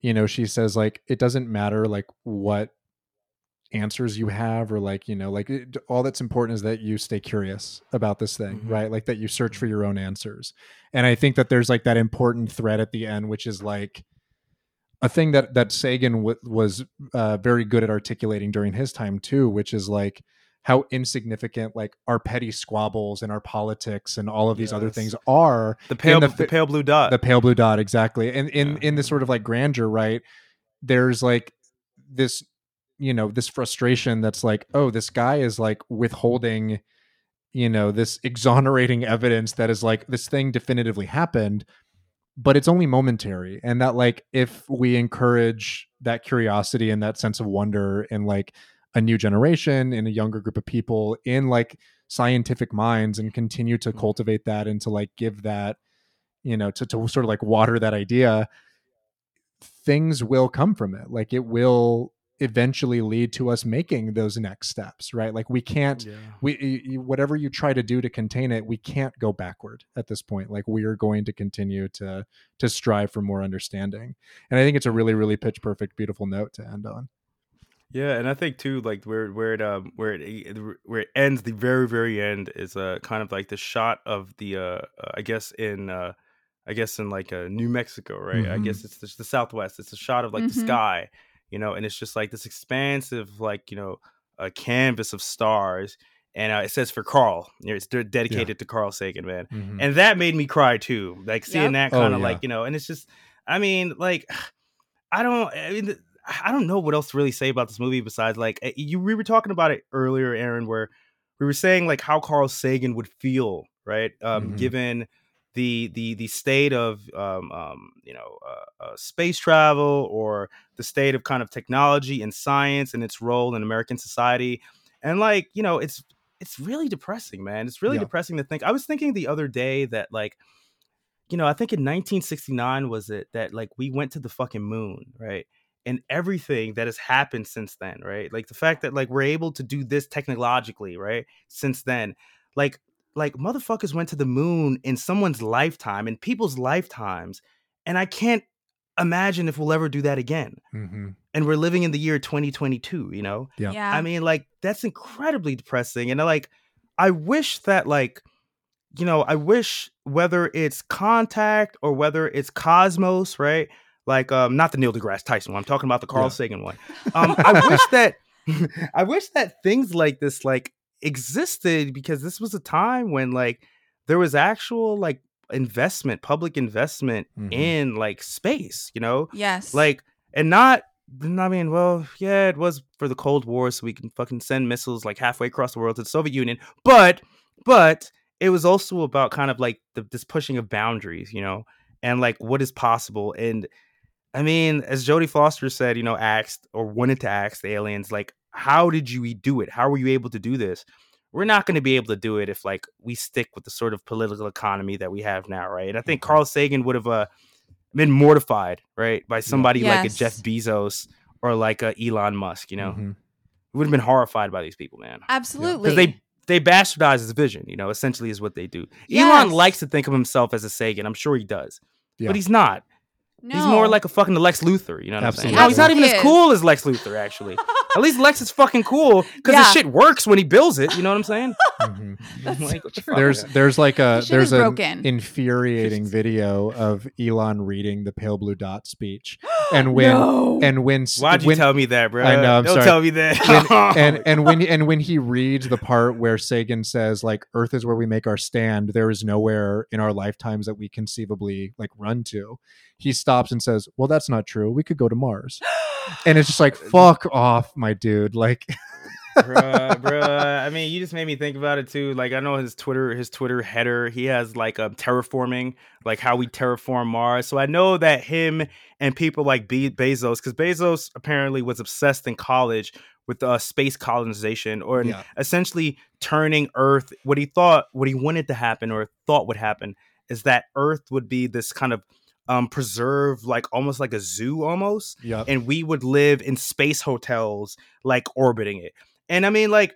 you know, she says like it doesn't matter like what answers you have or like, you know, like it, all that's important is that you stay curious about this thing, Mhm. right? Like that you search for your own answers. And I think that there's like that important thread at the end which is like a thing that that Sagan w- was uh, very good at articulating during his time too, which is like how insignificant like our petty squabbles and our politics and all of these other things are The pale, the the, pale blue dot. the pale blue dot exactly and in Yeah. in this sort of like grandeur right there's like this you know this frustration that's like oh this guy is like withholding you know this exonerating evidence that is like this thing definitively happened but it's only momentary and that like if we encourage that curiosity and that sense of wonder in like a new generation in a younger group of people in like scientific minds and continue to Mm. cultivate that and to like give that you know to, to sort of like water that idea things will come from it like it will eventually lead to us making those next steps right like we can't yeah. we y- y- whatever you try to do to contain it we can't go backward at this point like we are going to continue to to strive for more understanding and i think it's a really really pitch perfect beautiful note to end on Yeah, and I think too, like where where it um where it it- where it ends, the very very end is uh kind of like the shot of the uh, uh I guess in uh I guess in like uh, New Mexico, right? I Mhm. guess it's the, the Southwest. It's a shot of like the Mhm. sky, you know, and it's just like this expansive like you know a canvas of stars, and uh, it says for Carl. It's de- dedicated to Carl Sagan, man Mhm. and that made me cry too like seeing Yep. that Oh, kind of yeah. like you know and it's just i mean like i don't i mean i don't know what else to really say about this movie besides like eh, you we were talking about it earlier aaron where we were saying like how carl sagan would feel right um Mhm. given the the the state of um, um you know uh, uh, space travel or the state of kind of technology and science and its role in american society. And like you know it's it's really depressing man. It's really Yeah. depressing to think i was thinking the other day that like you know i think in 1969 was it that like we went to the fucking moon right? And everything that has happened since then right? Like the fact that like we're able to do this technologically right since then. Like like motherfuckers went to the moon in someone's lifetime in people's lifetimes and i can't imagine if we'll ever do that again Mhm. and we're living in the year 2022 you know Yeah. Yeah. I mean, like that's incredibly depressing. And I like, I wish that like, you know, I wish whether it's Contact or whether it's Cosmos, right? Like, um, not the Neil deGrasse Tyson one. I'm talking about the Carl Yeah. Sagan one. Um, I wish that, I wish that things like this like existed because this was a time when like there was actual like investment, public investment Mhm. in like space. You know, yes. like and not I mean, well, yeah, it was for the Cold War, so we can fucking send missiles like halfway across the world to the Soviet Union. But, but it was also about kind of like the, this pushing of boundaries, you know, and like what is possible. And I mean, as Jodie Foster said, you know, asked or wanted to ask the aliens, like, how did you do it? How were you able to do this? We're not going to be able to do it if like we stick with the sort of political economy that we have now, right? And I think Mhm. Carl Sagan would have uh, been mortified, right, by somebody like a Jeff Bezos or like a Elon Musk. You know, Mhm. would have been horrified by these people, man, Absolutely. because they they bastardize his vision. You know, essentially is what they do. Yes. Elon likes to think of himself as a Sagan. I'm sure he does, Yeah. but he's not. no. He's more like a fucking Lex Luthor. You know what I'm saying? Absolutely. No, he's not even as cool as Lex Luthor, actually. At least Lex is fucking cool because Yeah. the shit works when he builds it. You know what I'm saying? Mhm. That's Like, so true. there's there's like a shit there's an broken. infuriating video of Elon reading the pale blue dot speech and when No. and when s- Why'd you when, tell me that, bro? I know, I'm Don't sorry. tell me that. when, and and when and when he reads the part where Sagan says like Earth is where we make our stand, there is nowhere in our lifetimes that we conceivably like run to. He stops and says, "Well, that's not true. We could go to Mars." And it's just like, "Fuck off, my dude!" Like, bruh, bruh. I mean, you just made me think about it too. Like, I know his Twitter, his Twitter header, he has like um, terraforming, like how we terraform Mars. So I know that him and people like Be- Bezos, because Bezos apparently was obsessed in college with uh, space colonization, or Yeah. essentially turning Earth. What he thought, what he wanted to happen, or thought would happen, is that Earth would be this kind of um preserved, like almost like a zoo, almost yeah, and we would live in space hotels like orbiting it and i mean like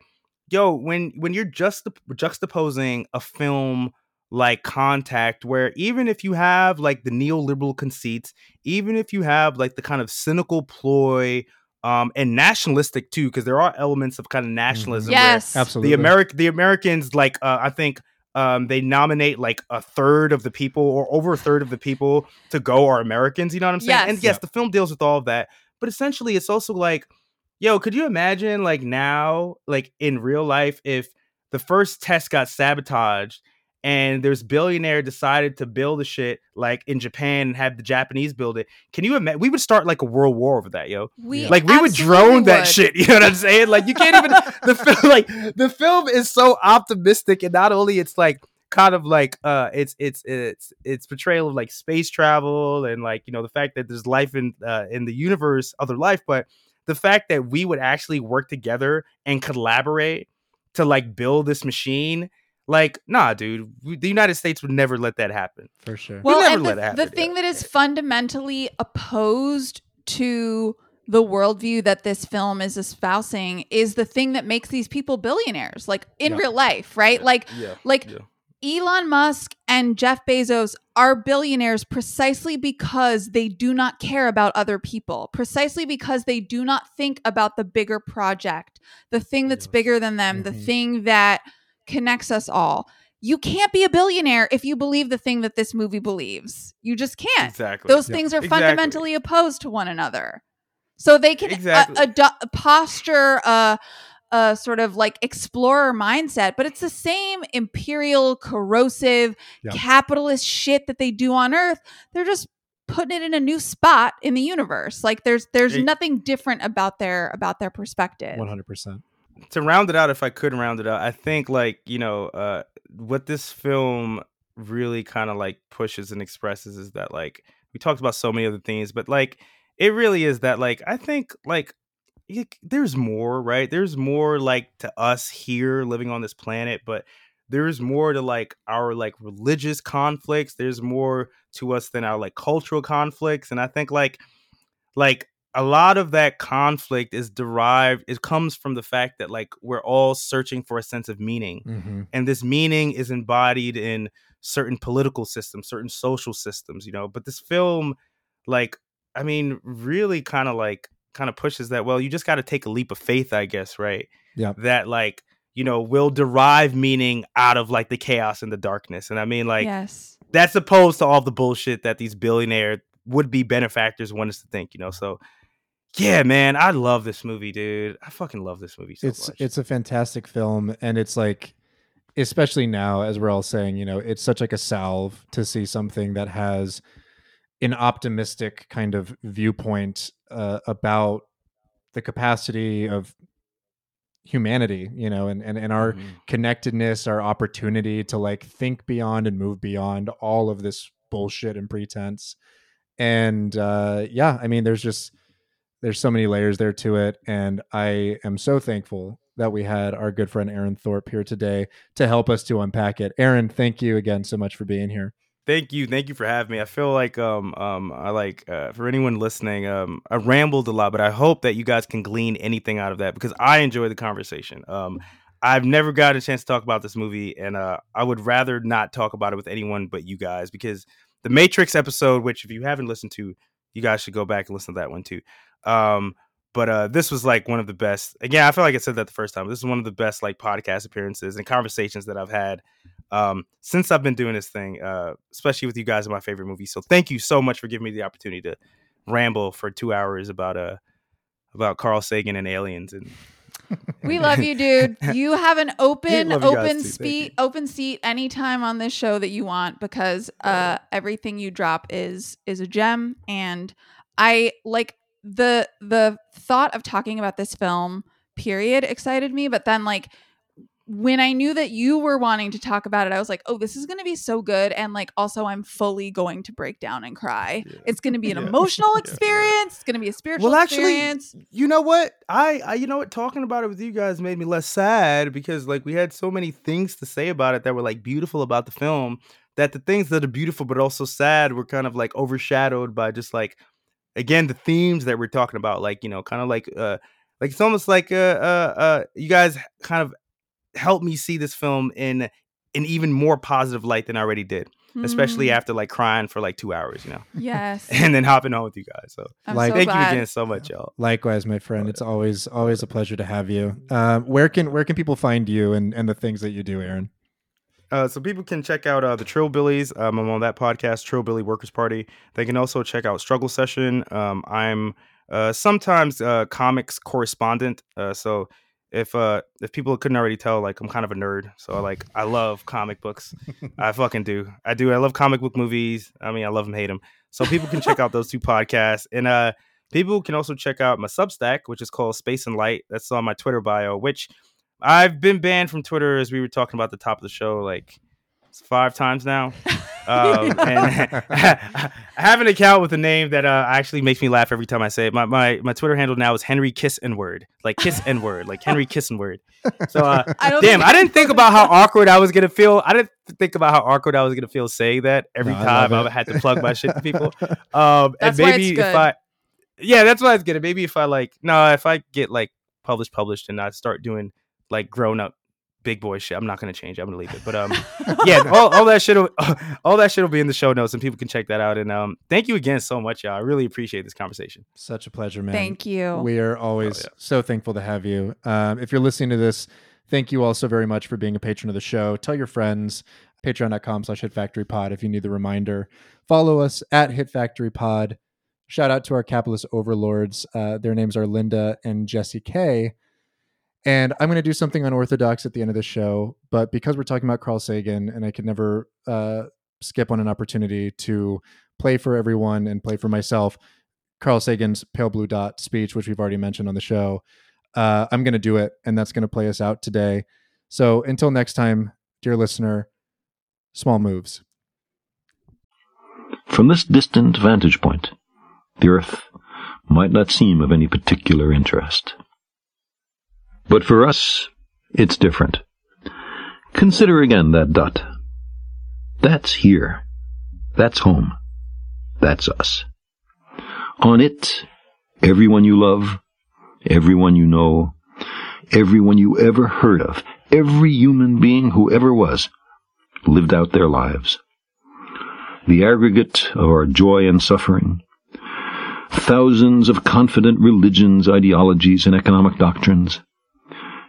yo when when you're just juxtaposing a film like contact where even if you have like the neoliberal conceits even if you have like the kind of cynical ploy um and nationalistic too because there are elements of kind of nationalism where yes. absolutely. the American the Americans like uh, I think um, they nominate like a third of the people or over a third of the people to go are Americans. You know what I'm saying? Yes. And yes, the film deals with all of that, but essentially it's also like, yo, could you imagine like now, like in real life, if the first test got sabotaged and there's billionaire decided to build a shit like in Japan and have the Japanese build it? Can you imagine? We would start like a world war over that, yo We like we would absolutely drone that shit. You know what I'm saying? Like you can't even the film like the film is so optimistic and not only it's like kind of like uh it's it's it's it's portrayal of like space travel and like you know the fact that there's life in uh in the universe other life but the fact that we would actually work together and collaborate to like build this machine like nah dude we- the united states would never let that happen for sure. We Well, never and let the, it the thing yeah. that is fundamentally opposed to the worldview that this film is espousing is the thing that makes these people billionaires, like in Yeah. real life, right? Like, yeah like yeah. Elon Musk and Jeff Bezos are billionaires precisely because they do not care about other people, precisely because they do not think about the bigger project, the thing that's Yes. bigger than them, the Mhm. thing that connects us all. You can't be a billionaire if you believe the thing that this movie believes. You just can't. exactly Those Yeah. things are Exactly. fundamentally opposed to one another. So they can uh, Exactly. ado- posture a, a sort of like explorer mindset, but it's the same imperial, corrosive, Yeah. capitalist shit that they do on Earth. They're just putting it in a new spot in the universe. Like there's there's It- nothing different about their about their perspective. One hundred percent. To round it out, if I could round it out, I think like you know uh, what this film really kind of like pushes and expresses is that like we talked about so many other things, but like it really is that like I think like y- there's more, right? There's more like to us here living on this planet, but there's more to like our like religious conflicts. There's more to us than our like cultural conflicts, and I think like like a lot of that conflict is derived it comes from the fact that like we're all searching for a sense of meaning Mm-hmm. and this meaning is embodied in certain political systems certain social systems you know but this film like i mean really kind of like kind of pushes that well you just got to take a leap of faith i guess right Yeah. that like you know will derive meaning out of like the chaos and the darkness and i mean like yes. that's opposed to all the bullshit that these billionaire would be benefactors want us to think, you know. So yeah, man, I love this movie, dude. I fucking love this movie so it's much. it's a fantastic film and it's like especially now as we're all saying you know it's such like a salve to see something that has an optimistic kind of viewpoint uh, about the capacity of humanity you know and and, and our Mhm. connectedness our opportunity to like think beyond and move beyond all of this bullshit and pretense and uh yeah i mean there's just there's so many layers there to it and i am so thankful that we had our good friend aaron thorpe here today to help us to unpack it aaron thank you again so much for being here Thank you, thank you for having me. I feel like um um I like uh, for anyone listening, um I rambled a lot, but I hope that you guys can glean anything out of that because I enjoy the conversation. Um I've never got a chance to talk about this movie, and uh, I would rather not talk about it with anyone but you guys because the Matrix episode, which if you haven't listened to, you guys should go back and listen to that one too. Um, but uh, this was like one of the best. Again, I feel like I said that the first time. This is one of the best like podcast appearances and conversations that I've had um, since I've been doing this thing, uh, especially with you guys in my favorite movie. So thank you so much for giving me the opportunity to ramble for two hours about uh about Carl Sagan and aliens and We love you, dude. You have an open, love you guys open seat, open seat anytime on this show that you want because uh everything you drop is is a gem. And I like the the thought of talking about this film, period, excited me. But then like when I knew that you were wanting to talk about it, I was like, oh, this is going to be so good. And like, also, I'm fully going to break down and cry. It's going to be an Yeah. emotional Yeah. experience. It's going to be a spiritual experience. Well, actually, experience. you know what? I, I, you know what? Talking about it with you guys made me less sad because like we had so many things to say about it that were like beautiful about the film. That the things that are beautiful but also sad were kind of like overshadowed by just like again the themes that we're talking about. Like you know, kind of like uh, like it's almost like uh, uh, uh, you guys kind of helped me see this film in an even more positive light than I already did. Especially Mm, after like crying for like two hours, you know, Yes. and then hopping on with you guys. So I'm Like- so thank glad. you again so much, y'all. Likewise, my friend. It's always always a pleasure to have you. Um, where can where can people find you and and the things that you do, Aaron? Uh, so people can check out uh, the Trillbillies. Um, I'm on that podcast, Trillbilly Workers Party. They can also check out Struggle Session. Um, I'm uh, sometimes uh, comics correspondent. Uh, so if uh, if people couldn't already tell, like I'm kind of a nerd. So I like I love comic books. I fucking do. I do. I love comic book movies. I mean, I love them, hate them. So people can check out those two podcasts, and uh, people can also check out my Substack, which is called Space and Light. That's on my Twitter bio, which I've been banned from Twitter as we were talking about the top of the show, like five times now. Um, and I have an account with a name that uh, actually makes me laugh every time I say it. My, my my Twitter handle now is Henry Kiss N Word, like Kiss N Word, like Henry Kiss N Word. So uh, I damn, I didn't think about how awkward I was gonna feel. I didn't think about how awkward I was gonna feel saying that every No, I time love I had to plug my shit to people. Um, That's and why maybe it's if. I, yeah, that's why it's good. Maybe if I like, no, if I get like published, published, and I start doing like grown up big boy shit, I'm not gonna change. it. I'm gonna leave it. But um, yeah, all, all that shit, will, all that shit will be in the show notes, and people can check that out. And um, thank you again so much, y'all. I really appreciate this conversation. Such a pleasure, man. Thank you. We are always yeah. so thankful to have you. Um, if you're listening to this, thank you all so very much for being a patron of the show. Tell your friends, patreon.com slash hit factory pod if you need the reminder. Follow us at hit factory pod. Shout out to our capitalist overlords. Uh, their names are Linda and Jesse K. And I'm going to do something unorthodox at the end of the show, but because we're talking about Carl Sagan, and I could never uh, skip on an opportunity to play for everyone and play for myself, Carl Sagan's Pale Blue Dot speech, which we've already mentioned on the show. Uh, I'm going to do it, and that's going to play us out today. So until next time, dear listener, small moves. From this distant vantage point, the Earth might not seem of any particular interest. But for us, it's different. Consider again that dot. That's here. That's home. That's us. On it, everyone you love, everyone you know, everyone you ever heard of, every human being who ever was, lived out their lives the aggregate of our joy and suffering, thousands of confident religions, ideologies, and economic doctrines,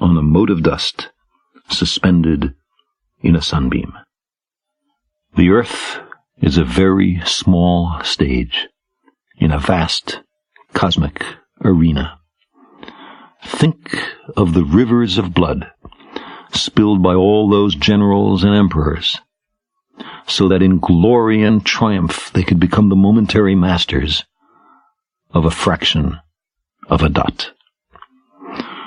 on a mote of dust, suspended in a sunbeam. The earth is a very small stage in a vast cosmic arena. Think of the rivers of blood spilled by all those generals and emperors, so that in glory and triumph they could become the momentary masters of a fraction of a dot.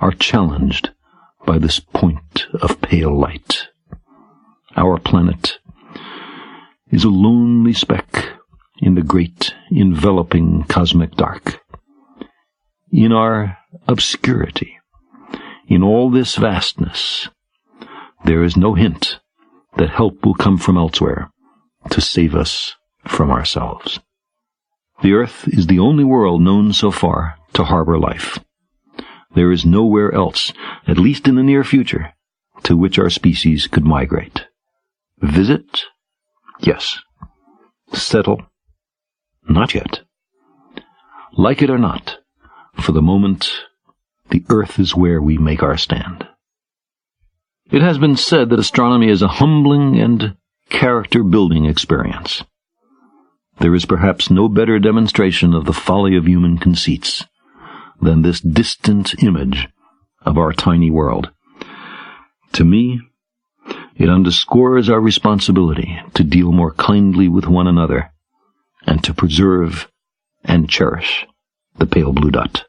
are challenged by this point of pale light. Our planet is a lonely speck in the great enveloping cosmic dark. In our obscurity, in all this vastness, there is no hint that help will come from elsewhere to save us from ourselves. The earth is the only world known so far to harbor life. There is nowhere else, at least in the near future, to which our species could migrate. Visit? Yes. Settle? Not yet. Like it or not, for the moment, the earth is where we make our stand. It has been said that astronomy is a humbling and character building experience. There is perhaps no better demonstration of the folly of human conceits than this distant image of our tiny world. To me, it underscores our responsibility to deal more kindly with one another and to preserve and cherish the pale blue dot,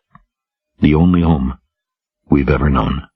the only home we've ever known.